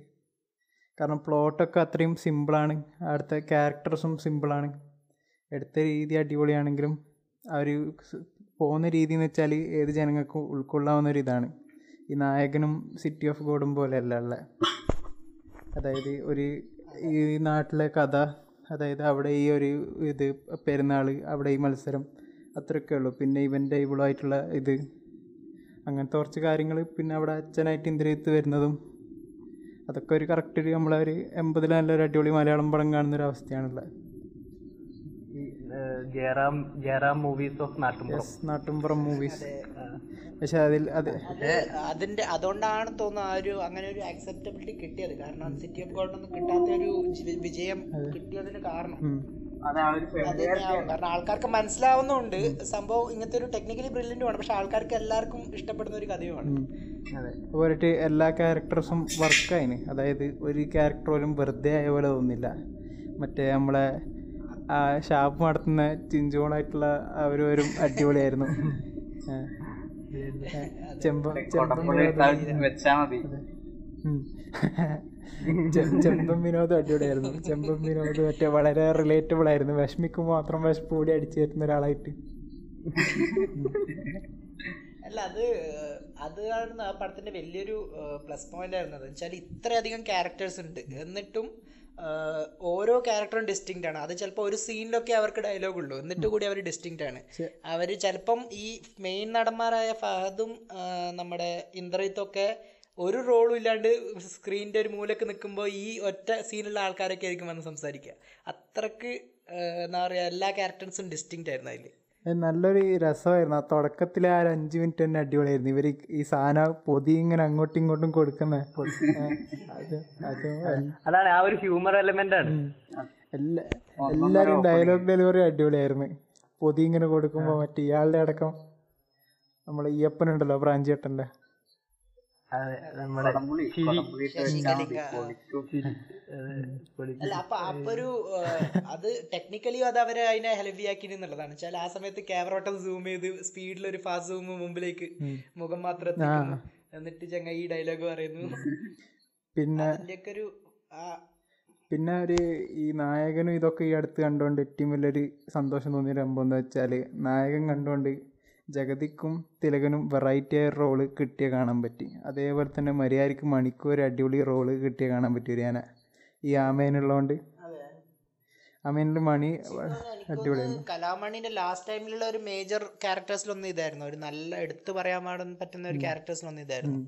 കാരണം പ്ലോട്ടൊക്കെ അത്രയും സിമ്പിളാണ് അവിടുത്തെ ക്യാരക്ടേഴ്സും സിമ്പിളാണ് എടുത്ത രീതി അടിപൊളിയാണെങ്കിലും ആ ഒരു പോകുന്ന രീതി എന്ന് വെച്ചാൽ ഏത് ജനങ്ങൾക്കും ഉൾക്കൊള്ളാവുന്ന ഒരു ഇതാണ്. ഈ നായകനും സിറ്റി ഓഫ് ഗോഡും പോലെയല്ല ഉള്ളത് അതായത് ഒരു ഈ നാട്ടിലെ കഥ അതായത് അവിടെ ഈ ഒരു ഇത് പെരുന്നാൾ അവിടെ ഈ മത്സരം അത്രയൊക്കെ ഉള്ളൂ. പിന്നെ ഇവന്റെ ഇവളുമായിട്ടുള്ള ഇത് അങ്ങനത്തെ കുറച്ച് കാര്യങ്ങൾ പിന്നെ അവിടെ അച്ഛനായിട്ട് ഇന്ദ്രിയത്ത് വരുന്നതും അതൊക്കെ ഒരു കറക്റ്റ് ഒരു നമ്മളൊരു എൺപതിൽ നല്ലൊരു അടിപൊളി മലയാളം പടം കാണുന്ന ഒരു അവസ്ഥയാണുള്ളത്. ജയറാം ജയറാം മൂവീസ് ഓഫ് നാട്ടുംപുറം നാട്ടുംപുറം മൂവീസ് പക്ഷെ അതിൽ അത് അത് അതിന്റെ അതുകൊണ്ടാണ് തോന്നുന്നു ആ ഒരു അങ്ങനെ ഒരു അക്സെപ്റ്റബിലിറ്റി കിട്ടിയത്. കാരണം സിറ്റി ഓഫ് ഗോൾഡ് ഒന്നും കിട്ടാത്ത ഒരു വിജയം കിട്ടിയതിന് കാരണം. കാരണം ആൾക്കാർക്ക് മനസ്സിലാവുന്നുണ്ട്. സംഭവം ഇങ്ങനത്തെ ഒരു ടെക്നിക്കലി ബ്രില്യന്റ് ആണ് പക്ഷെ ആൾക്കാർക്ക് എല്ലാവർക്കും ഇഷ്ടപ്പെടുന്ന ഒരു കഥയുമാണ്. അതെ. അതുപോലെയിട്ട് എല്ലാ ക്യാരക്ടേഴ്സും വർക്കായിന് അതായത് ഒരു ക്യാരക്ടർ പോലും വെറുതെ ആയ പോലെ തോന്നില്ല മറ്റേ നമ്മളെ ഷാപ്പ് നടത്തുന്ന ചിഞ്ചോളായിട്ടുള്ള അവരവരും അടിപൊളിയായിരുന്നു. ചെമ്പ ചെമ്പം വിനോദ് അടിപൊളിയായിരുന്നു. ചെമ്പം വിനോദ് മറ്റേ വളരെ റിലേറ്റബിൾ ആയിരുന്നു. വിഷമിക്ക് മാത്രം വിഷപ്പ് കൂടി അടിച്ചു തരുന്ന ഒരാളായിട്ട്. അല്ല അത് അതാണ് ആ പടത്തിന്റെ വലിയൊരു പ്ലസ് പോയിന്റ് ആയിരുന്നു എന്ന് വെച്ചാൽ ഇത്രയധികം ക്യാരക്ടേഴ്സ് ഉണ്ട്. എന്നിട്ടും ഓരോ ക്യാരക്ടറും ഡിസ്റ്റിങ്ക്റ്റ് ആണ്. അത് ചിലപ്പോൾ ഒരു സീനിലൊക്കെ അവർക്ക് ഡയലോഗ് ഉള്ളൂ. എന്നിട്ട് കൂടി അവർ ഡിസ്റ്റിങ്ക്റ്റ് ആണ്. അവർ ചിലപ്പം ഈ മെയിൻ നടന്മാരായ ഫഹദും നമ്മുടെ ഇന്ദ്രയിത്തൊക്കെ ഒരു റോളും ഇല്ലാണ്ട് സ്ക്രീനിന്റെ ഒരു മൂലക്ക് നിൽക്കുമ്പോൾ ഈ ഒറ്റ സീനുള്ള ആൾക്കാരൊക്കെ ആയിരിക്കും വന്ന് സംസാരിക്കുക. അത്രയ്ക്ക് എന്താ പറയുക എല്ലാ ക്യാരക്ടേഴ്സും ഡിസ്റ്റിങ്ക്റ്റ് ആയിരുന്നു അതിൽ അത് നല്ലൊരു രസമായിരുന്നു. ആ തുടക്കത്തിലെ ആ ഒരു അഞ്ച് മിനിറ്റ് തന്നെ അടിപൊളിയായിരുന്നു. ഇവർ ഈ സാധനം പൊതി ഇങ്ങനെ അങ്ങോട്ടും ഇങ്ങോട്ടും കൊടുക്കുന്ന. അത് അത് അതാണ് ആ ഒരു ഹ്യൂമർ എലമെന്റ് ആണ്. എല്ലാരും ഡയലോഗ് ഡെലിവറി അടിപൊളിയായിരുന്നു. പൊതി ഇങ്ങനെ കൊടുക്കുമ്പോ മറ്റേ ഇയാളുടെ അടക്കം നമ്മളെ ഈയപ്പനുണ്ടല്ലോ പ്രാഞ്ചിയേട്ടന്റെ അതെ നമ്മുടെ അല്ല അപ്പൊ അപ്പൊ ഒരു അത് ടെക്നിക്കലി അത് അവരെ അതിനെ ഹെൽവി ആക്കി എന്നുള്ളതാണ്. വെച്ചാൽ ആ സമയത്ത് ക്യാമറ ഓട്ടം സൂം ചെയ്ത് സ്പീഡിൽ ഒരു ഫാസ്റ്റ് സൂം മുമ്പിലേക്ക് മുഖം മാത്രം എന്നിട്ട് ചങ്ങ ഈ ഡയലോഗ് പറയുന്നു. പിന്നെ അതിന്റെയൊക്കെ ഒരു പിന്നെ ഒരു ഈ നായകനും ഇതൊക്കെ ഈ അടുത്ത് കണ്ടുകൊണ്ട് ഏറ്റവും വലിയൊരു സന്തോഷം തോന്നിയ സംഭവം എന്താ വെച്ചാൽ നായകൻ കണ്ടുകൊണ്ട് ജഗതിക്കും തിലകനും വെറൈറ്റി ആയ റോൾ കിട്ടിയ കാണാൻ പറ്റി. അതേപോലെ തന്നെ മര്യാദയ്ക്ക് മണിക്കും ഒരു അടിപൊളി റോൾ കിട്ടിയ കാണാൻ പറ്റി ഒരു ആന ഈ ആമേനുള്ളതുകൊണ്ട് ആമേനിൽ മണി അടിപൊളിയായിരുന്നു കലാമണിന്റെ ലാസ്റ്റ് ടൈമിലുള്ള ഒരു മേജർ ക്യാരക്ടേഴ്സിലൊന്നും ഇതായിരുന്നു. ഒരു നല്ല എടുത്തു പറയാൻ പറ്റുന്ന ഒരു ക്യാരക്ടേഴ്സിലൊന്നും ഇതായിരുന്നു.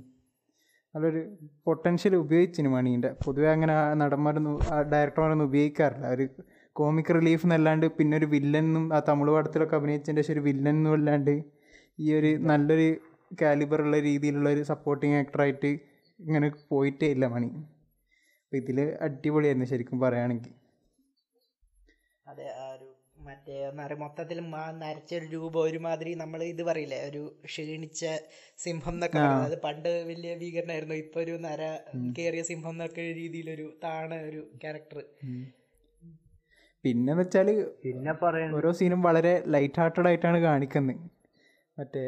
നല്ലൊരു പൊട്ടൻഷ്യൽ ഉപയോഗിച്ചിന് മണീന്റെ പൊതുവെ അങ്ങനെ നടന്മാരൊന്നും ഡയറക്ടർമാരൊന്നും ഉപയോഗിക്കാറില്ല. ഒരു കോമിക് റിലീഫ് എന്നല്ലാണ്ട് പിന്നെ ഒരു വില്ലനും ആ തമിഴ് പടത്തിലൊക്കെ അഭിനയിച്ചതിന്റെ ശേഷം ഒരു വില്ലൻ എന്നും അല്ലാണ്ട് ഈ ഒരു നല്ലൊരു കാലിബറുള്ള രീതിയിലുള്ള ഒരു സപ്പോർട്ടിങ് ആക്ടറായിട്ട് ഇങ്ങനെ പോയിട്ടേ ഇല്ല മണി. അപ്പം ഇതിൽ അടിപൊളിയായിരുന്നു ശരിക്കും പറയുകയാണെങ്കിൽ അതെ ആ ഒരു മറ്റേ മൊത്തത്തിൽ നരച്ച ഒരു രൂപം ഒരുമാതിരി നമ്മൾ ഇത് പറയില്ലേ ഒരു ക്ഷീണിച്ച സിംഹം എന്നൊക്കെ അത് പണ്ട് വലിയ ഭീകരനായിരുന്നു ഇപ്പൊ ഒരു നര കേറിയ സിംഹം എന്നൊക്കെ രീതിയിലൊരു താണ ഒരു ക്യാരക്ടർ പിന്നെന്ന് വെച്ചാൽ പിന്നെ പറയാൻ ഓരോ സീനും വളരെ ലൈറ്റ് ഹാർട്ടഡ് ആയിട്ടാണ് കാണിക്കുന്നത് മറ്റേ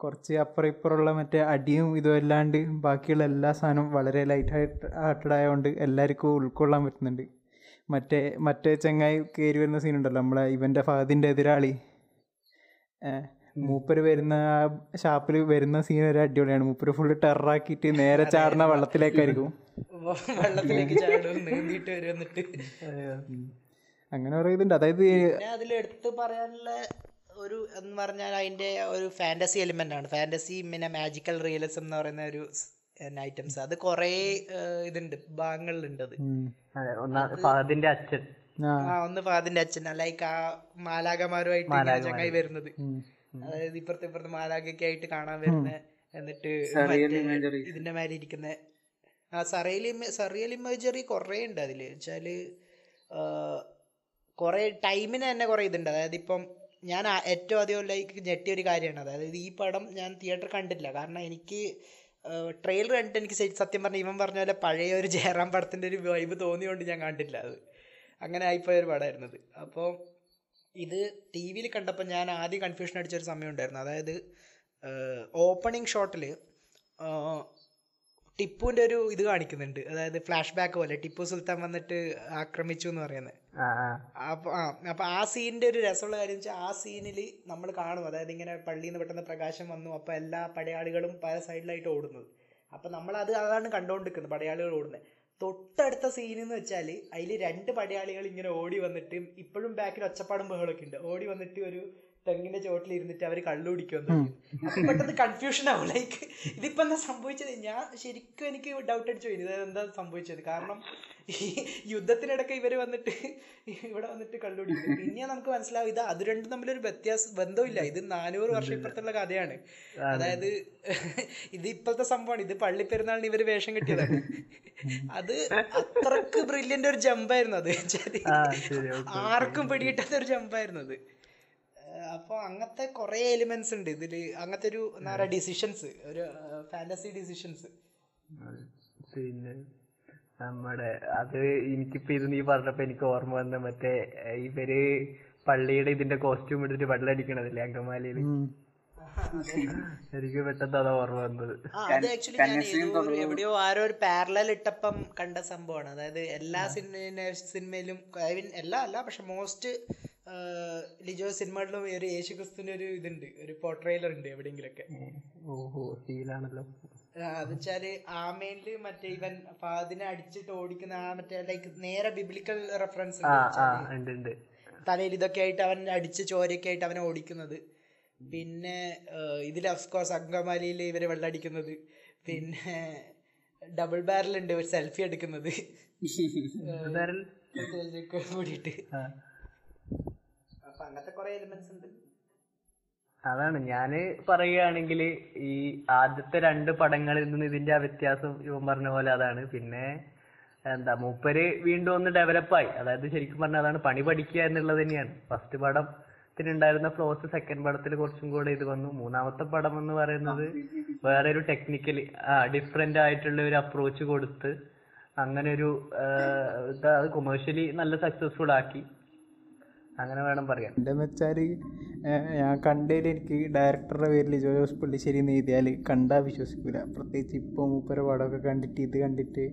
കുറച്ച് അപ്പുറം ഇപ്പുറമുള്ള മറ്റേ അടിയും ഇതും അല്ലാണ്ട് ബാക്കിയുള്ള എല്ലാ സാധനവും വളരെ ലൈറ്റ് ഹാർട്ടഡ് ആയതുകൊണ്ട് എല്ലാവർക്കും ഉൾക്കൊള്ളാൻ പറ്റുന്നുണ്ട്. മറ്റേ മറ്റേ ചെങ്ങായി കയറി വരുന്ന സീനുണ്ടല്ലോ നമ്മളെ ഇവന്റെ ഫഹദിന്റെ എതിരാളി. മൂപ്പര് വരുന്ന ആ ഷാപ്പിൽ വരുന്ന സീൻ ഒരു അടിപൊളിയാണ്. മൂപ്പര് ഫുള്ള് ടെററാക്കിയിട്ട് നേരെ ചാടുന്ന വെള്ളത്തിലേക്കായിരിക്കും. വെള്ളത്തിലേക്ക് ചാടും നീന്തിയിട്ട് വരും എന്നിട്ട്. അങ്ങനെ പറയുന്നുണ്ട്. അതായത് പിന്നെ അതിൽ എടുത്തു പറയാനുള്ള ഒരു എന്ന് പറഞ്ഞാൽ അതിന്റെ ഒരു ഫാന്റസി എലിമെന്റ് ആണ്. ഫാന്റസി പിന്നെ മാജിക്കൽ റിയലിസം എന്ന് പറയുന്ന ഒരു ഐറ്റംസ് അത് കുറേ ഇതുണ്ട്. ഭാഗങ്ങളിലുണ്ട് അത്. ഫാദിന്റെ അച്ഛൻ. ആ. ഒന്ന് ഫാദിന്റെ അച്ഛൻ. ലൈക്ക് ആ മാലാകമാരുമായിട്ട് ചങ്ങായി വരുന്നത്. അതായത് ഇപ്പുറത്തെ ഇപ്പുറത്തെ മാലാഖയൊക്കെ ആയിട്ട് കാണാൻ വരുന്ന എന്നിട്ട്. ഇതിന്റെ മാതിരി ഇരിക്കുന്ന. ആ സറിയൽ സറിയൽ ഇമേജറി കുറേ ഉണ്ട് അതിൽ വെച്ചാൽ കുറെ ടൈമിന് തന്നെ കുറെ ഇതുണ്ട്. അതായത് ഇപ്പം ഞാൻ ഏറ്റവും അധികം ലൈക്ക് ഞെട്ടിയ ഒരു കാര്യമാണ്. അതായത് ഈ പടം ഞാൻ തിയേറ്റർ കണ്ടിട്ടില്ല. കാരണം എനിക്ക് ട്രെയിലർ കണ്ടിട്ട് എനിക്ക് സത്യം പറഞ്ഞാൽ ഇവൻ പറഞ്ഞ പോലെ പഴയ ഒരു ജയറാം പടത്തിന്റെ ഒരു വൈബ് തോന്നിയോണ്ട് ഞാൻ കണ്ടില്ല അത്. അങ്ങനെ ആയിപ്പോയ ഒരു പടമായിരുന്നു അത്. അപ്പോൾ ഇത് ടി വിയിൽ കണ്ടപ്പോൾ ഞാൻ ആദ്യം കൺഫ്യൂഷൻ അടിച്ചൊരു സമയം ഉണ്ടായിരുന്നു. അതായത് ഓപ്പണിംഗ് ഷോട്ടിൽ ടിപ്പുവിന്റെ ഒരു ഇത് കാണിക്കുന്നുണ്ട്. അതായത് ഫ്ലാഷ് ബാക്ക് പോലെ. ടിപ്പു സുൽത്താൻ വന്നിട്ട് ആക്രമിച്ചു എന്ന് പറയുന്നത് അപ്പൊ ആ അപ്പൊ ആ സീനിന്റെ ഒരു രസമുള്ള കാര്യം വെച്ചാൽ ആ സീനിൽ നമ്മൾ കാണും. അതായത് ഇങ്ങനെ പള്ളിയിൽ നിന്ന് പെട്ടെന്ന് പ്രകാശം വന്നു. അപ്പൊ എല്ലാ പടയാളികളും പല സൈഡിലായിട്ട് ഓടുന്നത്. അപ്പൊ നമ്മൾ അത് അതാണ് കണ്ടുകൊണ്ടിരിക്കുന്നത് പടയാളികൾ ഓടുന്നത് തൊട്ടടുത്ത സീൻ എന്ന് വെച്ചാൽ അതിൽ രണ്ട് പടയാളികൾ ഇങ്ങനെ ഓടി വന്നിട്ട് ഇപ്പോഴും ബാക്കിൽ ഒച്ചപ്പാടും ബഹളൊക്കെ ഉണ്ട്. ഓടി വന്നിട്ട് ഒരു തെങ്ങിന്റെ ചോട്ടിൽ ഇരുന്നിട്ട് അവർ കള്ളുപിടിക്കുമെന്ന് അപ്പൊ പെട്ടെന്ന് കൺഫ്യൂഷൻ ആവും. ലൈക്ക് ഇതിപ്പോ എന്താ സംഭവിച്ചത്? ഞാൻ ശരിക്കും എനിക്ക് ഡൗട്ട് അടിച്ചു പോയി. ഇത് എന്താ സംഭവിച്ചത്? കാരണം ഈ യുദ്ധത്തിനിടയ്ക്ക് ഇവർ വന്നിട്ട് ഇവിടെ വന്നിട്ട് കണ്ടുപിടിക്കും പിന്നെ നമുക്ക് മനസ്സിലാവും ഇത് അത് രണ്ടും തമ്മിലൊരു വ്യത്യാസം ബന്ധമില്ല ഇത് നാനൂറ് വർഷം ഇപ്പുറത്തുള്ള കഥയാണ്. അതായത് ഇത് ഇപ്പോഴത്തെ സംഭവമാണ്. ഇത് പള്ളി പെരുന്നാളിന് ഇവർ വേഷം കെട്ടിയതാണ്. അത് അത്രയ്ക്ക് ബ്രില്യന്റ് ഒരു ജമ്പായിരുന്നു അത്. ആർക്കും പിടികിട്ടാത്ത ഒരു ജമ്പായിരുന്നു അത്. അപ്പോൾ അങ്ങനത്തെ കുറേ എലിമെന്റ്സ് ഉണ്ട് ഇതിൽ അങ്ങനത്തെ ഒരു എന്താ പറയുക ഡിസിഷൻസ് ഒരു ഫാന്റസി ഡിസിഷൻസ് പിന്നെ? നമ്മുടെ അത് എനിക്കിപ്പോ ഇത് നീ പറഞ്ഞപ്പോ എനിക്ക് ഓർമ്മ വന്ന മറ്റേ ഇവർ പള്ളിയുടെ ഇതിന്റെ കോസ്റ്റ്യൂം എടുത്തിട്ട് വെള്ളടിക്കണതില്ലേ അങ്കമാലിയിൽ എനിക്ക് പെട്ടെന്ന് അതാ ഓർമ്മ വന്നത്. അത് ആക്ച്വലി ഞാൻ ഏതോ ഒരു എവിടെയോ ആരോ ഒരു പാരലൽ ഇട്ടപ്പം കണ്ട സംഭവമാണ്. അതായത് എല്ലാ സിനിമ സിനിമയിലും ഐ മീൻ എല്ലാ അല്ല പക്ഷെ മോസ്റ്റ് ലിജോ സിനിമകളിലും ഒരു യേശുക്രിസ്തുവിന്റെ ഒരു ഇതുണ്ട് ഒരു പോർട്രയിലർ ഉണ്ട് എവിടെയെങ്കിലൊക്കെ. ഓഹോ സീലാണല്ലോ ആ, അത് വെച്ചാൽ ആമേനിൽ മറ്റേ ഇവൻ ഫാദിനെ അടിച്ചിട്ട് ഓടിക്കുന്ന ആ മറ്റേ ലൈക്ക് നേരെ ബിബ്ലിക്കൽ റെഫറൻസ് തലയിൽ ഇതൊക്കെ ആയിട്ട് അവൻ അടിച്ച് ചോരയൊക്കെ ആയിട്ട് അവനെ ഓടിക്കുന്നത്. പിന്നെ ഇതിൽ കോഴ്സ് അങ്കമാലിയിൽ ഇവരെ വെള്ളടിക്കുന്നത് പിന്നെ ഡബിൾ ബാരൽ ഉണ്ട് ഒരു സെൽഫി എടുക്കുന്നത്. കൂടിയിട്ട്. അപ്പൊ അങ്ങനത്തെ കുറെ എലിമെന്റ്സ് ഉണ്ട്. അതാണ്. ഞാൻ പറയുകയാണെങ്കിൽ ഈ ആദ്യത്തെ രണ്ട് പടങ്ങളിൽ നിന്ന് ഇതിന്റെ ആ വ്യത്യാസം ഇവൻ പറഞ്ഞ പോലെ അതാണ്. പിന്നെ എന്താ മൂപ്പര് വീണ്ടും ഒന്ന് ഡെവലപ്പായി അതായത് ശരിക്കും പറഞ്ഞാൽ അതാണ് പണി പഠിക്കുക എന്നുള്ളത് തന്നെയാണ്. ഫസ്റ്റ് പടത്തിനുണ്ടായിരുന്ന ഫ്ലോസ് സെക്കൻഡ് പടത്തിൽ കുറച്ചും കൂടെ ഇത് വന്നു. മൂന്നാമത്തെ പടം എന്ന് പറയുന്നത് വേറെ ഒരു ടെക്നിക്കലി ആ ഡിഫറെന്റ് ആയിട്ടുള്ള ഒരു അപ്രോച്ച് കൊടുത്ത് അങ്ങനെ ഒരു ഇതാ കൊമേഴ്ഷ്യലി നല്ല സക്സസ്ഫുൾ ആക്കി. അങ്ങനെ വേണം പറയാൻ. എന്റെ വെച്ചാൽ ഞാൻ കണ്ടതിൽ എനിക്ക് ഡയറക്ടറുടെ പേരിൽ ജോസ് പള്ളിശ്ശേരി എന്ന് എഴുതിയാൽ കണ്ടാൽ വിശ്വസിക്കില്ല പ്രത്യേകിച്ച് ഇപ്പോൾ മൂപ്പരെ പടമൊക്കെ കണ്ടിട്ട് ഇത് കണ്ടിട്ട്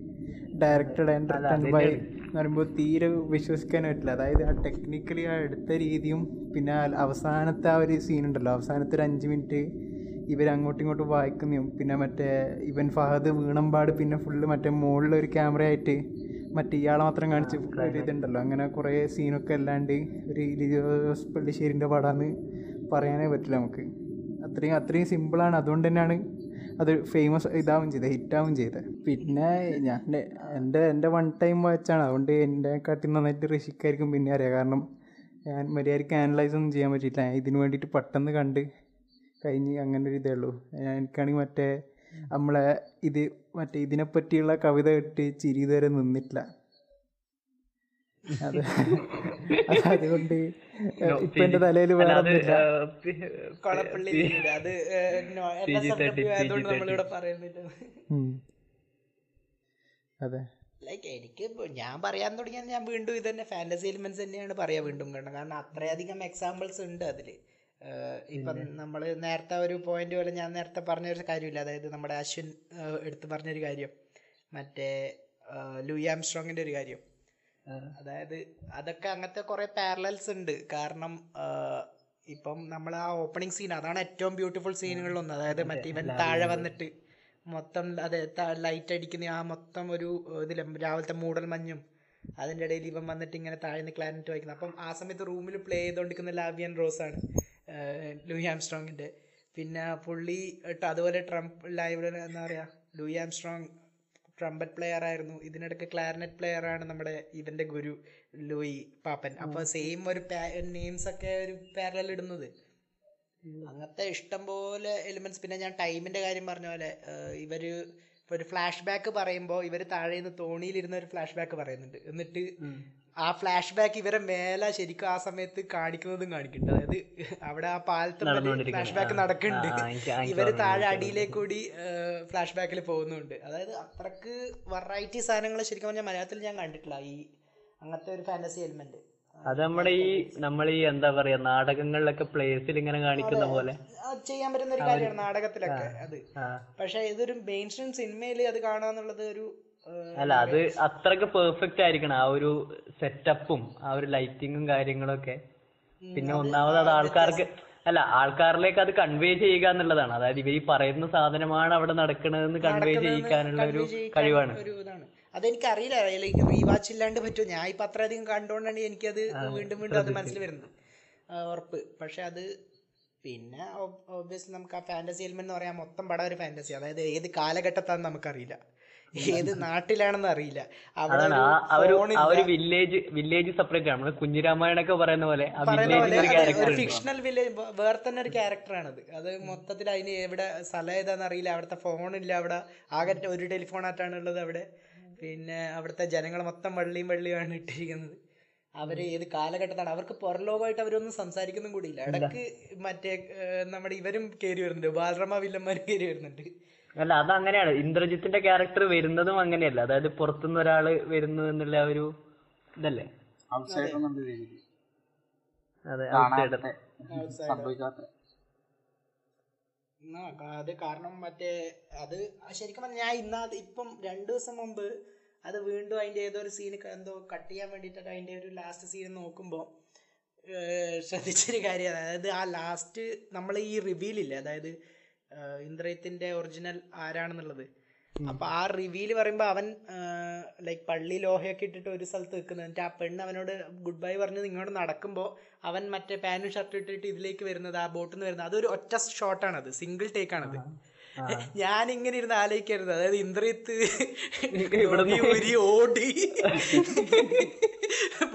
ഡയറക്ടഡ് എന്റർടൈൻ ബൈ എന്ന് പറയുമ്പോൾ തീരെ വിശ്വസിക്കാൻ പറ്റില്ല. അതായത് ആ ടെക്നിക്കലി ആ എടുത്ത രീതിയും പിന്നെ അവസാനത്തെ ആ ഒരു സീൻ ഉണ്ടല്ലോ. അവസാനത്തെ ഒരു അഞ്ച് മിനിറ്റ് ഇവർ അങ്ങോട്ടും ഇങ്ങോട്ടും വായിക്കുന്നതും പിന്നെ മറ്റേ ഇവൻ ഫഹദ് വീണമ്പാട് പിന്നെ ഫുള്ള് മറ്റേ മുകളിൽ ഒരു ക്യാമറ ആയിട്ട് മറ്റേ ഇയാളെ മാത്രം കാണിച്ച് ഇതുണ്ടല്ലോ അങ്ങനെ കുറേ സീനൊക്കെ അല്ലാണ്ട് ഒരു ലിജോസ് പള്ളിശ്ശേരിന്റെ പടാന്ന് പറയാനേ പറ്റില്ല നമുക്ക്. അത്രയും അത്രയും സിമ്പിളാണ് അതുകൊണ്ട് തന്നെയാണ് അത് ഫേമസ് ഇതാവും ചെയ്തത് ഹിറ്റാവും ചെയ്തത്. പിന്നെ ഞാൻ എന്റെ എന്റെ വൺ ടൈം വാച്ചാണ് അതുകൊണ്ട് എന്റെ കാട്ടി നന്നായിട്ട് ഋഷിക്കായിരിക്കും പിന്നെ അറിയാം. കാരണം ഞാൻ മര്യാദയ്ക്ക് അനലൈസ് ഒന്നും ചെയ്യാൻ പറ്റിയില്ല ഞാൻ ഇതിന് വേണ്ടിയിട്ട് പെട്ടെന്ന് കണ്ട് കഴിഞ്ഞ് അങ്ങനെ ഒരു ഇതേ ഉള്ളൂ. എനിക്കാണെങ്കിൽ മറ്റേ നമ്മളെ ഇത് മറ്റേ ഇതിനെ പറ്റിയുള്ള കവിത കേട്ട് ചിരി ഇതുവരെ നിന്നിട്ടില്ല. അത് അത് അതുകൊണ്ട് ഇപ്പൊ എന്റെ തലയിൽ വേറെ അത് ലൈക്ക് എനിക്ക് ഞാൻ പറയാൻ തുടങ്ങിയാൽ ഞാൻ വീണ്ടും ഇത് തന്നെ ഫാന്റസി എലിമെന്റ്സ് തന്നെയാണ് പറയാ വീണ്ടും കാരണം കാരണം അത്രയധികം എക്സാമ്പിൾസ് ഉണ്ട് അതിൽ. ഇപ്പം നമ്മൾ നേരത്തെ ഒരു പോയിന്റ് പോലെ ഞാൻ നേരത്തെ പറഞ്ഞ ഒരു കാര്യമില്ല. അതായത് നമ്മുടെ അശ്വിൻ എടുത്തു പറഞ്ഞൊരു കാര്യം. മറ്റേ ലൂയി ആംസ്ട്രോങ്ങിന്റെ ഒരു കാര്യം. അതായത് അതൊക്കെ അങ്ങനത്തെ കുറെ പാരലൽസ് ഉണ്ട്. കാരണം ഇപ്പം നമ്മൾ ആ ഓപ്പണിംഗ് സീൻ അതാണ് ഏറ്റവും ബ്യൂട്ടിഫുൾ സീനുകളിലൊന്ന് അതായത് മറ്റേ ഇവൻ താഴെ വന്നിട്ട് മൊത്തം അതെ ലൈറ്റ് അടിക്കുന്ന ആ മൊത്തം ഒരു ഇതിലും രാവിലത്തെ മൂടൽ മഞ്ഞും അതിന്റെ ഇടയിൽ ഇവൻ വന്നിട്ട് ഇങ്ങനെ താഴെ ക്ലാനറ്റ് വായിക്കുന്നത് അപ്പം ആ സമയത്ത് റൂമിൽ പ്ലേ ചെയ്തുകൊണ്ടിരിക്കുന്ന ലാവിയൻ റോസ് ആണ് ലൂയി ആംസ്ട്രോങ്ങിന്റെ പിന്നെ പുള്ളി ഇട്ട് അതുപോലെ ട്രംപ് ലൈവ് എന്താ പറയുക ലൂയി ആംസ്ട്രോങ് ട്രംപറ്റ് പ്ലെയർ ആയിരുന്നു. ഇതിനിടയ്ക്ക് ക്ലാരിനെറ്റ് പ്ലെയർ ആണ് നമ്മുടെ ഇവന്റെ ഗുരു ലൂയി പാപ്പൻ. അപ്പൊ സെയിം ഒരു നെയിംസ് ഒക്കെ ഒരു പാരലൽ ഇടുന്നത്. അങ്ങനത്തെ ഇഷ്ടം പോലെ എലിമെന്റ്സ് പിന്നെ ഞാൻ ടൈമിന്റെ കാര്യം പറഞ്ഞ പോലെ ഇവർ ഒരു ഫ്ലാഷ് ബാക്ക് പറയുമ്പോൾ ഇവർ താഴെ നിന്ന് തോണിയിലിരുന്ന ഒരു ഫ്ലാഷ് ബാക്ക് പറയുന്നുണ്ട്. എന്നിട്ട് ആ ഫ്ലാഷ് ബാക്ക് ഇവരെ മേലെ ശരിക്കും ആ സമയത്ത് കാണിക്കുന്നതും കാണിക്കുന്നുണ്ട് അതായത് അവിടെ ആ പാലത്തെ ഫ്ലാഷ് ബാക്ക് നടക്കുന്നുണ്ട് ഇവർ താഴെ അടിയിലേക്ക് കൂടി ഫ്ലാഷ് ബാക്കിൽ പോകുന്നുണ്ട്. അതായത് അത്രയ്ക്ക് വെറൈറ്റി സാധനങ്ങൾ ശരിക്കും പറഞ്ഞാൽ മലയാളത്തിൽ ഞാൻ കണ്ടിട്ടില്ല. ഈ അങ്ങനത്തെ ഒരു ഫാന്റസി എലിമെന്റ് അത് നമ്മുടെ ഈ നമ്മൾ ഈ എന്താ പറയാ നാടകങ്ങളിലൊക്കെ പ്ലേസിൽ ഇങ്ങനെ കാണിക്കുന്ന പോലെ. ചെയ്യാൻ പറ്റുന്ന ഒരു കാര്യമാണ് നാടകത്തിലൊക്കെ അത്. പക്ഷെ ഇതൊരു മെയിൻ സ്ട്രീം സിനിമയിൽ അത് കാണാന്നുള്ളത് ഒരു അല്ല അത് അത്രയ്ക്ക് പെർഫെക്റ്റ് ആയിരിക്കണം ആ ഒരു സെറ്റപ്പും ആ ഒരു ലൈറ്റിങ്ങും കാര്യങ്ങളൊക്കെ. പിന്നെ ഒന്നാമത് അത് ആൾക്കാർക്ക് അല്ല ആൾക്കാരിലേക്ക് അത് കൺവേ ചെയ്യുക എന്നുള്ളതാണ്. അതായത് ഇവർ ഈ പറയുന്ന സാധനമാണ് അവിടെ നടക്കണതെന്ന് കൺവേ ചെയ്യിക്കാനുള്ള ഒരു കഴിവാണ്. അതെനിക്കറിയില്ല ലൈക്ക് റീവാച്ച് ഇല്ലാണ്ട് പറ്റുമോ? ഞാൻ ഇപ്പൊ അത്രയധികം കണ്ടോണ്ടാണ് എനിക്കത് വീണ്ടും വീണ്ടും അത് മനസ്സിൽ വരുന്നത്. ഉറപ്പ്. പക്ഷെ അത് പിന്നെ ഓബിയസ്ലി നമുക്ക് ആ ഫാന്റസി എലിമെന്റ് എന്ന് പറയാൻ മൊത്തം പടം ഒരു ഫാന്റസി അതായത് ഏത് കാലഘട്ടത്താന്ന് നമുക്കറിയില്ല. ഏത് നാട്ടിലാണെന്ന് അറിയില്ല. അവിടെ. വില്ലേജ് വില്ലേജ് സെപ്പറേറ്റ് ആണ്. കുഞ്ഞിരാമായണൊക്കെ പറയുന്ന പോലെ. ഒരു ഫിക്ഷണൽ വില്ലേജ് വേറെ തന്നെ ഒരു ക്യാരക്ടറാണത് അത് മൊത്തത്തിൽ അതിന് എവിടെ സ്ഥലം ഏതാന്ന് അറിയില്ല. അവിടുത്തെ ഫോണില്ല അവിടെ ആകെ ഒരു ടെലിഫോൺ ആയിട്ടാണ് ഉള്ളത് അവിടെ. പിന്നെ അവിടുത്തെ ജനങ്ങൾ മൊത്തം വെള്ളിയും വെള്ളിയുമാണ് ഇട്ടിരിക്കുന്നത്. അവർ ഏത് കാലഘട്ടത്താണ്? അവർക്ക് പുറലോകമായിട്ട് അവരൊന്നും സംസാരിക്കുന്നും കൂടിയില്ല. ഇടയ്ക്ക് മറ്റേ നമ്മുടെ ഇവരും കയറി വരുന്നുണ്ട്. ബാലരമ വില്ലന്മാരും കയറി വരുന്നുണ്ട്. അല്ല അത് അങ്ങനെയാണ് ഇന്ദ്രജിത്തിന്റെ ക്യാരക്ടർ വരുന്നതും അങ്ങനെയല്ല. അതായത് പുറത്തുനിന്ന് ഒരാൾ വരുന്നു എന്നുള്ള ആ ഒരു ഇതല്ലേ? അതെ അത് കാരണം മറ്റേ അത് ശരിക്കും പറഞ്ഞാൽ ഞാൻ ഇന്നാ ഇപ്പം രണ്ടു ദിവസം മുമ്പ് അത് വീണ്ടും അതിന്റെ ഏതോ ഒരു സീൻ എന്തോ കട്ട് ചെയ്യാൻ വേണ്ടിട്ട് അതിന്റെ ഒരു ലാസ്റ്റ് സീൻ നോക്കുമ്പോൾ ശ്രദ്ധിച്ചൊരു കാര്യം അതായത് ആ ലാസ്റ്റ് നമ്മൾ ഈ റിവീൽ ഇല്ലേ? അതായത് ഇന്ദ്രയത്തിന്റെ ഒറിജിനൽ ആരാണെന്നുള്ളത്. അപ്പൊ ആ റിവീൽ പറയുമ്പോ അവൻ ലൈക് പള്ളി ലോഹയൊക്കെ ഇട്ടിട്ട് ഒരു സ്ഥലത്ത് നിൽക്കുന്നത് എന്നിട്ട് ആ പെണ്ണ് അവനോട് ഗുഡ് ബൈ പറഞ്ഞ് നിങ്ങളോട് നടക്കുമ്പോൾ അവൻ മറ്റേ പാനും ഷർട്ട് ഇട്ടിട്ട് ഇതിലേക്ക് വരുന്നത് ആ ബോട്ടിൽ നിന്ന് വരുന്നത്. അതൊരു ഒറ്റ ഷോട്ടാണത് സിംഗിൾ ടേക്ക് ആണത്. [LAUGHS] ഞാൻ ഇങ്ങനെ ഇരുന്ന് ആലോചിക്കരുത്. അതായത് ഇന്ദ്രിയത്ത് ഊരി ഓടി [LAUGHS]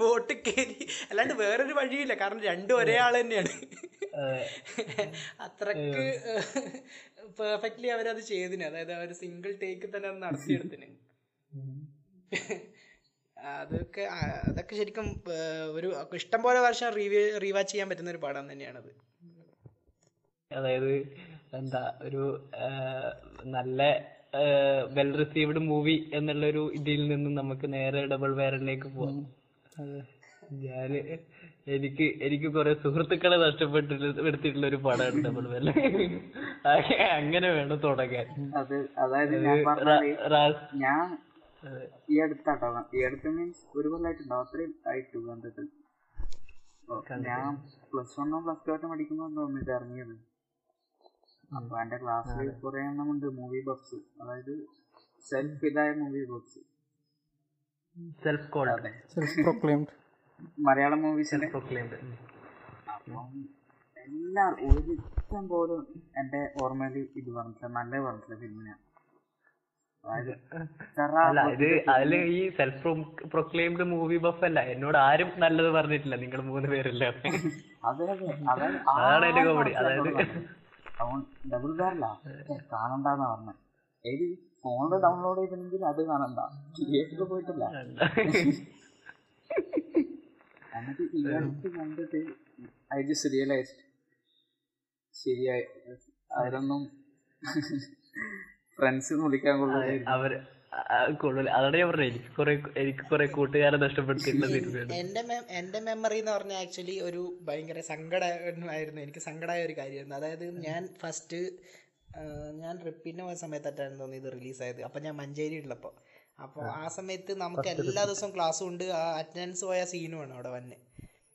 ബോട്ട് കയറി അല്ലാണ്ട് വേറൊരു വഴിയില്ല. കാരണം രണ്ടും ഒരേ ആൾ തന്നെയാണ്. അത്രയ്ക്ക് പെർഫെക്റ്റ്ലി അവരത് ചെയ്തിന്. അതായത് അവർ സിംഗിൾ ടേക്ക് തന്നെ അത് നടത്തിയെടുത്തിന്. അതൊക്കെ അതൊക്കെ ശരിക്കും ഒരു ഇഷ്ടം പോലെ വർഷം റീവ്യൂ റീവാച്ച് ചെയ്യാൻ പറ്റുന്ന ഒരു പടം തന്നെയാണത്. അതായത് എന്താ ഒരു നല്ല വെൽ റിസീവ്ഡ് മൂവി എന്നുള്ളൊരു ഇതിൽ നിന്നും നമുക്ക് നേരെ ഡബിൾ വേരലിലേക്ക് പോവാം ഞാൻ എനിക്ക് എനിക്ക് കുറെ സുഹൃത്തുക്കളെ നഷ്ടപ്പെട്ടിട്ടുള്ള എടുത്തിട്ടുള്ള ഒരു പടമാണ് ഡബിൾ വെൽ അങ്ങനെ വേണം തുടങ്ങാൻ. അതായത് ഞാൻ ഈ അടുത്താട്ടോ ഈ അടുത്ത് മീൻസ് ഒരു കൊല്ലായിട്ടുണ്ടോ? അത്രയും ആയിട്ടു കണ്ടിട്ട്. ഞാൻ പ്ലസ് വണ്ണോ പ്ലസ് ടു ആയിട്ട് പഠിക്കുമ്പോൾ തോന്നുന്നു ഇറങ്ങിയത്. അപ്പൊ എന്റെ ക്ലാസ്സിൽ കുറെ എണ്ണം ഉണ്ട് മൂവി ബോക്സ് അതായത് സെൽഫ് ഇതായ മൂവി ബോക്സ് സെൽഫ് കോൾഡ് അതെ. സെൽഫ് പ്രൊക്ലെയിംഡ് മലയാളം മൂവീസിന് അപ്പം എല്ലാ ഒരുത്തം പോലും എന്റെ ഓർമ്മയിൽ ഇത് പറഞ്ഞില്ല നല്ല പറഞ്ഞില്ല ഫിലിമിനെ. അല്ല ഇത് അതിൽ ഈ സെൽഫ് പ്രൊക്ലെയിംഡ് മൂവി ബഫ് അല്ല എന്നോട് ആരും നല്ലത് പറഞ്ഞിട്ടില്ല. നിങ്ങൾ മൂന്ന് പേരല്ലേ. അതാണ് എന്റെ കോമഡി അതായത് ഡബിൾ ബാറില്ല കാണണ്ടെന്നാ പറഞ്ഞത് ഏത് ഫോണിൽ ഡൗൺലോഡ് ചെയ്തിട്ടുണ്ടെങ്കിൽ അത് കാണണ്ട. തിയേറ്ററിൽ പോയിട്ടില്ല. എന്നിട്ട് ഇവർക്ക് കണ്ടിട്ട് ഐ ജസ്റ്റ് റിയലൈസ്ഡ് ശരിയായി അവരൊന്നും ഫ്രണ്ട്സ് വിളിക്കാൻ കൊള്ളില്ല അവർ കൊള്ളില്ല ഞാൻ എനിക്ക് കുറെ എനിക്ക് കുറെ കൂട്ടുകാരെ [LAUGHS] എന്റെ മെമ്മറി എന്ന് പറഞ്ഞാൽ ആക്ച്വലി ഒരു ഭയങ്കര സങ്കടമായിരുന്നു. എനിക്ക് സങ്കടമായ ഒരു കാര്യമായിരുന്നു. അതായത് ഞാൻ ഫസ്റ്റ് ഞാൻ ട്രിപ്പിന് പോയ സമയത്തായിട്ടാണ് തോന്നുന്നു ഇത് റിലീസായത് അപ്പം ഞാൻ മഞ്ചേരി ഉള്ളപ്പോൾ അപ്പോൾ ആ. സമയത്ത് നമുക്ക് എല്ലാ ദിവസവും ക്ലാസ്സും ഉണ്ട്. ആ അറ്റൻഡൻസ് പോയ സീനുമാണ് അവിടെ വന്നെ.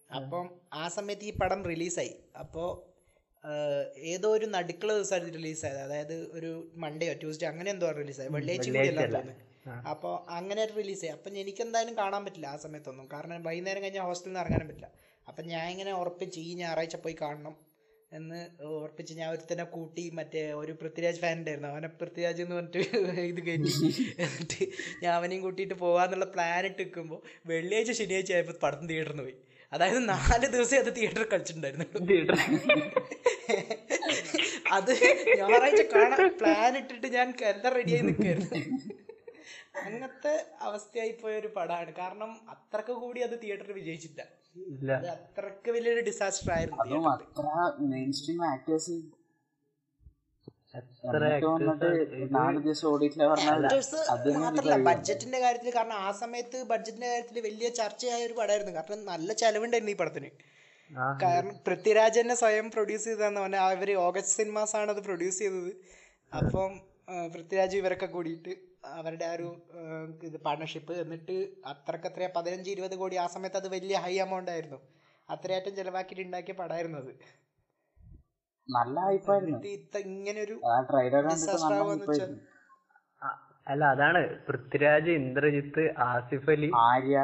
അപ്പം ആ സമയത്ത് ഈ പടം റിലീസായി അപ്പോൾ ഏതോ ഒരു നടുക്കുള്ള ദിവസമായിരുന്നു റിലീസായത് അതായത് ഒരു മൺഡേയോ ട്യൂസ്ഡേ അങ്ങനെ എന്തോ റിലീസായി വെള്ളിയാഴ്ച കൂടി അല്ല. തോന്നുന്നു. അപ്പോൾ അങ്ങനെ റിലീസ് ചെയ്യും അപ്പം എനിക്ക് എന്തായാലും കാണാൻ പറ്റില്ല ആ സമയത്തൊന്നും. കാരണം വൈകുന്നേരം കഴിഞ്ഞാൽ ഹോസ്റ്റലിൽ നിന്ന് ഇറങ്ങാനും പറ്റില്ല. അപ്പം ഞാൻ ഇങ്ങനെ ഉറപ്പിച്ച് ഈ ഞായറാഴ്ച പോയി കാണണം. എന്ന് ഓർപ്പിച്ച് ഞാൻ ഒരുത്തനെ കൂട്ടി മറ്റേ ഒരു പൃഥ്വിരാജ് ഫാൻ ഉണ്ടായിരുന്നു അവനെ പൃഥ്വിരാജ് എന്ന് പറഞ്ഞിട്ട് ഇത് കയറ്റി എന്നിട്ട് ഞാൻ അവനെയും കൂട്ടിയിട്ട് പോകാന്നുള്ള പ്ലാൻ ഇട്ട് നിൽക്കുമ്പോൾ വെള്ളിയാഴ്ച ശനിയാഴ്ച ആയപ്പോൾ പടം തിയേറ്ററിൽ പോയി. അതായത് നാല് ദിവസം അത് തിയേറ്ററിൽ കളിച്ചിട്ടുണ്ടായിരുന്നു. അത് ഞായറാഴ്ച കാണാൻ പ്ലാൻ ഇട്ടിട്ട് ഞാൻ എല്ലാം റെഡിയായി നിൽക്കായിരുന്നു അങ്ങനത്തെ അവസ്ഥയായി പോയ ഒരു പടമാണ്. കാരണം അത്രയ്ക്ക് കൂടി അത് തിയേറ്ററിൽ വിജയിച്ചില്ല. അത്രയ്ക്ക് വലിയൊരു ഡിസാസ്റ്റർ ആയിരുന്നു അതും അത്ര മെയിൻ സ്ട്രീം ആക്ടേഴ്സ് ബഡ്ജറ്റിന്റെ കാര്യത്തിൽ കാരണം ആ സമയത്ത് ബഡ്ജറ്റിന്റെ കാര്യത്തിൽ വലിയ ചർച്ചയായ ഒരു പടമായിരുന്നു. കാരണം നല്ല ചെലവുണ്ടായിരുന്നു ഈ പടത്തിന്. കാരണം പൃഥ്വിരാജ് തന്നെ സ്വയം പ്രൊഡ്യൂസ് ചെയ്തതെന്ന് പറഞ്ഞാൽ അവർ ഓഗസ്റ്റ് സിനിമാസ് ആണ് അത് പ്രൊഡ്യൂസ് ചെയ്തത്. അപ്പം പൃഥ്വിരാജ് ഇവരൊക്കെ കൂടിയിട്ട് അവരുടെ ആ ഒരു ഇത് പാർട്ണർഷിപ്പ് എന്നിട്ട് അത്രക്കത്ര പതിനഞ്ച് ഇരുപത് കോടി. ആ സമയത്ത് അത് വലിയ ഹൈ എമൗണ്ട് ആയിരുന്നു. അത്രയായിട്ടും ചെലവാക്കിയിട്ട് ഉണ്ടാക്കിയ പടമായിരുന്നു അത്. നല്ല ഇങ്ങനൊരു ഡിസാസ്റ്റർ ആവുമെന്ന് വെച്ചാൽ അല്ല അതാണ്. പൃഥ്വിരാജ് ഇന്ദ്രജിത്ത് ആസിഫ് അലി ആര്യ.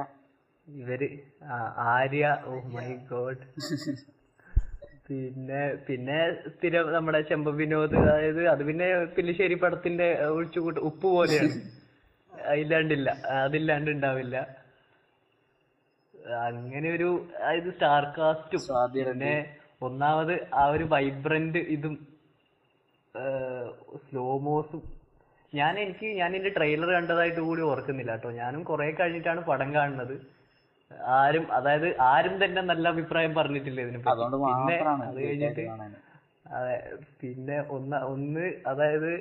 ഇവർ ആര്യ. ഓ മൈ ഗോഡ് പിന്നെ പിന്നെ സ്ഥിരം നമ്മുടെ ചെമ്പ വിനോദ് അതായത് അത് പിന്നെ പില്ലിശ്ശേരി പടത്തിന്റെ ഒഴിച്ചുകൂട്ട് ഉപ്പ് പോലെയാണ്. ഇല്ലാണ്ടില്ല. അതില്ലാണ്ട് ഉണ്ടാവില്ല. അങ്ങനെ ഒരു അതായത് സ്റ്റാർ കാസ്റ്റും പിന്നെ ഒന്നാമത് ആ ഒരു വൈബ്രന്റ് ഇതും സ്ലോമോസും ഞാൻ എനിക്ക് ഞാൻ ഇതിന്റെ ട്രെയിലർ കണ്ടതായിട്ട് കൂടി ഓർക്കുന്നില്ല കേട്ടോ. ഞാനും കുറെ കഴിഞ്ഞിട്ടാണ് പടം കാണുന്നത്. ആരും അതായത് ആരും തന്നെ നല്ല അഭിപ്രായം പറഞ്ഞിട്ടില്ല ഇതിനെ പറ്റി അതുകൊണ്ട് പിന്നെ അത് കഴിഞ്ഞിട്ട് അതെ പിന്നെ ഒന്ന് ഒന്ന് അതായത്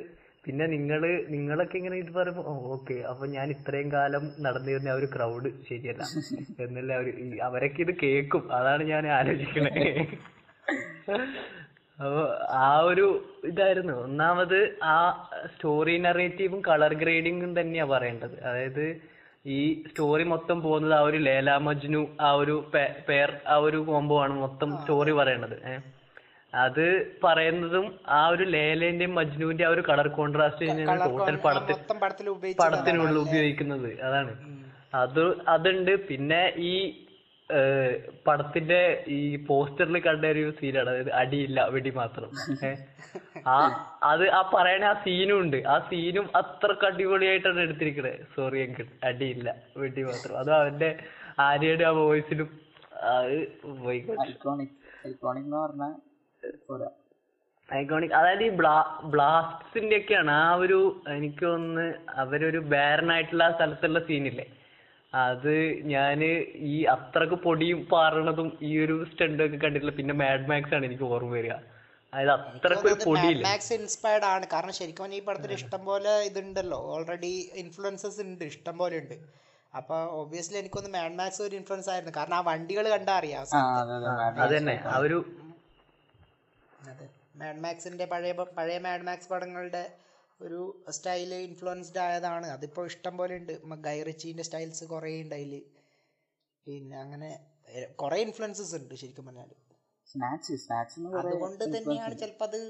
പിന്നെ നിങ്ങൾ നിങ്ങളൊക്കെ ഇങ്ങനെ ഇത് പറയുമ്പോ ഓക്കെ അപ്പൊ ഞാൻ ഇത്രയും കാലം നടന്നിരുന്ന ആ ഒരു ക്രൗഡ് ശരിയല്ല. [LAUGHS] എന്നല്ല അവർ അവരൊക്കെ ഇത് കേക്കും അതാണ് ഞാൻ ആലോചിക്കണേ. അപ്പൊ ആ ഒരു ഇതായിരുന്നു. ഒന്നാമത് ആ സ്റ്റോറി നറേറ്റീവും കളർ ഗ്രേഡിങ്ങും തന്നെയാ പറയേണ്ടത്. അതായത് ഈ സ്റ്റോറി മൊത്തം പോകുന്നത് ആ ഒരു ലേല മജ്നു ആ ഒരു പേർ ആ ഒരു കോംബോ ആണ് മൊത്തം സ്റ്റോറി പറയണത്. ഏഹ് അത് പറയുന്നതും ആ ഒരു ലേലേന്റെയും മജ്നുവിന്റെ ആ ഒരു കളർ കോൺട്രാസ്റ്റ് ടോട്ടൽ പടത്തിൽ പടത്തിനുള്ളിൽ ഉപയോഗിക്കുന്നത്. അതാണ്. അത് അതുണ്ട്. പിന്നെ ഈ ഏഹ്, പടത്തിന്റെ ഈ പോസ്റ്ററിൽ കണ്ട ഒരു സീനാണ്. അതായത് അടിയില്ല വെടി മാത്രം. ഏഹ് ആ അത് ആ പറയണ ആ സീനും ഉണ്ട്. ആ സീനും അത്രയ്ക്ക് അടിപൊളിയായിട്ടാണ് എടുത്തിരിക്കണത് സോറി എങ്കിൽ അടിയില്ല വെടി മാത്രം. അത് അവന്റെ ആര്യയുടെ ആ വോയിസിലും അത് ഐക്കോണിക് അതായത് ഈ ബ്ലാ ബ്ലാസ്റ്റിന്റെ ഒക്കെയാണ് ആ ഒരു എനിക്ക് തോന്നുന്നു അവരൊരു ബാരൻ ആയിട്ടുള്ള ആ സ്ഥലത്തുള്ള സീനില്ലേ? അത് ഞാൻ ഈ അത്രയ്ക്ക് പൊടിയും പാറണതും ഈ ഒരു സ്റ്റണ്ട് ഒക്കെ കണ്ടിട്ടില്ല. പിന്നെ മാഡ് മാക്സ് ആണ് എനിക്ക് ഓർമ്മ വരിക. അതായത് അത്രയ്ക്ക് ഒരു പൊടിയില്ല. മാക്സ് ഇൻസ്പയർഡ് ആണ്. കാരണം ശരിക്കും പറഞ്ഞാൽ ഈ പടത്തിൽ ഇഷ്ടം പോലെ ഇതുണ്ടല്ലോ. ഓൾറെഡി ഇൻഫ്ലുവൻസസ് ഉണ്ട്. ഇഷ്ടം പോലെ ഉണ്ട്. അപ്പൊ ഒബ്വിയസ്ലി എനിക്കൊന്ന് മാഡ് മാക്സ് ഒരു ഇൻഫ്ലുവൻസ് ആയിരുന്നു. കാരണം ആ വണ്ടികൾ കണ്ടാ അറിയാം അത് തന്നെ. ആ ഒരു മാഡ് മാക്സിന്റെ പഴയ പഴയ മാഡ് മാക്സ് പടങ്ങളുടെ ഒരു സ്റ്റൈൽ ഇൻഫ്ലുവൻസ്ഡ് ആയതാണ്. അതിപ്പോൾ ഇഷ്ടം പോലെ ഉണ്ട്. ഗൈറച്ചീന്റെ സ്റ്റൈൽസ് കുറേ ഉണ്ട് അതിൽ പിന്നെ അങ്ങനെ കുറേ ഇൻഫ്ലുവൻസസ് ഉണ്ട് ശരിക്കും പറഞ്ഞാൽ സ്നാക്സ് സ്നാക്സ് എന്ന് അതുകൊണ്ട് തന്നെയാണ് ചിലപ്പോൾ അത്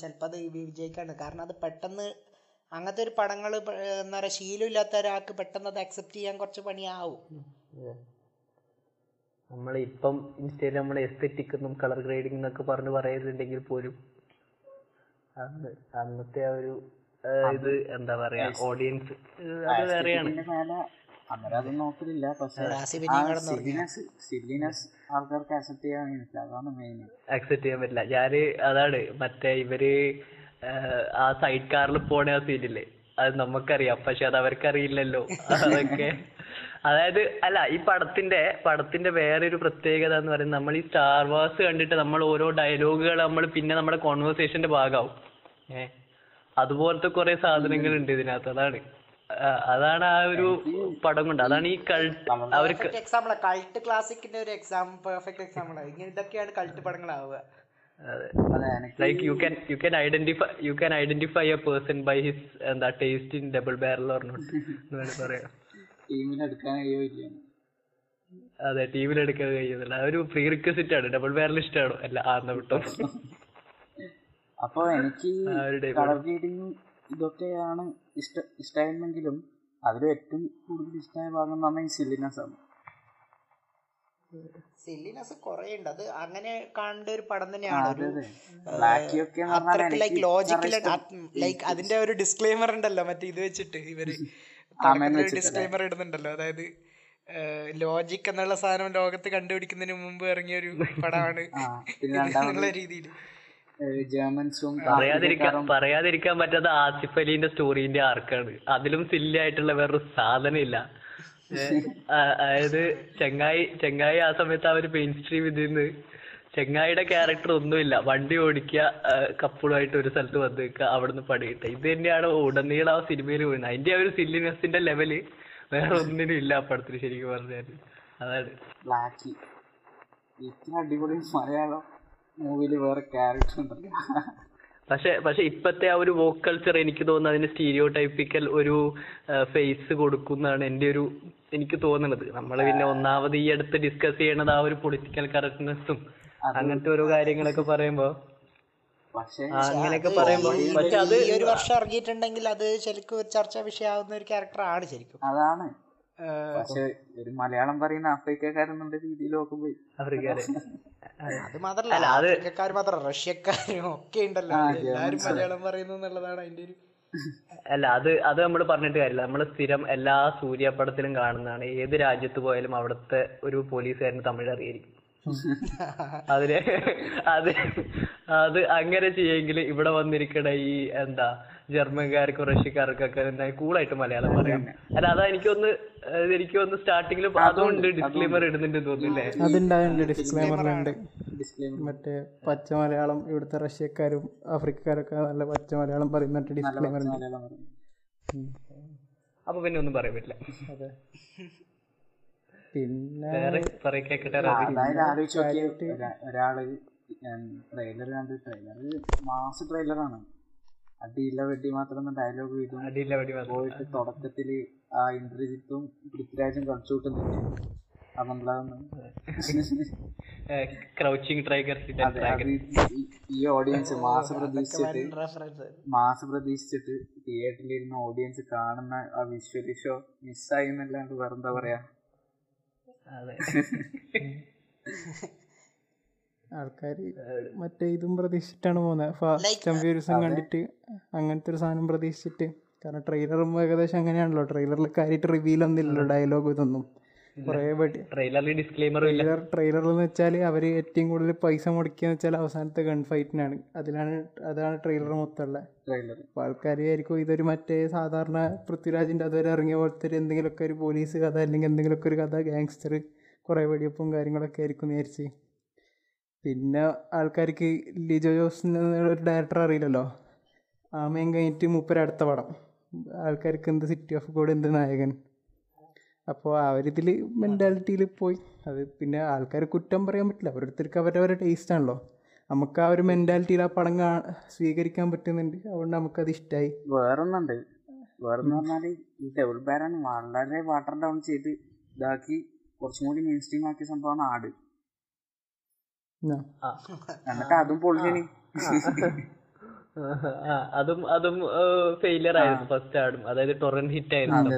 ചിലപ്പോൾ അത് വിജയിക്കാണ്. കാരണം അത് പെട്ടെന്ന് അങ്ങനത്തെ ഒരു പടങ്ങൾ എന്താ പറയുക ശീലമില്ലാത്ത ഒരാൾക്ക് പെട്ടെന്ന് അത് അക്സെപ്റ്റ് ചെയ്യാൻ കുറച്ച് പണിയാവും. നമ്മളിപ്പം ഇൻസ്റ്റയിൽ നമ്മൾ എസ്തെറ്റിക് എന്നും കളർ ഗ്രേഡിംഗ് എന്നൊക്കെ പറഞ്ഞ് പറയുന്നുണ്ടെങ്കിൽ പോലും അന്ന് അന്നത്തെ ആ ഒരു ഇത് എന്താ പറയാ ഓഡിയൻസ് അത് വേറെയാണ്. അന്നേരം അത് നോക്കലില്ല പക്ഷെ ആൾക്കാർക്ക് അക്സെപ്റ്റ് ചെയ്യാൻ വേണ്ടിട്ട് അതാണ് മെയിൻ അക്സെപ്റ്റ് ചെയ്യാൻ പറ്റില്ല. ഞാൻ അതാണ് മറ്റേ ഇവർ ആ, ആ സൈഡ് കാറിൽ പോണ ആ സീനില്ലേ അത് നമുക്കറിയാം പക്ഷെ അത് അവർക്കറിയില്ലല്ലോ [LAUGHS] അതൊക്കെ അതായത് അല്ല ഈ പടത്തിന്റെ പടത്തിന്റെ വേറൊരു പ്രത്യേകത എന്ന് പറയുന്നത് നമ്മൾ ഈ സ്റ്റാർ വാർസ് കണ്ടിട്ട് നമ്മൾ ഓരോ ഡയലോഗുകൾ നമ്മൾ പിന്നെ നമ്മുടെ കോൺവെർസേഷന്റെ ഭാഗമാവും. ഏഹ് അതുപോലത്തെ കുറെ സാധനങ്ങൾ ഉണ്ട് ഇതിനകത്ത്. അതാണ്. അതാണ് ആ ഒരു പടം കൊണ്ട്. അതാണ് ഈ കൾട്ട് അവർക്ക് എക്സാമ്പിൾ കൾട്ട് ക്ലാസിക്കിന്റെ ഒരു എക്സാമ്പിൾ പെർഫെക്റ്റ് എക്സാമ്പിൾ ഇങ്ങനെ ഇതൊക്കെയാണ് cult പടങ്ങളാവുക. Like you can you can identify you can identify a person by his എന്താ taste in double barrel or not എന്ന് വേണമെങ്കിൽ പറയാം. ടീമിന് എടുക്കാൻ കഴിയില്ല അതെ ടീമിൽ എടുക്കാൻ കഴിയുന്നില്ല. അതൊരു പ്രീ റിക്വസിറ്റ് ആണ്. ഡബിൾ ബാരൽ ആണ് അല്ല ആർന്ന വിട്ടോ. അപ്പൊ എനിക്ക് കളർ ഇതൊക്കെയാണ് ഇഷ്ട ഇഷ്ടമായിരുന്നെങ്കിലും അതിൽ ഏറ്റവും കൂടുതൽ ഇഷ്ടമായ ഭാഗം എന്ന് പറഞ്ഞാൽ ഈ സില്ലിനെസ് ആണ്. സില്ലിനസ് കുറേ ഉണ്ട് അത് അങ്ങനെ കാണേണ്ട ഒരു പടം തന്നെയാണ്. അത്രയ്ക്ക് ലൈക്ക് ലോജിക്കൽ ലൈക്ക് അതിന്റെ ഒരു ഡിസ്ക്ലെയിമർ ഉണ്ടല്ലോ മറ്റേ ഇത് വെച്ചിട്ട് ഇവർ. ഡിസ്ക്ലെയിമർ ഇടുന്നുണ്ടല്ലോ. അതായത് ലോജിക് എന്നുള്ള സാധനം ലോകത്ത് കണ്ടുപിടിക്കുന്നതിന് മുമ്പ് ഇറങ്ങിയ ഒരു പടമാണ് പിന്നെ ഇത് എന്നുള്ള രീതിയിൽ ജർമ്മൻസും പറയാതിരിക്കാൻ പറയാതിരിക്കാൻ പറ്റാത്ത ആസിഫ് അലീന്റെ സ്റ്റോറിന്റെ ആർക്കാണ്. അതിലും സില്ലി ആയിട്ടുള്ള വേറൊരു സാധനം ഇല്ല അതായത് ചെങ്ങായി ചെങ്ങായി ആ സമയത്ത് ആ ഒരു മെയിൻ സ്ട്രീം ഇതിന്ന് ചെങ്ങായിയുടെ ക്യാരക്ടർ ഒന്നുമില്ല. വണ്ടി ഓടിക്കുക കപ്പിളുമായിട്ട് ഒരു സ്ഥലത്ത് വന്ന് നിൽക്കുക അവിടുന്ന് പണി കിട്ടുക ഇത് തന്നെയാണ് ഉടനീളം ആ സിനിമയിൽ വീണത് അതിന്റെ ആ ഒരു സില്ലിനെസിന്റെ ലെവൽ വേറെ ഒന്നിനും ഇല്ല ആ പടത്തിൽ ശരിക്കും പറഞ്ഞാൽ അതാണ്. ബ്ലാക്കി അടിപൊളി മലയാളം മൂവിയിൽ വേറെ ക്യാരക്ടർ ഉണ്ടല്ലോ പക്ഷെ പക്ഷെ ഇപ്പത്തെ ആ ഒരു വോക്ക് കൾച്ചർ എനിക്ക് തോന്നുന്നത് അതിന് സ്റ്റീരിയോ ടൈപ്പിക്കൽ ഒരു ഫേസ് കൊടുക്കുന്നതാണ് എന്റെ ഒരു എനിക്ക് തോന്നുന്നത് നമ്മൾ പിന്നെ ഒന്നാമത് ഈ അടുത്ത് ഡിസ്കസ് ചെയ്യണത് ആ ഒരു പൊളിറ്റിക്കൽ കറക്റ്റ്നെസ്സും അങ്ങനത്തെ ഓരോ കാര്യങ്ങളൊക്കെ പറയുമ്പോ അങ്ങനെയൊക്കെ പറയുമ്പോ പക്ഷെ അത് ഈ ഒരു വർഷം ഇറങ്ങിയിട്ടുണ്ടെങ്കിൽ അത് ശരിക്കും ഒരു ചർച്ചാ വിഷയമാവുന്ന ഒരു ക്യാരക്ടർ ആണ് ശരിക്കും. അതാണ്. പക്ഷെ ഒരു മലയാളം പറയുന്ന ആഫ്രിക്കക്കാരെന്നുള്ള രീതിയിൽ നോക്കുമ്പോ ആഫ്രിക്കക്കാരൻ അത് മാത്രല്ല. അല്ല, അത് ആഫ്രിക്കക്കാർ മാത്രം റഷ്യക്കാരും ഒക്കെ ഉണ്ടല്ലോ. എല്ലാരും മലയാളം പറയുന്നു എന്നുള്ളതാണ് അതിന്റെ ഒരു അല്ല അത് അത് നമ്മൾ പറഞ്ഞിട്ട് കാര്യമില്ല. നമ്മൾ സ്ഥിരം എല്ലാ സൂര്യപടത്തിലും കാണുന്നതാണ്. ഏത് രാജ്യത്ത് പോയാലും അവിടുത്തെ ഒരു പോലീസുകാരന് തമിഴ് അറിയായിരിക്കും [LAUGHS] അതിന് അത് അത് അങ്ങനെ ചെയ്യെങ്കിൽ ഇവിടെ വന്നിരിക്കണ ഈ എന്താ ജർമ്മൻകാർക്കും റഷ്യക്കാർക്കൊക്കെ എന്താ കൂളായിട്ട് മലയാളം പറയാം. അല്ല അതാ എനിക്കൊന്ന് എനിക്ക് ഒന്ന് സ്റ്റാർട്ടിങ്ങിൽ അതുകൊണ്ട് ഡിസ്ക്ലൈമർ ഇടുന്നുണ്ട് തോന്നുന്നില്ലേ അതുണ്ടായുണ്ട് ഡിസ്ക്ലൈമറിലുണ്ട് ഡിസ്ക്ലെയിമർ മറ്റേ പച്ച മലയാളം ഇവിടുത്തെ റഷ്യക്കാരും ആഫ്രിക്കക്കാരൊക്കെ നല്ല പച്ച മലയാളം പറയുന്നിട്ട് ഡിസ്ക്ലൈമർ ഉണ്ട്. അപ്പൊ പിന്നെ ഒന്നും പറയാൻ പറ്റില്ല. അതെ. പിന്നെ അതായത് ആലോചിച്ച് നോക്കിയ ഒരാ- ഒരാൾ ട്രെയിലർ കണ്ട് ട്രെയിലർ മാസ് ട്രെയിലറാണ് അടിയില്ല വെടി മാത്രം ഡയലോഗ് വീടും അടിയില്ല വടി മാത്രം. പോയിട്ട് തുടക്കത്തിൽ ആ ഇന്ദ്രജിത്തും പൃഥ്വിരാജും കളിച്ചു കൂട്ടുന്നില്ല ക്രൗച്ചിങ് ഈ- ഓഡിയൻസ് മാസ് പ്രതീക്ഷിച്ചിട്ട് മാസ് പ്രതീക്ഷിച്ചിട്ട് തിയേറ്ററിലിരുന്ന ഓഡിയൻസ് കാണുന്ന ആ വിഷ്വൽ ഷോ മിസ്സായി എന്നല്ലാണ്ട് വേറെന്താ പറയാ? ആൾക്കാർ മറ്റേ ഇതും പ്രതീക്ഷിച്ചിട്ടാണ് പോകുന്നത്. ഫാസ്റ്റ് ആൻഡ് ഫ്യൂരിയസും കണ്ടിട്ട് അങ്ങനത്തെ ഒരു സാധനം പ്രതീക്ഷിച്ചിട്ട്. കാരണം ട്രെയിലറും ഏകദേശം അങ്ങനെയാണല്ലോ. ട്രെയിലറിൽ കാര്യമായിട്ട് റിവീൽ ഒന്നുമില്ലല്ലോ ഡയലോഗ് ഇതൊന്നും. കുറേ വെടി ട്രെയിലറിൽ ട്രെയിലർ ട്രെയിലറിൽ എന്ന് വെച്ചാൽ അവർ ഏറ്റവും കൂടുതൽ പൈസ മുടക്കിയെന്ന് വെച്ചാൽ അവസാനത്തെ ഗൺ ഫൈറ്റിനാണ് അതിലാണ് അതാണ് ട്രെയിലർ മൊത്തമുള്ള. ട്രെയിലർ അപ്പോൾ ആൾക്കാർ ആയിരിക്കും ഇതൊരു മറ്റേ സാധാരണ പൃഥ്വിരാജിന്റെ അതുവരെ ഇറങ്ങിയ പോലത്തെ ഒരു എന്തെങ്കിലുമൊക്കെ ഒരു പോലീസ് കഥ അല്ലെങ്കിൽ എന്തെങ്കിലുമൊക്കെ ഒരു കഥ ഗാങ്സ്റ്റർ കുറേ വെടിവെപ്പും കാര്യങ്ങളൊക്കെ ആയിരിക്കും വിചാരിച്ച്. പിന്നെ ആൾക്കാർക്ക് ലിജോ ജോസ് ഒരു ഡയറക്ടർ അറിയില്ലല്ലോ? ആമയും കഴിഞ്ഞിട്ട് മൂപ്പര അടുത്ത പടം. ആൾക്കാർക്ക് എന്ത് സിറ്റി ഓഫ് ഗോഡ് എന്ത് നായകൻ? അപ്പോൾ അവരിതിൽ മെന്റാലിറ്റിയിൽ പോയി. അത് പിന്നെ ആൾക്കാർ കുറ്റം പറയാൻ പറ്റില്ല. ഓരോരുത്തർക്ക് അവരവരുടെ ടേസ്റ്റ് ആണല്ലോ. നമുക്ക് ആ ഒരു മെന്റാലിറ്റിയിൽ ആ പടം കാ സ്വീകരിക്കാൻ പറ്റുന്നുണ്ട്. അതുകൊണ്ട് നമുക്കത് ഇഷ്ടമായി വേറൊന്നുണ്ട്. വേറെന്ന് പറഞ്ഞാൽ ഈ ഡബിൾ ബാരൻ വളരെ വാട്ടർ ഡൗൺ ചെയ്ത് ഇതാക്കി കുറച്ചും കൂടി മെയിൻ സ്ട്രീം ആക്കിയ സംഭവമാണ് ആട്. എന്നിട്ട് അതും പൊളിഞ്ഞിന് അതും അതും ഫെയിലിയർ ആയിരുന്നു ഫസ്റ്റ് ആടും. അതായത് ടൊറൻ ഹിറ്റ് ആയിരുന്നു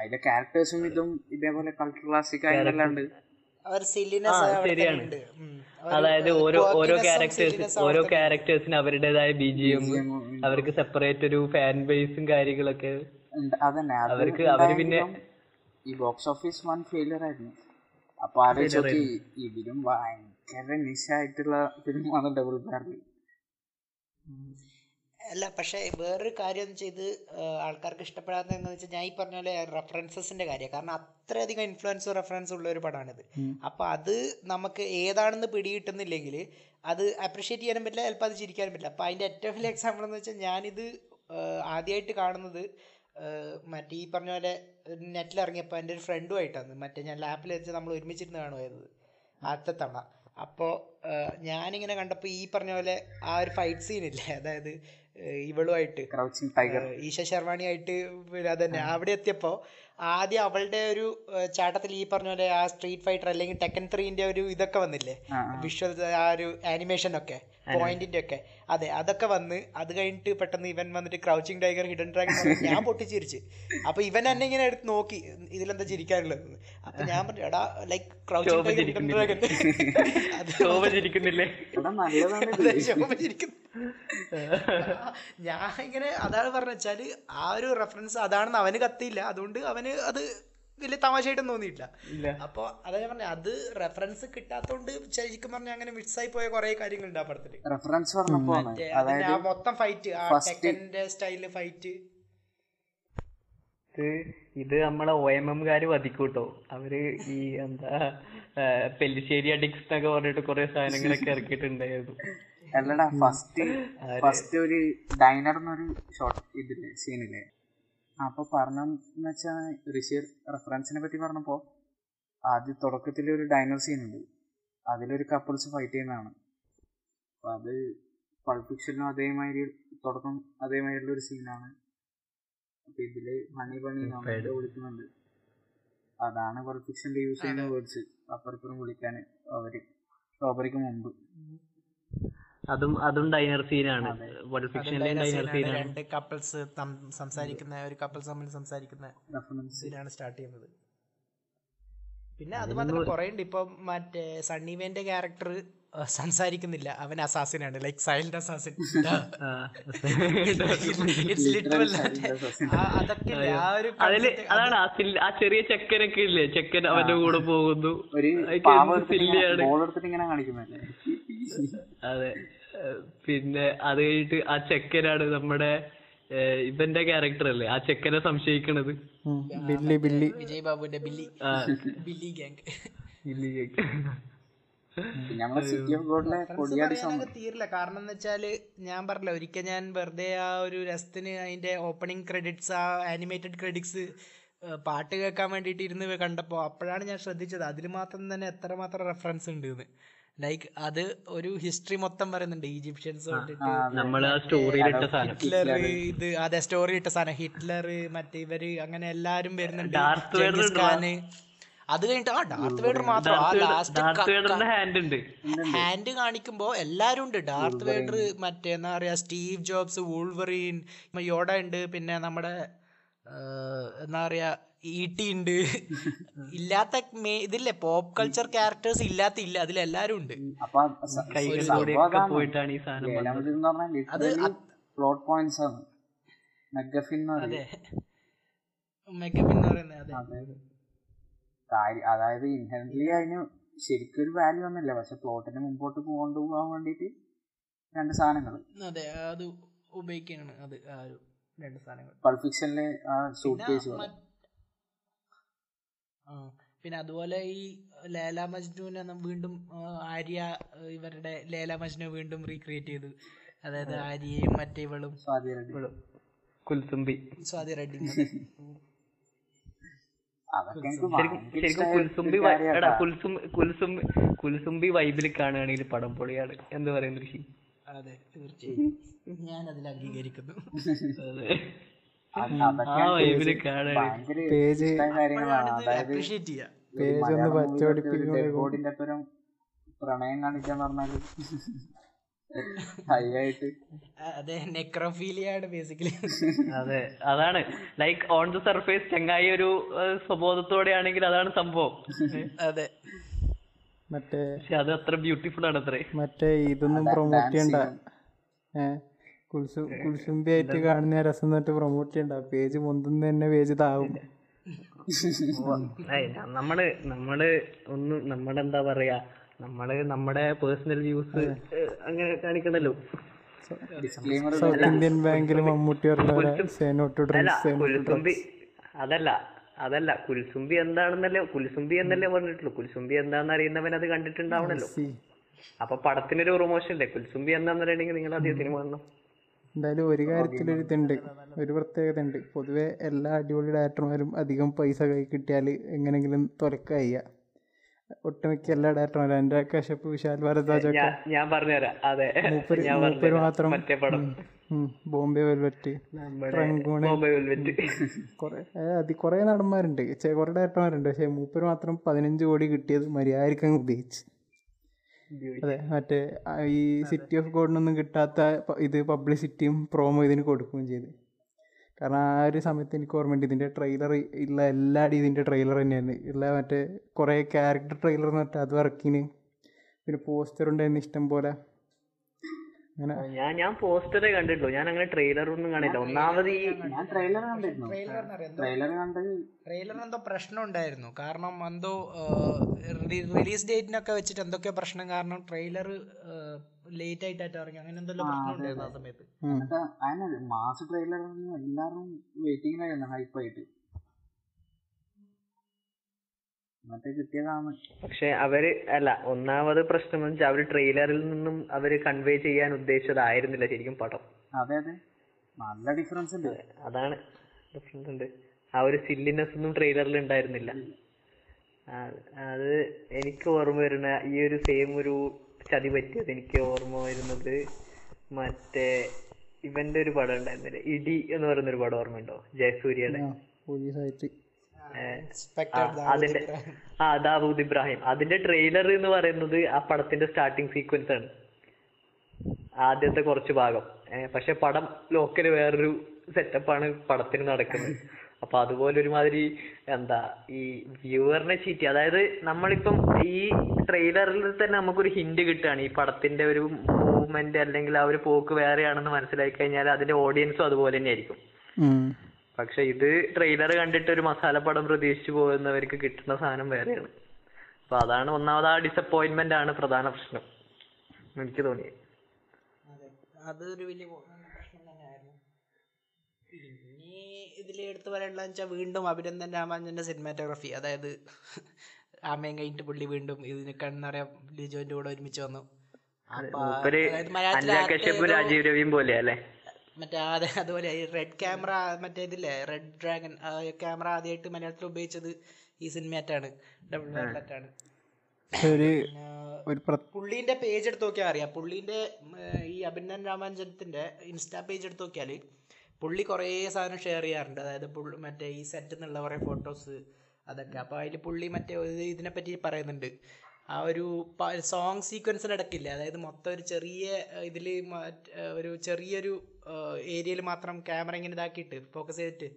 അതിലെ ക്യാരക്ടേഴ്സും ഇതും ഇതേപോലെ കൾച്ചർ ക്ലാസിക് ആയിരുന്നല്ലാണ്ട് അവർ സില്ലിനെസ് ആ, ശരിയാണ്. അതായത് ഓരോ ഓരോ ക്യാരക്ടേഴ്സ് ഓരോ ക്യാരക്ടേഴ്സിന് അവരുടേതായ ബി ജി എം അവർക്ക് സെപ്പറേറ്റ് ഒരു ഫാൻ ബേസും കാര്യങ്ങളൊക്കെ ഉണ്ട്. അതന്നെ. അവർക്ക് അവർ പിന്നെ ഈ ബോക്സ് ഓഫീസ് വൺ ഫെയിലിയർ ആയിരുന്നു. അപ്പൊ ആലോചിച്ചു ഇതിലും ഭയങ്കര നിശായിട്ടുള്ള ഫിലിമാണ് ഡബിൾ ബാരൻ അല്ല പക്ഷേ വേറൊരു കാര്യം എന്ന് ചെയ്ത് ആൾക്കാർക്ക് ഇഷ്ടപ്പെടാത്ത എന്താണെന്ന് വെച്ചാൽ ഞാൻ ഈ പറഞ്ഞ പോലെ റെഫറൻസസിന്റെ കാര്യം. കാരണം അത്രയധികം ഇൻഫ്ലുവൻസ് റെഫറൻസ് ഉള്ള ഒരു പടമാണിത് അപ്പോൾ അത് നമുക്ക് ഏതാണെന്ന് പിടികിട്ടുന്നില്ലെങ്കിൽ അത് അപ്രീഷിയേറ്റ് ചെയ്യാനും പറ്റില്ല ചിലപ്പോൾ അത് ചിരിക്കാനും പറ്റില്ല. അപ്പോൾ അതിന്റെ ഏറ്റവും വലിയ എക്സാമ്പിൾ എന്ന് വെച്ചാൽ ഞാനിത് ആദ്യമായിട്ട് കാണുന്നത് മറ്റേ ഈ പറഞ്ഞ പോലെ നെറ്റിൽ ഇറങ്ങിയപ്പോൾ എന്റെ ഒരു ഫ്രണ്ടുമായിട്ടാണ് മറ്റേ ഞാൻ ലാപ്പിൽ വെച്ച് നമ്മൾ ഒരുമിച്ചിരുന്ന് കാണുമായിരുന്നു ആദ്യത്തെ തവണ. അപ്പോൾ ഞാനിങ്ങനെ കണ്ടപ്പോൾ ഈ പറഞ്ഞ പോലെ ആ ഒരു ഫൈറ്റ് സീനില്ലേ അതായത് ഇവളുമായിട്ട് ഈശ ശർവാണിയായിട്ട് അതന്നെ. അവിടെ എത്തിയപ്പോൾ ആദ്യം അവളുടെ ഒരു ചാട്ടത്തിൽ ഈ പറഞ്ഞ പോലെ ആ സ്ട്രീറ്റ് ഫൈറ്റർ അല്ലെങ്കിൽ ടെക്കൻ ത്രീന്റെ ഒരു ഇതൊക്കെ വന്നില്ലേ? വിഷ്വൽ ആ ഒരു ആനിമേഷൻ ഒക്കെ. പോയിന്റിന്റെ ഒക്കെ അതെ അതൊക്കെ വന്ന് അത് കഴിഞ്ഞിട്ട് പെട്ടെന്ന് ഇവൻ വന്നിട്ട് ക്രൗച്ചിങ് ടൈഗർ ഹിഡൻ ഡ്രാഗൺ ഞാൻ പൊട്ടിച്ചിരിച്ച്. അപ്പൊ ഇവൻ എന്നെ ഇങ്ങനെ എടുത്ത് നോക്കി ഇതിലെന്താ ചിരിക്കാനുള്ളത്? അപ്പൊ ഞാൻ പറഞ്ഞു എടാ like crouching tiger hidden dragon അത് ചിരിക്കുന്നില്ലേ? എടാ നല്ലതാണ് ഇത്. ചിരിക്കുന്നു. ഞാൻ ഇങ്ങനെ അതാണ് പറഞ്ഞ വെച്ചാൽ ആ ഒരു റെഫറൻസ് അതാണെന്ന് അവന് കത്തിയില്ല. അതുകൊണ്ട് അവന് അത് വലിയ തമാശയായിട്ടൊന്നും തോന്നിയിട്ടില്ല. അപ്പൊ അതാ ഞാൻ പറഞ്ഞ അത് റെഫറൻസ് കിട്ടാത്തോണ്ട് ശരിക്കും പറഞ്ഞ അങ്ങനെ മിക്സായി പോയ കുറെ കാര്യങ്ങളുണ്ട് ആ പടത്തിൽ. റെഫറൻസ് മൊത്തം ഫൈറ്റ് ആ first- ടെക്കന്റെ സ്റ്റൈലിൽ ഫൈറ്റ് ഇത് ഇത് നമ്മളെ ഒ എം എംകാര് വധിക്കൂട്ടോ. അവർ ഈ എന്താ പെല്ലിശ്ശേരി അഡിക്സ് എന്നൊക്കെ പറഞ്ഞിട്ട് കുറെ സാധനങ്ങളൊക്കെ ഇറക്കിയിട്ടുണ്ടായിരുന്നു. അല്ലടാ ഫസ്റ്റ് ഫസ്റ്റ് ഒരു ഡൈനർ എന്നൊരു ഷോർട്ട് ഇതില്ലേ സീനില്ലേ അപ്പൊ പറഞ്ഞെന്ന് വെച്ചാൽ ഋഷി റെഫറൻസിനെ പറ്റി പറഞ്ഞപ്പോ ആദ്യ തുടക്കത്തിൽ ഒരു ഡൈനർ സീൻ ഉണ്ട്. അതിലൊരു കപ്പിൾസ് ഫൈറ്റ് ചെയ്യുന്നതാണ്. അപ്പൊ അത് പൾഫിക്ഷനും അതേമാതിരി തുടക്കം അതേമാതിരിയുള്ള ഒരു സീനാണ് അപ്പൊ ഇതിൽ ഹണി ബണി നമ്മളെ വിളിക്കുന്നുണ്ട്. അതാണ് പൾഫിക്ഷനിൽ യൂസ് ചെയ്യുന്ന വേർഡ്സ് അപ്പുറപ്പുറം വിളിക്കാൻ അവർ റോബറിക്ക് മുമ്പ്. അതും അതും ഡൈനർ സീനാണ് വൾഡ് ഫിക്ഷനിലെ ഡൈനർ സീനാണ് രണ്ട് കപ്പിൾസ് സംസാരിക്കുന്ന ഒരു കപ്പിൾസ് തമ്മിൽ സംസാരിക്കുന്ന സീനാണ് സ്റ്റാർട്ട് ചെയ്യുന്നത്. പിന്നെ അത് മാത്രം കുറേ ഉണ്ട് ഇപ്പൊ മറ്റേ സണ്ണിവേന്റെ ക്യാരക്ടർ സംസാരിക്കുന്നില്ല. അവൻ അസാസിനാണ് like silent assassin it's literal അതൊക്കെ അതാണ് ആ ചെറിയ ചെക്കനൊക്കെ ഇല്ലേ? ചെക്കൻ അവന്റെ കൂടെ പോകുന്നു. അതെ. പിന്നെ അത് കഴിഞ്ഞിട്ട് ആ ചെക്കനാണ് നമ്മുടെ ഇവന്റെ ക്യാരക്ടർ അല്ലേ? ആ ചെക്കനെ സംശയിക്കണത്. Billy Billy. വിജയ് ബാബുവിന്റെ Billy Billy gang Billy gang തീരില്ല. കാരണം എന്ന് വെച്ചാൽ ഞാൻ പറഞ്ഞില്ല ഒരിക്കൽ ഞാൻ വെറുതെ ആ ഒരു രസത്തിന് അതിന്റെ ഓപ്പണിംഗ് ക്രെഡിറ്റ്സ് ആ ആനിമേറ്റഡ് ക്രെഡിറ്റ്സ് പാട്ട് കേൾക്കാൻ വേണ്ടിയിട്ട് ഇരുന്ന് കണ്ടപ്പോൾ അപ്പോഴാണ് ഞാൻ ശ്രദ്ധിച്ചത്. അതിൽ മാത്രം തന്നെ എത്രമാത്രം റെഫറൻസ് ഉണ്ട് എന്ന് ലൈക്ക് അത് ഒരു ഹിസ്റ്ററി മൊത്തം പറയുന്നുണ്ട്. ഈജിപ്ഷ്യൻസ് തൊട്ടിട്ട് നമ്മൾ ആ സ്റ്റോറിയിലിട്ട സാധനം. ഹിറ്റ്ലർ ഇത് അതെ സ്റ്റോറി ഇട്ട സാധനം. ഹിറ്റ്ലർ മറ്റേ ഇവർ അങ്ങനെ എല്ലാരും വരുന്നുണ്ട്. ഖാന് അത് കഴിഞ്ഞിട്ട് ആ ഡാർത്ത് വേഡർ മാത്രം. ആ ഡാർത്ത് ലാസ്റ്റ് ഹാൻഡ് ഉണ്ട്. ഹാൻഡ് കാണിക്കുമ്പോ എല്ലാരും ഉണ്ട്. ഡാർത്ത് വേഡർ മറ്റേ എന്താ പറയാ സ്റ്റീവ് ജോബ്സ് വൂൾവറീൻ യോഡ ഉണ്ട്. പിന്നെ നമ്മുടെ എന്താ പറയാ ഈട്ടി ഉണ്ട് ഇല്ലാത്ത ഇതില്ലേ പോപ്പ് കൾച്ചർ ക്യാരക്ടേഴ്സ് ഇല്ലാത്ത ഇല്ല അതിലെല്ലാരും ഉണ്ട്. അതായത് ഇൻഹറന്റ്ലി അതിന് ശരിക്കും ഒരു വാല്യൂ ഒന്നുമില്ല. പക്ഷെ പ്ലോട്ടിന് മുമ്പോട്ട് കൊണ്ടുപോകാൻ വേണ്ടിട്ട് രണ്ട് സാധനങ്ങൾ അതെ. അത് ഉപയോഗിക്കാണ് അത് രണ്ട് സാധനങ്ങൾ പൾഫിക്ഷനിലെ സൂട്ട് കേസ് പിന്നെ അതുപോലെ ഈ ലേല മജ്നുവിനെ വീണ്ടും ആര്യ ഇവരുടെ ലേല മജ്നു വീണ്ടും റീക്രിയേറ്റ് ചെയ്തു. അതായത് ആര്യയും മറ്റേ ഇവളും. കുൽസുംബി. സ്വാതി റെഡ്ഡി. കുൽസുംബി വൈബിൽ കാണുകയാണെങ്കിൽ പടം പൊളിയാണ്. എന്ന് പറയുന്ന ഋഷി? അതെ തീർച്ചയായും. ഞാൻ അതിൽ അംഗീകരിക്കുന്നു. പേജ് പേജ് ഒന്ന് അപ്പുറം പ്രണയം കാണിക്കാന്ന് പറഞ്ഞാൽ അതെ നെക്രോഫീലിയാണ് ബേസിക്കലി അതെ അതാണ്. ലൈക്ക് ഓൺ ദ സർഫേസ് ചങ്ങായി ഒരു സ്വബോധത്തോടെ ആണെങ്കിൽ അതാണ് സംഭവം. അതെ. മറ്റേ അത്. അത്ര ബ്യൂട്ടിഫുൾ ആണ് അത്രേ. മറ്റേ ഇതൊന്നും പ്രൊമോട്ട് ചെയ്യണ്ട. ഏ? കുൽസു കുൽസുംബി ആയിട്ട് കാണുന്ന രസം എന്നിട്ട് പ്രൊമോട്ട് ചെയ്യണ്ട. പേജ് പൊന്തുന്ന തന്നെ പേജ് താവും നമ്മൾ നമ്മൾ ഒന്ന് നമ്മളെന്താ പറയാ നമ്മൾ നമ്മുടെ പേഴ്സണൽ വ്യൂസ് അങ്ങനെ കാണിക്കണല്ലോ. സൗത്ത് ഇന്ത്യൻ ബാങ്കിൽ മമ്മൂട്ടി കുൽസുംബി അതല്ല അതല്ല. കുൽസുംബി എന്താണെന്നല്ലേ കുൽസുംബി എന്നല്ലേ പറഞ്ഞിട്ടുള്ളൂ. കുൽസുംബി എന്താണെന്ന് അറിയുന്നവൻ അത് കണ്ടിട്ടുണ്ടാവണല്ലോ. അപ്പൊ പടത്തിനൊരു പ്രൊമോഷൻ ഇല്ലേ? കുൽസുംബി എന്താണെന്ന് അറിയണമെങ്കിൽ നിങ്ങൾ ആദ്യം സിനിമ കാണണം. എന്തായാലും ഒരു കാര്യത്തിലൊരു ഇതുണ്ട്. ഒരു പ്രത്യേകത ഉണ്ട് പൊതുവെ എല്ലാ അടിപൊളി ഡയറക്ടർമാരും അധികം പൈസ കൈ കിട്ടിയാൽ എങ്ങനെങ്കിലും തുലക്കയ്യ ഒട്ടുമിക്ക എല്ലാ ഡയറക്ടർമാരും. എന്റെ കശപ്പ് വിശാൽ ഭരദ്വാജൊക്കെ ഞാൻ പറഞ്ഞുതരാം. അതെ. മൂപ്പര് ഞാൻ മൂപ്പര് മാത്രം. ബോംബെ വെൽവെറ്റ്. റംഗൂണ് കുറെ അതി കുറേ നടന്മാരുണ്ട്. കുറേ ഡയറക്ടർമാരുണ്ട്. പക്ഷേ മൂപ്പര് മാത്രം പതിനഞ്ച് കോടി കിട്ടിയത് മര്യാദയ്ക്ക് അങ്ങ് ഉപയോഗിച്ച് അതെ മറ്റേ ഈ സിറ്റി ഓഫ് ഗോഡിനൊന്നും കിട്ടാത്ത ഇത് പബ്ലിസിറ്റിയും പ്രോമോ ഇതിന് കൊടുക്കുകയും ചെയ്ത്. കാരണം ആ ഒരു സമയത്ത് എനിക്ക് ഓർമ്മയുണ്ട് ഇതിന്റെ ട്രെയിലർ ഉള്ള എല്ലാ ഇതിന്റെ ട്രെയിലർ തന്നെയാണ് ഉള്ള മറ്റേ കുറേ ക്യാരക്ടർ ട്രെയിലർ എന്ന് പറഞ്ഞിട്ട് അത് വർക്കിന് പിന്നെ പോസ്റ്റർ ഉണ്ടായിരുന്നു ഇഷ്ടം പോലെ. ഞാൻ ഞാൻ പോസ്റ്ററേ കണ്ടിട്ടുള്ളൂ. ഞാൻ അങ്ങനെ ട്രെയിലർ ഒന്നും കാണില്ല ഒന്നാമത് ഈ ഞാൻ ട്രെയിലർ കണ്ടിരുന്നു. ട്രെയിലർ ട്രെയിലറിന് എന്തോ പ്രശ്നം ഉണ്ടായിരുന്നു. കാരണം എന്തോ റിലീസ് ഡേറ്റിനൊക്കെ വെച്ചിട്ട് എന്തൊക്കെയോ പ്രശ്നം കാരണം ട്രെയിലർ ലേറ്റ് ആയിട്ടായിട്ട് ഇറങ്ങി. അങ്ങനെ എന്തോ പ്രശ്നം ഉണ്ടായിരുന്നു ആ സമയത്ത്. മാസ് ട്രെയിലറിന് എല്ലാവരും വെയിറ്റിംഗിലായിരുന്നു ഹൈപ്പായിട്ട് എന്നിട്ട് കിട്ടിയതാണ് പക്ഷെ അവർ അല്ല ഒന്നാമത് പ്രശ്നം എന്ന് വെച്ചാൽ അവർ ട്രെയിലറിൽ നിന്നും അവർ കൺവേ ചെയ്യാൻ ഉദ്ദേശിച്ചതായിരുന്നില്ല ശരിക്കും പടം. അതെ അതെ. നല്ല ഡിഫറൻസ് ഉണ്ട്. അതാണ് ഡിഫറൻസ് ഉണ്ട്. ആ ഒരു സില്ലിനെസ് ഒന്നും ട്രെയിലറിൽ ഉണ്ടായിരുന്നില്ല. അത് എനിക്ക് ഓർമ്മ വരുന്ന ഈ ഒരു സെയിം ഒരു ചതി പറ്റിയത് എനിക്ക് ഓർമ്മ വരുന്നത് മറ്റേ ഇവന്റെ ഒരു പടം ഉണ്ടായിരുന്നില്ലേ? ഇടി എന്ന് പറയുന്ന ഒരു പടം ഓർമ്മയുണ്ടോ? ജയസൂര്യയുടെ? അതിന്റെ ആ ദാവൂദ് ഇബ്രാഹിം അതിന്റെ ട്രെയിലർ എന്ന് പറയുന്നത് ആ പടത്തിന്റെ സ്റ്റാർട്ടിങ് സീക്വൻസ് ആണ്. ആദ്യത്തെ കുറച്ച് ഭാഗം. പക്ഷെ പടം ലോക്കൽ വേറൊരു സെറ്റപ്പാണ് പടത്തിന് നടക്കുന്നത്. അപ്പൊ അതുപോലെ ഒരുമാതിരി എന്താ ഈ വ്യൂവറിനെ ചീറ്റി അതായത് നമ്മളിപ്പം ഈ ട്രെയിലറിൽ തന്നെ നമുക്കൊരു ഹിന്റ് കിട്ടുകയാണ്. ഈ പടത്തിന്റെ ഒരു മൂവ്മെന്റ് അല്ലെങ്കിൽ ആ ഒരു പോക്ക് വേറെയാണെന്ന് മനസ്സിലാക്കി കഴിഞ്ഞാൽ അതിന്റെ ഓഡിയൻസും അതുപോലെ തന്നെ ആയിരിക്കും. പക്ഷെ ഇത് ട്രെയിലർ കണ്ടിട്ട് ഒരു മസാല പടം പ്രതീക്ഷിച്ചു പോകുന്നവർക്ക് കിട്ടുന്ന സാധനം വേറെയാണ്. അപ്പൊ അതാണ് ഒന്നാമത് ആ ഡിസപ്പോയിന്റ്മെന്റ് ആണ് പ്രധാന പ്രശ്നം. എനിക്ക് തോന്നിയത്. അതെ. അതൊരു വലിയ പ്രശ്നം തന്നെയായിരുന്നു. ഇനി ഇതിൽ എടുത്തു പറയാനുള്ളത് വെച്ചാൽ വീണ്ടും അഭിനന്ദൻ രാമാനുജന്റെ സിനിമാറ്റോഗ്രഫി അതായത് ആമയും കഴിഞ്ഞിട്ട് പുള്ളി വീണ്ടും ഇതിന് കണ്ണറിയാം ലിജോന്റെ കൂടെ ഒരുമിച്ച് വന്നു. അപ്പൊ അതായത് മലയാളത്തിലെ രാജീവ് രവിയും പോലെ അല്ലേ? മറ്റേ അതെ [LAUGHS] അതുപോലെ ഈ റെഡ് ക്യാമറ മറ്റേ ഇതില്ലേ റെഡ് ഡ്രാഗൺ ക്യാമറ ആദ്യമായിട്ട് മലയാളത്തിൽ ഉപയോഗിച്ചത് ഈ സിനിമയറ്റാണ് ഡബിൾ ആണ്. ഒരു ഒരു പ്ര പുള്ളീന്റെ പേജ് എടുത്ത് നോക്കിയാൽ അറിയാം. പുള്ളീന്റെ ഈ അഭിനന്ദൻ രാമാനുജനത്തിന്റെ ഇൻസ്റ്റാ പേജ് എടുത്ത് നോക്കിയാൽ പുള്ളി കുറേ സാധനം ഷെയർ ചെയ്യാറുണ്ട്. അതായത് പുള്ളി മറ്റേ ഈ സെറ്റിൽ നിന്നുള്ള കുറേ ഫോട്ടോസ് അതൊക്കെ. അപ്പോൾ അതിൽ പുള്ളി മറ്റേ ഇതിനെ പറ്റി പറയുന്നുണ്ട്. ആ ഒരു സോങ് സീക്വൻസിന് ഇടയ്ക്കില്ല? അതായത് മൊത്തം ഒരു ചെറിയ ഇതിൽ ഒരു ചെറിയൊരു ഏരിയയിൽ മാത്രം ക്യാമറ ഇങ്ങനെ ഇതാക്കിയിട്ട് ഫോക്കസ് ചെയ്തിട്ട്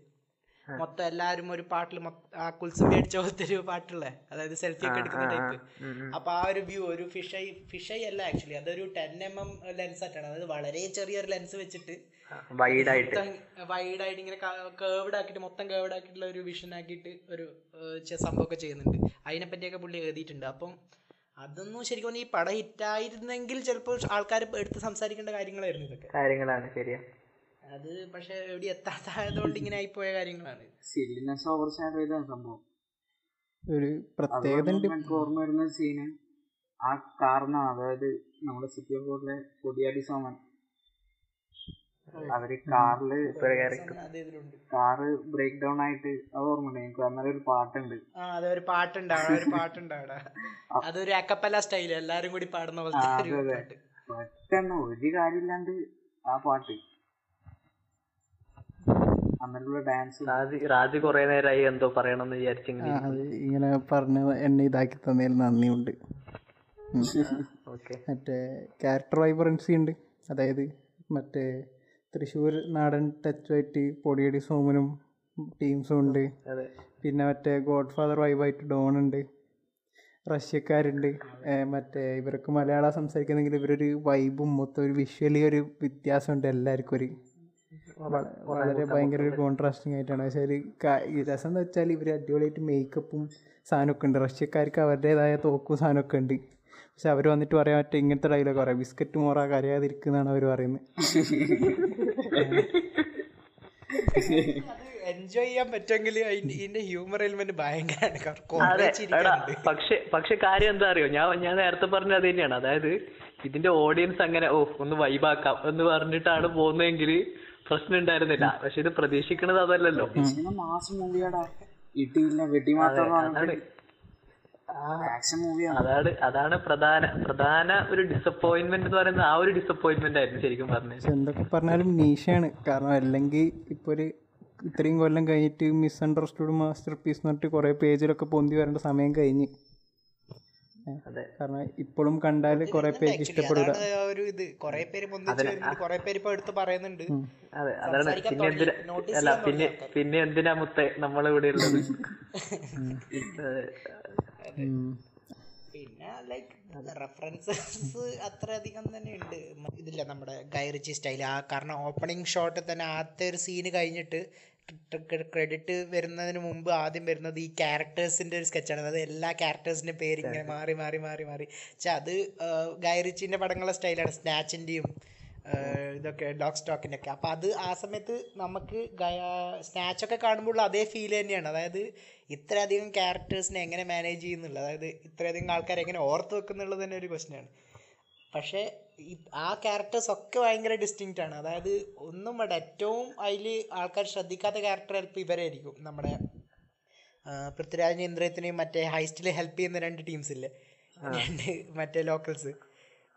മൊത്തം എല്ലാവരും ഒരു പാട്ടിൽ ആ കുൽസുമ്പി അടിച്ച പോലത്തെ ഒരു പാട്ടുള്ള? അതായത് സെൽഫി ഒക്കെ എടുക്കുന്ന ടൈപ്പ് അപ്പൊ ആ ഒരു വ്യൂ ഒരു ഫിഷൈ ഫിഷൈ അല്ല ആക്ച്വലി അതൊരു ടെൻ എം എം ലെൻസ് ആയിട്ടാണ് അതായത് വളരെ ചെറിയൊരു ലെൻസ് വെച്ചിട്ട് വൈഡ് ആയിട്ട് വൈഡ് ആയിട്ട് ഇങ്ങനെ കേർവ്ഡ് ആക്കിയിട്ട് മൊത്തം കേർവ്ഡ് ആക്കിയിട്ടുള്ള ഒരു വിഷൻ ആക്കിയിട്ട് ഒരു സംഭവം ഒക്കെ സംഭവമൊക്കെ ചെയ്യുന്നുണ്ട്. അതിനെ പറ്റിയൊക്കെ പുള്ളി എഴുതിയിട്ടുണ്ട്. അപ്പം അതൊന്നും ശരിക്കും പറഞ്ഞാൽ ഈ പടം ഹിറ്റായിരുന്നെങ്കിൽ ചിലപ്പോൾ ആൾക്കാർ എടുത്ത് സംസാരിക്കേണ്ട കാര്യങ്ങളായിരുന്നു ഇതൊക്കെ. കാര്യങ്ങളാണ് ശരിയാ. അത് പക്ഷെ എവിടെ എത്താത്തതുകൊണ്ട് ഇങ്ങനെ ആയിപ്പോയ കാര്യങ്ങളാണ്. സില്ലിനെസ് ഓവർ ഷാഡോ ചെയ്ത സംഭവം. ഒരു പ്രത്യേകത ഓർമ്മ വരുന്ന സീന് ആ കാരണം അതായത് നമ്മുടെ സിറ്റി ഓഫ് ഗോഡിലെ കൊടിയാടി സോമൻ അവർ കാറിൽ അത് ഇതിലുണ്ട്. കാറ് ബ്രേക്ക് ഡൗൺ ആയിട്ട് അത് ഓർമ്മയുണ്ട്? എനിക്ക് അന്നേരം ഒരു പാട്ടുണ്ട്. ആ അതൊരു പാട്ടുണ്ട് അവിടെ ഒരു പാട്ടുണ്ട് അവിടെ. അതൊരു അക്കപ്പല്ല സ്റ്റൈൽ എല്ലാരും കൂടി പാടുന്ന പോലത്തെ ഒരു അതെ, അതെ. പാട്ട്. പെട്ടെന്ന് ഒരു കാര്യമില്ലാണ്ട് ആ പാട്ട്. റാജി കുറെ നേരമായി എന്തോ പറയണമെന്ന് വിചാരിച്ചെങ്കിൽ ഇങ്ങനെ പറഞ്ഞ് എന്നെ ഇതാക്കി തന്നതിൽ നന്ദിയുണ്ട്. മറ്റേ ക്യാരക്ടർ വൈബ്രൻസി ഉണ്ട്. അതായത് മറ്റേ തൃശ്ശൂർ നാടൻ ടച്ച് ആയിട്ട് പൊടിയടി സോമനും ടീംസും ഉണ്ട്. പിന്നെ മറ്റേ ഗോഡ് ഫാദർ വൈബായിട്ട് ഡോൺ ഉണ്ട്. റഷ്യക്കാരുണ്ട്. മറ്റേ ഇവർക്ക് മലയാളം സംസാരിക്കുന്നെങ്കിൽ ഇവരൊരു വൈബും മൊത്തം ഒരു വിഷ്വലി ഒരു വ്യത്യാസമുണ്ട് എല്ലാവർക്കും ഒരു. വളരെ ഭയങ്കര ഒരു കോൺട്രാസ്റ്റിംഗ് ആയിട്ടാണ്. പക്ഷേ ഒരു രസം എന്ന് വെച്ചാൽ ഇവർ അടിപൊളിയായിട്ട് മേക്കപ്പും സാധനമൊക്കെ ഉണ്ട്. റഷ്യക്കാർക്ക് അവരുടേതായ തോക്കും സാധനമൊക്കെ ഉണ്ട്. പക്ഷെ അവർ വന്നിട്ട് പറയാൻ പറ്റും ഇങ്ങനത്തെ ഡയലോഗ് പറയാം. ബിസ്ക്കറ്റ് മോറ കരയാതിരിക്കുന്നതാണ് അവർ പറയുന്നത്. എൻജോയ് ചെയ്യാൻ പറ്റുമെങ്കിൽ ഇതിന്റെ ഹ്യൂമർ എലിമെന്റ് ഭയങ്കരമാണ്. പക്ഷെ പക്ഷെ കാര്യം എന്താ അറിയോ? ഞാൻ ഞാൻ നേരത്തെ പറഞ്ഞത് അത് തന്നെയാണ്. അതായത് ഇതിന്റെ ഓഡിയൻസ് അങ്ങനെ ഓ ഒന്ന് വൈബാക്കാം എന്ന് പറഞ്ഞിട്ടാണ് പോകുന്നതെങ്കിൽ പ്രശ്നം ഉണ്ടായിരുന്നില്ല. പക്ഷെ ഇത് പ്രതീക്ഷിക്കുന്നത് അതല്ലല്ലോ. മാസം മൂവിയാടാ ഇടിയില്ല വെടി മാത്രം അതാണ്. ആക്ഷൻ മൂവിയാണ്. അതാണ് അതാണ് പ്രധാന പ്രധാന ഒരു ഡിസപ്പോയിന്റ്മെന്റ് എന്ന് പറയുന്നത്. ആ ഒരു ഡിസപ്പോയിന്റ്മെന്റ് ആയിരുന്നു ശരിക്കും പറഞ്ഞത്. എന്തൊക്കെ പറഞ്ഞാലും നീഷയാണ് കാരണം അല്ലെങ്കിൽ ഇപ്പൊ ഒരു ഇത്രയും കൊല്ലം കഴിഞ്ഞിട്ട് മിസ് അണ്ടർസ്റ്റുഡ് മാസ്റ്റർ പീസ് എന്ന് പറഞ്ഞിട്ട് കുറെ പേജിലൊക്കെ പൊന്തി വരേണ്ട സമയം കഴിഞ്ഞ്. കാരണം ഇപ്പോഴും കണ്ടാൽ കുറേ പേർക്ക് ഇഷ്ടപ്പെടില്ല ഒരു ഇത്. കുറെ പേര് കുറെ പേര് ഇപ്പൊ എടുത്ത് പറയുന്നുണ്ട്. അതെ അതാണ്. പിന്നെ എന്തിനാ അല്ല പിന്നെ പിന്നെ എന്തിനാ മുത്തേ നമ്മളിവിടെ ഉള്ളത്? [LAUGHS] അതെ. പിന്നെ ലൈക്ക് റെഫറൻസസ് അത്രയധികം തന്നെ ഉണ്ട്. ഇതില്ല നമ്മുടെ ഗൈറിച്ചി സ്റ്റൈൽ ആ കാരണം ഓപ്പണിംഗ് ഷോട്ടിൽ തന്നെ ആദ്യത്തെ ഒരു സീന് കഴിഞ്ഞിട്ട് ക്രെഡിറ്റ് വരുന്നതിന് മുമ്പ് ആദ്യം വരുന്നത് ഈ ക്യാരക്ടേഴ്സിന്റെ ഒരു സ്കെച്ചാണ് അതായത് എല്ലാ ക്യാരക്ടേഴ്സിന്റെ പേര് ഇങ്ങനെ മാറി മാറി മാറി മാറി. പക്ഷെ അത് ഗൈറിച്ചിന്റെ പടങ്ങളുടെ സ്റ്റൈലാണ് സ്നാച്ചിന്റെയും ഇതൊക്കെ ഡോഗ് സ്റ്റോക്കിന്റെ ഒക്കെ അപ്പോൾ അത് ആ സമയത്ത് നമുക്ക് സ്നാച്ചൊക്കെ കാണുമ്പോൾ അതേ ഫീൽ തന്നെയാണ്. അതായത് ഇത്രയധികം ക്യാരക്ടേഴ്സിനെ എങ്ങനെ മാനേജ് ചെയ്യുന്നുള്ളത്? അതായത് ഇത്രയധികം ആൾക്കാരെ എങ്ങനെ ഓർത്ത് വെക്കുന്നുള്ളത് തന്നെ ഒരു ക്വസ്റ്റ്യനാണ് പക്ഷേ ആ ക്യാരക്ടേഴ്സ് ഒക്കെ ഭയങ്കര ഡിസ്റ്റിങ്റ്റ് ആണ്. അതായത് ഒന്നും വേണ്ട ഏറ്റവും അതിൽ ആൾക്കാർ ശ്രദ്ധിക്കാത്ത ക്യാരക്ടർ ചിലപ്പോൾ ഇവരായിരിക്കും നമ്മുടെ പൃഥ്വിരാജ് ഇന്ദ്രത്തിനെയും മറ്റേ ഹൈസ്റ്റിൽ ഹെൽപ്പ് ചെയ്യുന്ന രണ്ട് ടീംസ് ഇല്ലേ? രണ്ട് മറ്റേ ലോക്കൽസ്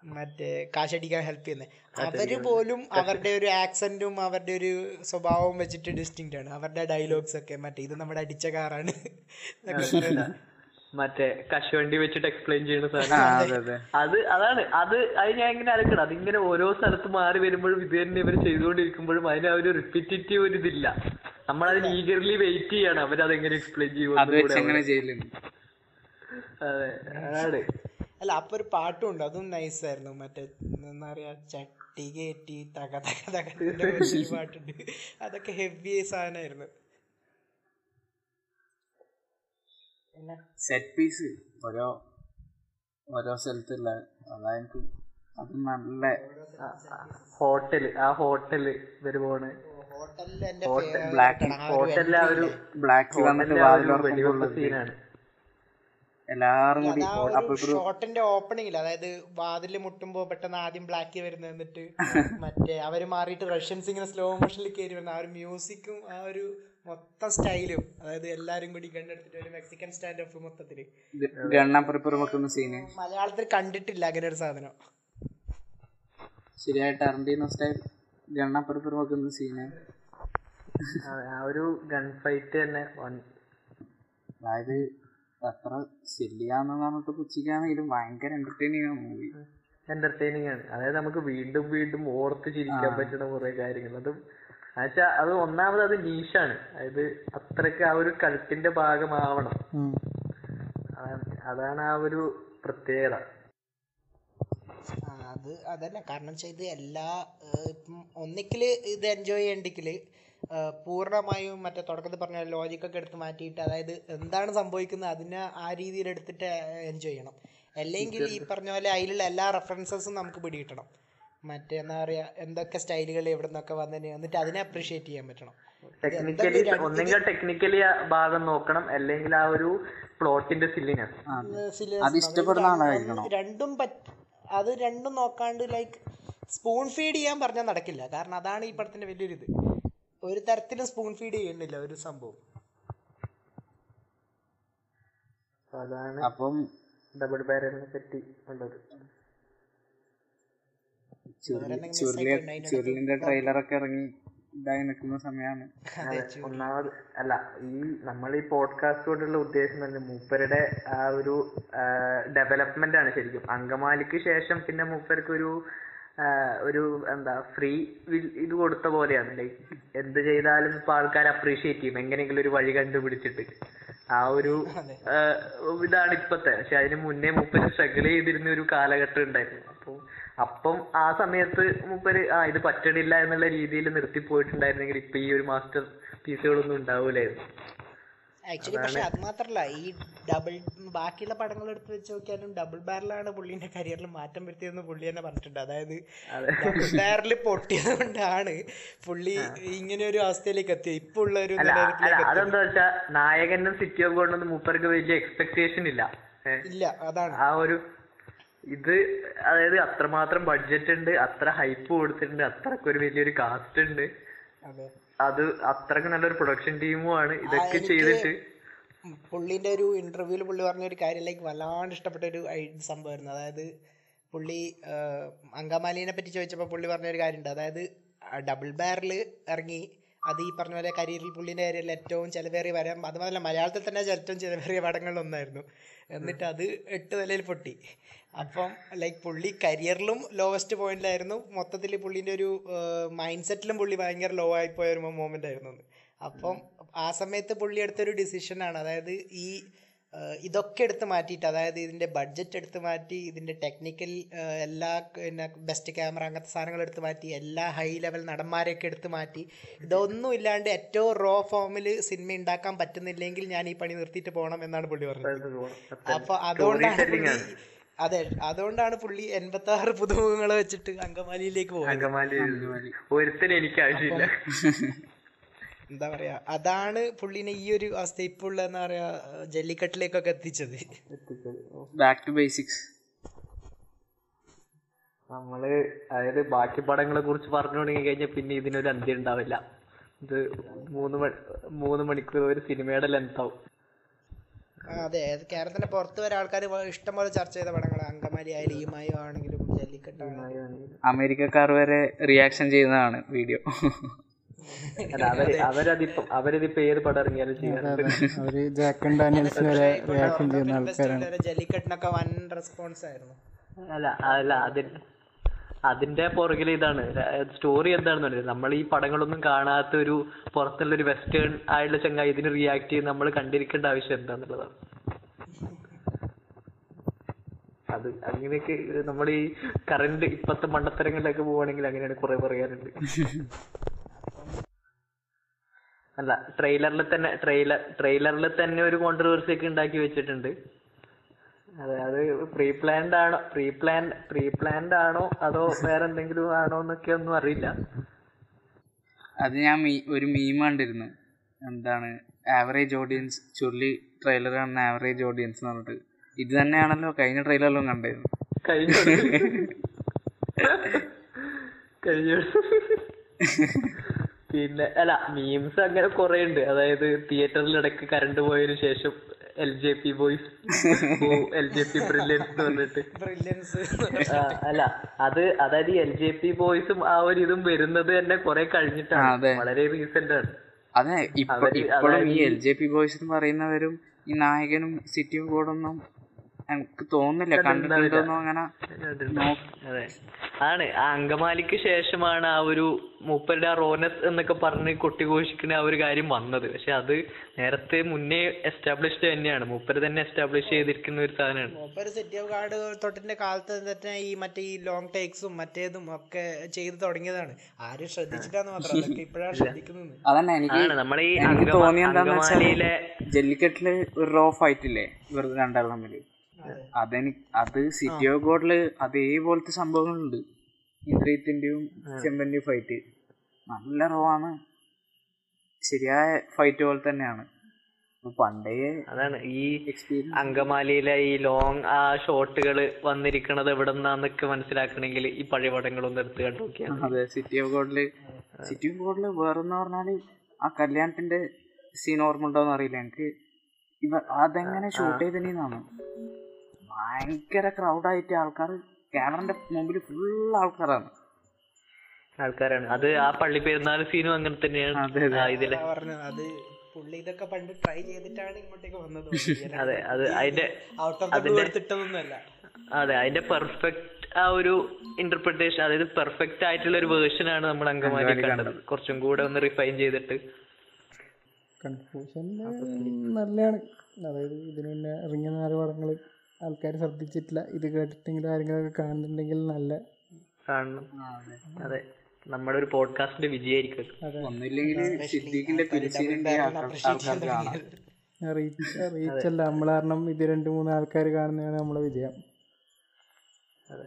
മറ്റേ കാശടിക്കാൻ ഹെൽപ്പ് ചെയ്യുന്നത് അവർ പോലും അവരുടെ ഒരു ആക്സന്റും അവരുടെ ഒരു സ്വഭാവവും വെച്ചിട്ട് ഡിസ്റ്റിങ്റ്റ് ആണ്. അവരുടെ ഡയലോഗ്സ് ഒക്കെ. മറ്റേ ഇത് നമ്മുടെ അടിച്ച കാറാണ്. മറ്റേ കശുവണ്ടി വെച്ചിട്ട് എക്സ്പ്ലെയിൻ ചെയ്യുന്ന സാധനം അതെ അതെ അത് അതാണ് അത് അത് ഞാൻ ഇങ്ങനെ അലക്കണം അതിങ്ങനെ ഓരോ സ്ഥലത്ത് മാറി വരുമ്പോഴും ഇത് തന്നെ ഇവർ ചെയ്തുകൊണ്ടിരിക്കുമ്പോഴും അതിന് ആ ഒരു റിപ്പീറ്റേറ്റീവ് ഒരു ഇതില്ല നമ്മളതിന് ഈഗർലി വെയിറ്റ് ചെയ്യാണ് അവർ എക്സ്പ്ലെയിൻ അത് വെച്ച് എങ്ങനെ ചെയ്യലുണ്ട് അതെ അതാണ് അല്ല അപ്പൊ ഒരു പാട്ടും ഉണ്ട് അതും നൈസ് ആയിരുന്നു മറ്റേ എന്താ പറയാ ചട്ടി കയറ്റി തക തക തക പാട്ടുണ്ട് അതൊക്കെ ഹെവി സാധനമായിരുന്നു പിന്നെ സെറ്റ് പീസ് ഓരോ ഓരോ സ്ഥലത്തുള്ള അതായത് അത് നല്ല ഹോട്ടൽ ആ ഹോട്ടൽ വരുവാണ് ഹോട്ടലിൽ ബ്ലാക്ക് ഹോട്ടലിലെ ആ ഒരു ബ്ലാക്ക് വന്നിട്ട് സീനാണ് എല്ലാരും കൂടി ഷോട്ടിന്റെ ഓപ്പണിംഗിൽ അതായത് വാതിൽ മുട്ടുമ്പോ പെട്ടെന്ന് ആദ്യം ബ്ലാക്ക് വരുന്നത് എന്നിട്ട് [LAUGHS] മറ്റേ അവർ മാറിയിട്ട് റഷ്യൻസ് ഇങ്ങനെ സ്ലോ മോഷനിൽ കയറി വരുന്ന ആ ഒരു മ്യൂസിക്കും ആ ഒരു മൊത്തം സ്റ്റൈലും അതായത് എല്ലാരും കൂടി കണ്ടെടുത്തിട്ട് ഒരു മെക്സിക്കൻ സ്റ്റാൻഡ് ഓഫ് മൊത്തത്തിൽ. മലയാളത്തിൽ കണ്ടിട്ടില്ല അങ്ങനെ ഒരു സാധനം. ശരിയായിട്ട് അറണ്ടീനോ സ്റ്റൈൽ ഗണ്ണപ്പുറപ്പുറം വെക്കുന്ന സീന് ആ ഒരു ഗൺ ഫൈറ്റ് തന്നെ വൺ അതായത് അത്ര ശരിയാന്ന് പറഞ്ഞിട്ട് പുച്ഛിക്കാണെങ്കിലും ഭയങ്കര എന്റർടൈനിങ് ആണ് മൂവി എന്റർടൈനിങ് ആണ്. അതായത് നമുക്ക് വീണ്ടും വീണ്ടും ഓർത്ത് ചിരിക്കാൻ പറ്റുന്ന കുറെ കാര്യങ്ങൾ. അതും എന്നുവെച്ചാൽ അത് ഒന്നാമത് അത് നീഷാണ് അതായത് അത്രയ്ക്ക് ആ ഒരു കൾട്ടിന്റെ ഭാഗമാവണം. അതാണ്- ആ ഒരു പ്രത്യേകത. അത് അതല്ല. കാരണം ഇത് എല്ലാ ഒന്നിക്കിൽ ഇത് എൻജോയ് ചെയ്യണ്ടെങ്കിൽ പൂർണമായും മറ്റേ തുടക്കത്തിൽ പറഞ്ഞ ലോജിക്കൊക്കെ എടുത്ത് മാറ്റിയിട്ട് അതായത് എന്താണ് സംഭവിക്കുന്നത് അതിനെ ആ രീതിയിൽ എടുത്തിട്ട് എൻജോയ് ചെയ്യണം. അല്ലെങ്കിൽ ഈ പറഞ്ഞ പോലെ അതിലുള്ള എല്ലാ റെഫറൻസസും നമുക്ക് പിടികിട്ടണം. മറ്റേ എന്താ പറയുക എന്തൊക്കെ സ്റ്റൈലുകൾ എവിടെ നിന്നൊക്കെ വന്നതിന് എന്നിട്ട് അതിനെ അപ്രീഷിയേറ്റ് ചെയ്യാൻ പറ്റണം. ടെക്നിക്കലി ഒന്നെങ്കിൽ ടെക്നിക്കലി ഭാഗം നോക്കണം. അല്ലെങ്കിൽ ആ ഒരു പ്ലോട്ടിന്റെ സില്ലിനെസ്. രണ്ടും അത് രണ്ടും നോക്കാണ്ട് ലൈക്ക് സ്പൂൺ ഫീഡ് ചെയ്യാൻ പറഞ്ഞാൽ നടക്കില്ല. കാരണം അതാണ് ഈ പടത്തിന്റെ വലിയൊരു ഇത് ഒരു തരത്തിലും സ്പൂൺ ഫീഡ് ചെയ്യുന്നില്ല ഒരു സംഭവം. അതാണ് അപ്പം ഡബിൾ ബാരലിനെ പറ്റി ഉള്ളത്. ചുരുളി ചുരുളി ചുരുളിന്റെ ട്രെയിലറൊക്കെ ഇറങ്ങി ഇതായി നിൽക്കുന്ന സമയമാണ്. ഒന്നാമത് അല്ല ഈ നമ്മൾ ഈ പോഡ്കാസ്റ്റ് കൊണ്ടുള്ള ഉദ്ദേശം തന്നെ മൂപ്പരുടെ ആ ഒരു ഡെവലപ്മെന്റ് ആണ് ശരിക്കും. അങ്കമാലിക്ക് ശേഷം പിന്നെ മൂപ്പർക്ക് ഒരു ഒരു എന്താ ഫ്രീ ഇത് കൊടുത്ത പോലെയാണ് ലൈക്ക് എന്ത് ചെയ്താലും ഇപ്പൊ ആൾക്കാർ അപ്രീഷിയേറ്റ് ചെയ്യും എങ്ങനെയെങ്കിലും ഒരു വഴി കണ്ടുപിടിച്ചിട്ട്. ആ ഒരു ഇതാണ് ഇപ്പത്തെ. പക്ഷെ അതിന് മുന്നേ മൂപ്പര് സ്ട്രഗിൾ ചെയ്തിരുന്ന ഒരു കാലഘട്ടം ഉണ്ടായിരുന്നു. അപ്പൊ അപ്പം ആ സമയത്ത് മൂപ്പര് ആ ഇത് പറ്റണില്ല എന്നുള്ള രീതിയിൽ നിർത്തി പോയിട്ടുണ്ടായിരുന്നെങ്കിൽ ഇപ്പൊ ഈ ഒരു മാസ്റ്റർ പീസുകളൊന്നും ഉണ്ടാവൂലായിരുന്നു. ആക്ച്വലി പക്ഷെ അത് മാത്രല്ല ഈ ഡബിൾ ബാക്കിയുള്ള പടങ്ങൾ എടുത്ത് വെച്ച് നോക്കിയാലും ഡബിൾ ബാരലാണ് പുള്ളിന്റെ കരിയറിൽ മാറ്റം വരുത്തിയതെന്ന് പുള്ളി തന്നെ പറഞ്ഞിട്ടുണ്ട്. അതായത് ഡബിൾ ബാരൽ പൊട്ടിയത് കൊണ്ടാണ് പുള്ളി ഇങ്ങനെ ഒരു അവസ്ഥയിലേക്ക് എത്തിയത് ഇപ്പൊ ഉള്ള ഒരു. അതെന്താ വെച്ചാ നായകനും സിറ്റി ഓഫ് ഗോഡൊന്നും മൂപ്പർക്ക് വലിയ എക്സ്പെക്ടേഷൻ ഇല്ല. ഇല്ല അതാണ്. ആ ഒരു ഇത് അതായത് അത്രമാത്രം ബഡ്ജറ്റ് ഉണ്ട് അത്ര ഹൈപ്പ് കൊടുത്തിട്ടുണ്ട് അത്രക്കൊരു വലിയൊരു കാസ്റ്റ് ഉണ്ട്. അതെ. അത് അത്രയ്ക്ക് നല്ലൊരു പ്രൊഡക്ഷൻ ടീമുമാണ് ഇതൊക്കെ ചെയ്തിട്ട് പുള്ളിന്റെ ഒരു ഇന്റർവ്യൂവിൽ പുള്ളി പറഞ്ഞ ഒരു കാര്യം ലൈക്ക് വല്ലാണ്ട് ഇഷ്ടപ്പെട്ട ഒരു സംഭവമായിരുന്നു. അതായത് പുള്ളി അങ്കമാലിനെ പറ്റി ചോദിച്ചപ്പോൾ പുള്ളി പറഞ്ഞ ഒരു കാര്യമുണ്ട്. അതായത് ഡബിൾ ബാരൽ ഇറങ്ങി അത് ഈ പറഞ്ഞ പോലെ കരിയറിൽ പുള്ളിന്റെ കാര്യത്തിൽ ഏറ്റവും ചിലവേറിയ വരം അത് മാത്രമല്ല മലയാളത്തിൽ തന്നെ ഏറ്റവും ചിലവേറിയ പടങ്ങളിൽ ഒന്നായിരുന്നു എന്നിട്ട് അത് എട്ട് നിലയിൽ പൊട്ടി. അപ്പം ലൈക്ക് പുള്ളി കരിയറിലും ലോവസ്റ്റ് പോയിന്റിലായിരുന്നു മൊത്തത്തിൽ പുള്ളിന്റെ ഒരു മൈൻഡ് സെറ്റിലും പുള്ളി ഭയങ്കര ലോ ആയി പോയ ഒരു മൊമെന്റ് ആയിരുന്നു. അപ്പം ആ സമയത്ത് പുള്ളി എടുത്തൊരു ഡിസിഷനാണ് അതായത് ഈ ഇതൊക്കെ എടുത്ത് മാറ്റിയിട്ട് അതായത് ഇതിന്റെ ബഡ്ജറ്റ് എടുത്ത് മാറ്റി ഇതിന്റെ ടെക്നിക്കൽ എല്ലാ പിന്നെ ബെസ്റ്റ് ക്യാമറ അങ്ങനത്തെ സാധനങ്ങൾ എടുത്ത് മാറ്റി എല്ലാ ഹൈ ലെവൽ നടന്മാരെയൊക്കെ എടുത്ത് മാറ്റി. ഇതൊന്നും ഇല്ലാണ്ട് ഏറ്റവും റോ ഫോമിൽ സിനിമ ഉണ്ടാക്കാൻ പറ്റുന്നില്ലെങ്കിൽ ഞാൻ ഈ പണി നിർത്തിയിട്ട് പോകണം എന്നാണ് പുള്ളി പറഞ്ഞത്. അപ്പൊ അതുകൊണ്ടാണ് പുള്ളി അതെ അതുകൊണ്ടാണ് പുള്ളി എൺപത്തി ആറ് പുതുമുഖങ്ങളെ വെച്ചിട്ട് അങ്കമാലിയിലേക്ക് പോകുന്നത് അങ്കമാലി എനിക്ക് ആവശ്യമില്ല. എന്താ പറയാ അതാണ് പുള്ളിനെ ഈ ഒരു അവസ്ഥ ഇപ്പോൾ ഉള്ള എന്താ പറയാ ജല്ലിക്കെട്ടിലേക്കൊക്കെ എത്തിച്ചത്. ബാക്ക് ടു ബേസിക്സ് നമ്മൾ അതായത് ബാക്കി പടങ്ങളെ കുറിച്ച് പറഞ്ഞു തുടങ്ങി കഴിഞ്ഞാൽ പിന്നെ ഇതിനൊരു അന്ത്യം ഉണ്ടാവില്ല. ഇത് മൂന്ന് മണി മൂന്ന് മണിക്കൂർ ഒരു സിനിമയുടെ ലെങ്ത് ആവും. അതെ. കേരളത്തിന്റെ പുറത്ത് വരെ ആൾക്കാർ ഇഷ്ടംപോലെ ചർച്ച ചെയ്ത പടങ്ങൾ അങ്കമാലി ആയാലും ഈമായോ മായോ ആണെങ്കിലും ജല്ലിക്കെട്ടാണെങ്കിലും. അമേരിക്കക്കാർ വരെ റിയാക്ഷൻ ചെയ്യുന്നതാണ് വീഡിയോ അവരതിപ്പോ അവരിതിപ്പോ ഏത് പടം ഇറങ്ങിയാലും ചെയ്യാറുണ്ട് അവർ ജാക്കൻ ഡാനിയൽസ് വരെ റിയാക്ഷൻ ചെയ്യുന്ന ആൾക്കാരാണ്. ജല്ലിക്കെട്ടിനൊക്കെ വൻ റെസ്പോൺസ് ആയിരുന്നു. അല്ല അല്ല അതിന് അതിന്റെ പുറകിൽ ഇതാണ്. സ്റ്റോറി എന്താണെന്ന് പറയുന്നത് നമ്മൾ ഈ പടങ്ങളൊന്നും കാണാത്ത ഒരു പുറത്തുള്ള ഒരു വെസ്റ്റേൺ ആയിട്ടുള്ള ചങ്ങായി ഇതിന് റിയാക്ട് ചെയ്ത് നമ്മൾ കണ്ടിരിക്കേണ്ട ആവശ്യം എന്താന്നുള്ളതാണ്. അത് അങ്ങനെയൊക്കെ നമ്മൾ ഈ കറണ്ട് ഇപ്പത്തെ മണ്ടത്തരങ്ങളിലൊക്കെ പോവാണെങ്കിൽ അങ്ങനെയാണ് കുറെ പറയാനുണ്ട്. [LAUGHS] അല്ല ട്രെയിലറിൽ തന്നെ ട്രെയിലർ ട്രെയിലറിൽ തന്നെ ഒരു കോൺട്രവേഴ്സി ഒക്കെ ഉണ്ടാക്കി വെച്ചിട്ടുണ്ട്. അതെ അത് പ്രീ പ്ലാൻഡ് ആണോ പ്രീ പ്ലാൻ പ്രീ പ്ലാൻഡ് ആണോ അതോ വേറെ എന്തെങ്കിലും ആണോ എന്നൊക്കെ ഒന്നും അറിയില്ല. അത് ഞാൻ ഒരു മീം കണ്ടിരുന്നു. എന്താണ് ആവറേജ് ഓഡിയൻസ് ചുരുളി ട്രെയിലർ കാണുന്ന ആവറേജ് ഓഡിയൻസ് എന്ന് പറഞ്ഞിട്ട്. ഇത് തന്നെയാണല്ലോ കഴിഞ്ഞ ട്രെയിലറിലും കണ്ടായിരുന്നു. കഴിഞ്ഞ. [LAUGHS] കഴിഞ്ഞ. പിന്നെ അല്ല മീംസ് അങ്ങനെ കുറെ ഉണ്ട് അതായത് തിയേറ്ററിൽ ഇടയ്ക്ക് കറണ്ട് പോയതിനു ശേഷം L J P boys L J P brilliance എന്ന് പറഞ്ഞിട്ട് അല്ല അത് അതായത് എൽ ജെ പി ബോയ്സും ആ ഒരു ഇതും വരുന്നത് തന്നെ കുറെ കഴിഞ്ഞിട്ടാണ്. വളരെ റീസെന്റ് ആണ്. അതെ ഇപ്പൊ ഇപ്പോഴും ഈ എൽ ജെ പി ബോയ്സ് എന്ന് പറയുന്നവരും ഈ നായകനും സിറ്റി ഓഫ് ഗോഡൊന്നും എനിക്ക് തോന്നുന്നില്ല. കണ്ടിട്ടുണ്ടോന്നും അങ്ങനെ അതെ. ആണ്. ആ അങ്കമാലിക്ക് ശേഷമാണ് ആ ഒരു മൂപ്പരുടെ ആ റോനസ് എന്നൊക്കെ പറഞ്ഞ് കൊട്ടിഘോഷിക്കുന്ന ആ ഒരു കാര്യം വന്നത്. പക്ഷെ അത് നേരത്തെ മുന്നേ എസ്റ്റാബ്ലിഷ് തന്നെയാണ്. മൂപ്പര് തന്നെ എസ്റ്റാബ്ലിഷ് ചെയ്തിരിക്കുന്ന ഒരു സാധനമാണ്. മൂപ്പര് സെറ്റ് ഓഫ് ഗാർഡ് തൊട്ടിന്റെ കാലത്ത് തന്നെ ഈ മറ്റേ ഈ ലോങ് ടേക്സും മറ്റേതും ഒക്കെ ചെയ്ത് തുടങ്ങിയതാണ്. ആരും ശ്രദ്ധിച്ചിട്ടാന്ന് മാത്രം. അതൊക്കെ ഇപ്പോഴാണ് ശ്രദ്ധിക്കുന്നത്. അതന്നെ എനിക്ക് ആണ്. നമ്മളെ ഈ അങ്കമാലിയിലെ ജല്ലിക്കെട്ടിൽ ഒരു റോ ഫൈറ്റ് ഇല്ലേ? ഇവർ രണ്ടാളും തമ്മിൽ. അതെനിക്ക് അത് സിറ്റി ഓഫ് ഗോഡിൽ അതേപോലത്തെ സംഭവങ്ങളുണ്ട്. ഇന്ദ്രിയത്തിന്റെയും ചെമ്പന്റെയും ഫൈറ്റ് നല്ല റോ ആണ്. ശരിയായ ഫൈറ്റ് പോലെ തന്നെയാണ്. പണ്ടേ അതാണ്. ഈ അങ്കമാലിയിലെ ഈ ലോങ് ആ ഷോട്ടുകൾ വന്നിരിക്കണത് എവിടെ നിന്നാന്നൊക്കെ മനസ്സിലാക്കണമെങ്കിൽ ഈ പഴയ പടങ്ങളൊന്നും എടുത്ത് കണ്ടു നോക്കിയാൽ അതെ സിറ്റി ഓഫ് ഗോഡിൽ സിറ്റി ഓഫ് ഗോഡിൽ വേറെന്ന് പറഞ്ഞാൽ ആ കല്യാണത്തിന്റെ സീൻ ഓർമ്മ ഉണ്ടോന്ന് അറിയില്ല. എനിക്ക് ഇവ അതെങ്ങനെ ഷൂട്ട് ചെയ്തതിനാണ് ഭയങ്കര ക്രൗഡായിട്ട് ആൾക്കാർ ക്യാമറന്റെ മുമ്പിൽ ഫുൾ ആൾക്കാരാണ്. ആൾക്കാരാണ്. അത് ആ പള്ളി പെരുന്നാൾ സീനും അങ്ങനെ തന്നെയാണ്. അതെ, അതെ. ഇതിലെ. പറഞ്ഞത്. അത് പുള്ളി ഇതൊക്കെ പണ്ട് ട്രൈ ചെയ്തിട്ടാണ് ഇങ്ങോട്ടേക്ക് വന്നത്. അതെ അത്. അതിന്റെ അതിന്റെ അതെ അതിന്റെ പെർഫെക്റ്റ് ആ ഒരു ഇന്റർപ്രിട്ടേഷൻ അതായത് പെർഫെക്റ്റ് ആയിട്ടുള്ള ഒരു വേർഷൻ ആണ് നമ്മൾ അങ്കമാലി കണ്ടത്. കുറച്ചും കൂടെ ഒന്ന് റിഫൈൻ ചെയ്തിട്ട്. കൺഫ്യൂഷൻ നല്ലതാണ്. അതായത് ഇതിന് പിന്നെ ഇറങ്ങിയ നാല് പടങ്ങൾ ആൾക്കാർ ശ്രദ്ധിച്ചിട്ടില്ല. ഇത് കേട്ടിട്ടെങ്കിലും ആരെങ്കിലും കാണുന്നുണ്ടെങ്കിൽ നല്ല കാണണം. അതെ. നമ്മുടെ ഒരു പോഡ്കാസ്റ്റിന്റെ വിജയമായിരിക്കും റീച്ച് റീച്ചല്ല. നമ്മൾ കാരണം ഇത് രണ്ട് മൂന്ന് ആൾക്കാർ കാണുന്നതാണ് നമ്മളെ വിജയം. അതെ.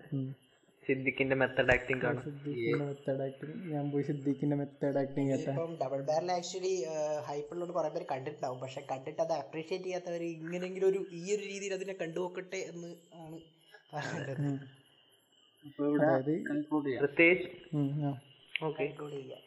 സിദ്ദിഖിന്റെ മെത്തേഡ് ആക്ടിങ് കാണും സിദ്ദിഖിന്റെ മെത്തേഡ് ആക്ടിങ് ഞാൻ പോയി സിദ്ദിഖിന്റെ മെത്തേഡ് ആക്ടിങ് കേട്ടാ. ഇപ്പം ഡബിൾ ബാരൽ ആക്ച്വലി ഹൈപ്പുള്ളതുകൊണ്ട് കുറെ പേര് കണ്ടിട്ടുണ്ടാവും. പക്ഷെ കണ്ടിട്ട് അത് അപ്രീഷിയേറ്റ് ചെയ്യാത്തവർ ഇങ്ങനെങ്കിലും ഒരു ഈ ഒരു രീതിയിൽ അതിനെ കണ്ടുപോക്കട്ടെ എന്ന് ആണ് അതായത് പ്രത്യേകിച്ച് ഓക്കെ ചെയ്യാം.